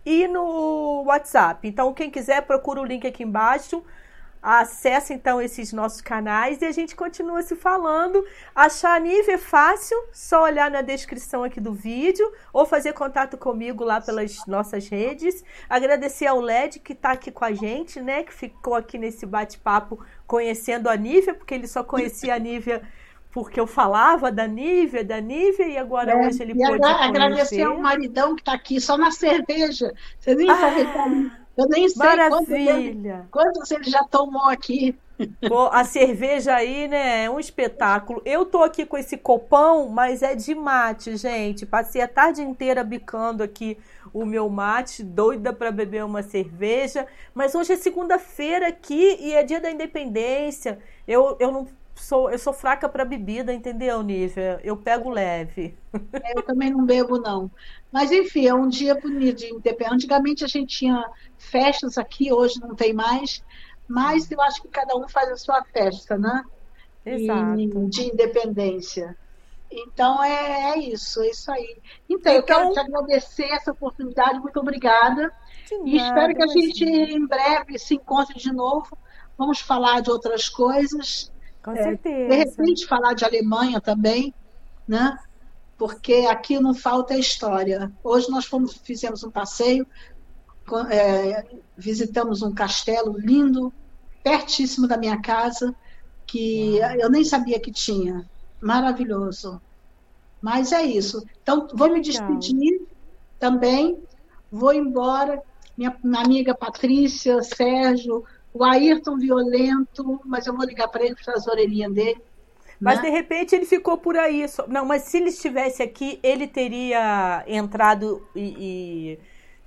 Speaker 1: e no WhatsApp. Então, quem quiser, procura o link aqui embaixo. Acesse então esses nossos canais e a gente continua se falando. Achar a Nive é fácil, só olhar na descrição aqui do vídeo ou fazer contato comigo lá pelas nossas redes. Agradecer ao LED que está aqui com a gente, né? Que ficou aqui nesse bate-papo conhecendo a Nívia, porque ele só conhecia a Nívia porque eu falava da Nívia, da Nívia, e agora é, hoje ele e
Speaker 2: agra agradecer ao maridão que está aqui, só na cerveja. Você nem ah, sabe, eu nem sei
Speaker 1: maravilha.
Speaker 2: quantos ele, ele já tomou aqui.
Speaker 1: Pô, a cerveja aí, né, é um espetáculo. Eu tô aqui com esse copão, mas é de mate, gente. Passei a tarde inteira bicando aqui o meu mate, doida para beber uma cerveja. Mas hoje é segunda-feira aqui e é dia da independência. Eu, eu não sou, eu sou fraca para bebida, entendeu, Nívia? Eu pego leve.
Speaker 2: É, eu também não bebo, não. Mas, enfim, é um dia bonito de independência. Antigamente a gente tinha festas aqui, hoje não tem mais. Mas eu acho que cada um faz a sua festa, né?
Speaker 1: Exato.
Speaker 2: E, de independência. Então é, é, isso, é isso aí. Então, então, eu quero te agradecer essa oportunidade, muito obrigada. E espero que a gente em breve se encontre de novo. Vamos falar de outras coisas
Speaker 1: Com é, certeza.
Speaker 2: De repente, falar de Alemanha também, né? Porque aqui não falta história. Hoje nós fomos, fizemos um passeio, é, visitamos um castelo lindo, pertíssimo da minha casa, que eu nem sabia que tinha. Maravilhoso. Mas é isso. Então, vou me despedir também. Vou embora. Minha, minha amiga Patrícia, Sérgio, o Ayrton violento, mas eu vou ligar para ele para as orelhinhas dele.
Speaker 1: Mas né? de repente ele ficou por aí. Não, mas se ele estivesse aqui, ele teria entrado e, e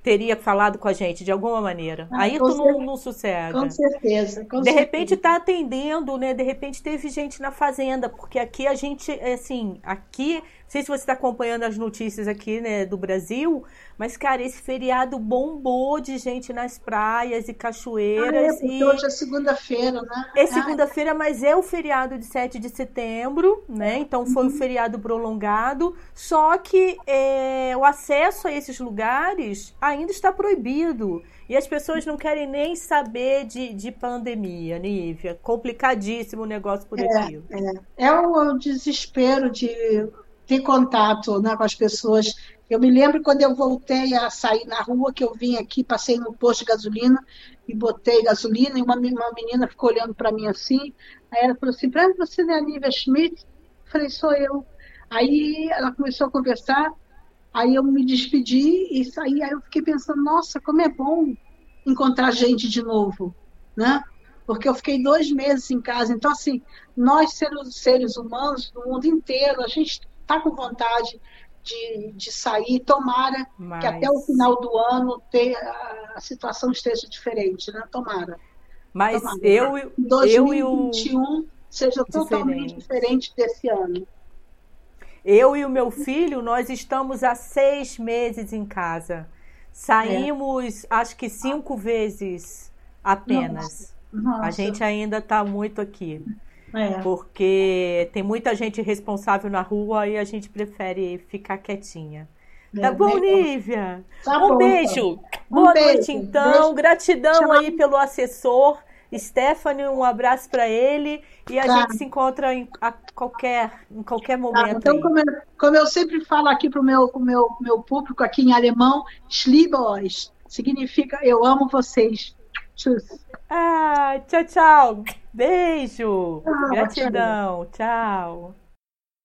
Speaker 1: teria falado com a gente de alguma maneira. Ah, Aí tu não, não sossega.
Speaker 2: Com certeza. Com
Speaker 1: de
Speaker 2: certeza.
Speaker 1: repente está atendendo, né? De repente teve gente na fazenda, porque aqui a gente, assim, aqui sei se você está acompanhando as notícias aqui né, do Brasil, mas, cara, esse feriado bombou de gente nas praias e cachoeiras.
Speaker 2: Ah, é, e... hoje é segunda-feira, né?
Speaker 1: É segunda-feira, mas é o feriado de 7 de setembro, né? Então foi uhum. um feriado prolongado. Só que é, o acesso a esses lugares ainda está proibido. E as pessoas não querem nem saber de, de pandemia, Nívia. Complicadíssimo o negócio por
Speaker 2: é,
Speaker 1: aqui.
Speaker 2: É, é o desespero de ter contato né, com as pessoas. Eu me lembro quando eu voltei a sair na rua, que eu vim aqui, passei no posto de gasolina e botei gasolina, e uma, uma menina ficou olhando para mim assim. Aí ela falou assim: Para você não é a Nívia Schmidt? Eu falei: Sou eu. Aí ela começou a conversar, aí eu me despedi e saí. Aí eu fiquei pensando: Nossa, como é bom encontrar gente de novo, né? Porque eu fiquei dois meses em casa. Então, assim, nós seres, seres humanos do mundo inteiro, a gente está com vontade de, de sair, tomara Mas... que até o final do ano ter, a, situação esteja diferente, né? Tomara.
Speaker 1: Mas
Speaker 2: tomara.
Speaker 1: eu,
Speaker 2: 2021 eu o... seja totalmente diferente. diferente desse ano.
Speaker 1: Eu e o meu filho, nós estamos há seis meses em casa. Saímos, é. acho que cinco vezes apenas. Nossa. Nossa. A gente ainda está muito aqui. É. Porque tem muita gente responsável na rua e a gente prefere ficar quietinha. É, tá bom, Nívia?
Speaker 2: Tá
Speaker 1: um
Speaker 2: bom,
Speaker 1: beijo.
Speaker 2: Então.
Speaker 1: Boa
Speaker 2: beijo.
Speaker 1: noite, então. Beijo. Gratidão Tchau. aí pelo assessor. Stephanie, um abraço para ele e a tá. gente se encontra em, a qualquer, em qualquer tá, momento.
Speaker 2: Tá. Então, como eu, como eu, sempre falo aqui para o meu, meu, meu público, aqui em alemão, Schliebos significa eu amo vocês. Tschüss.
Speaker 1: Ah, tchau, tchau. Beijo. Ah, Gratidão. tchau.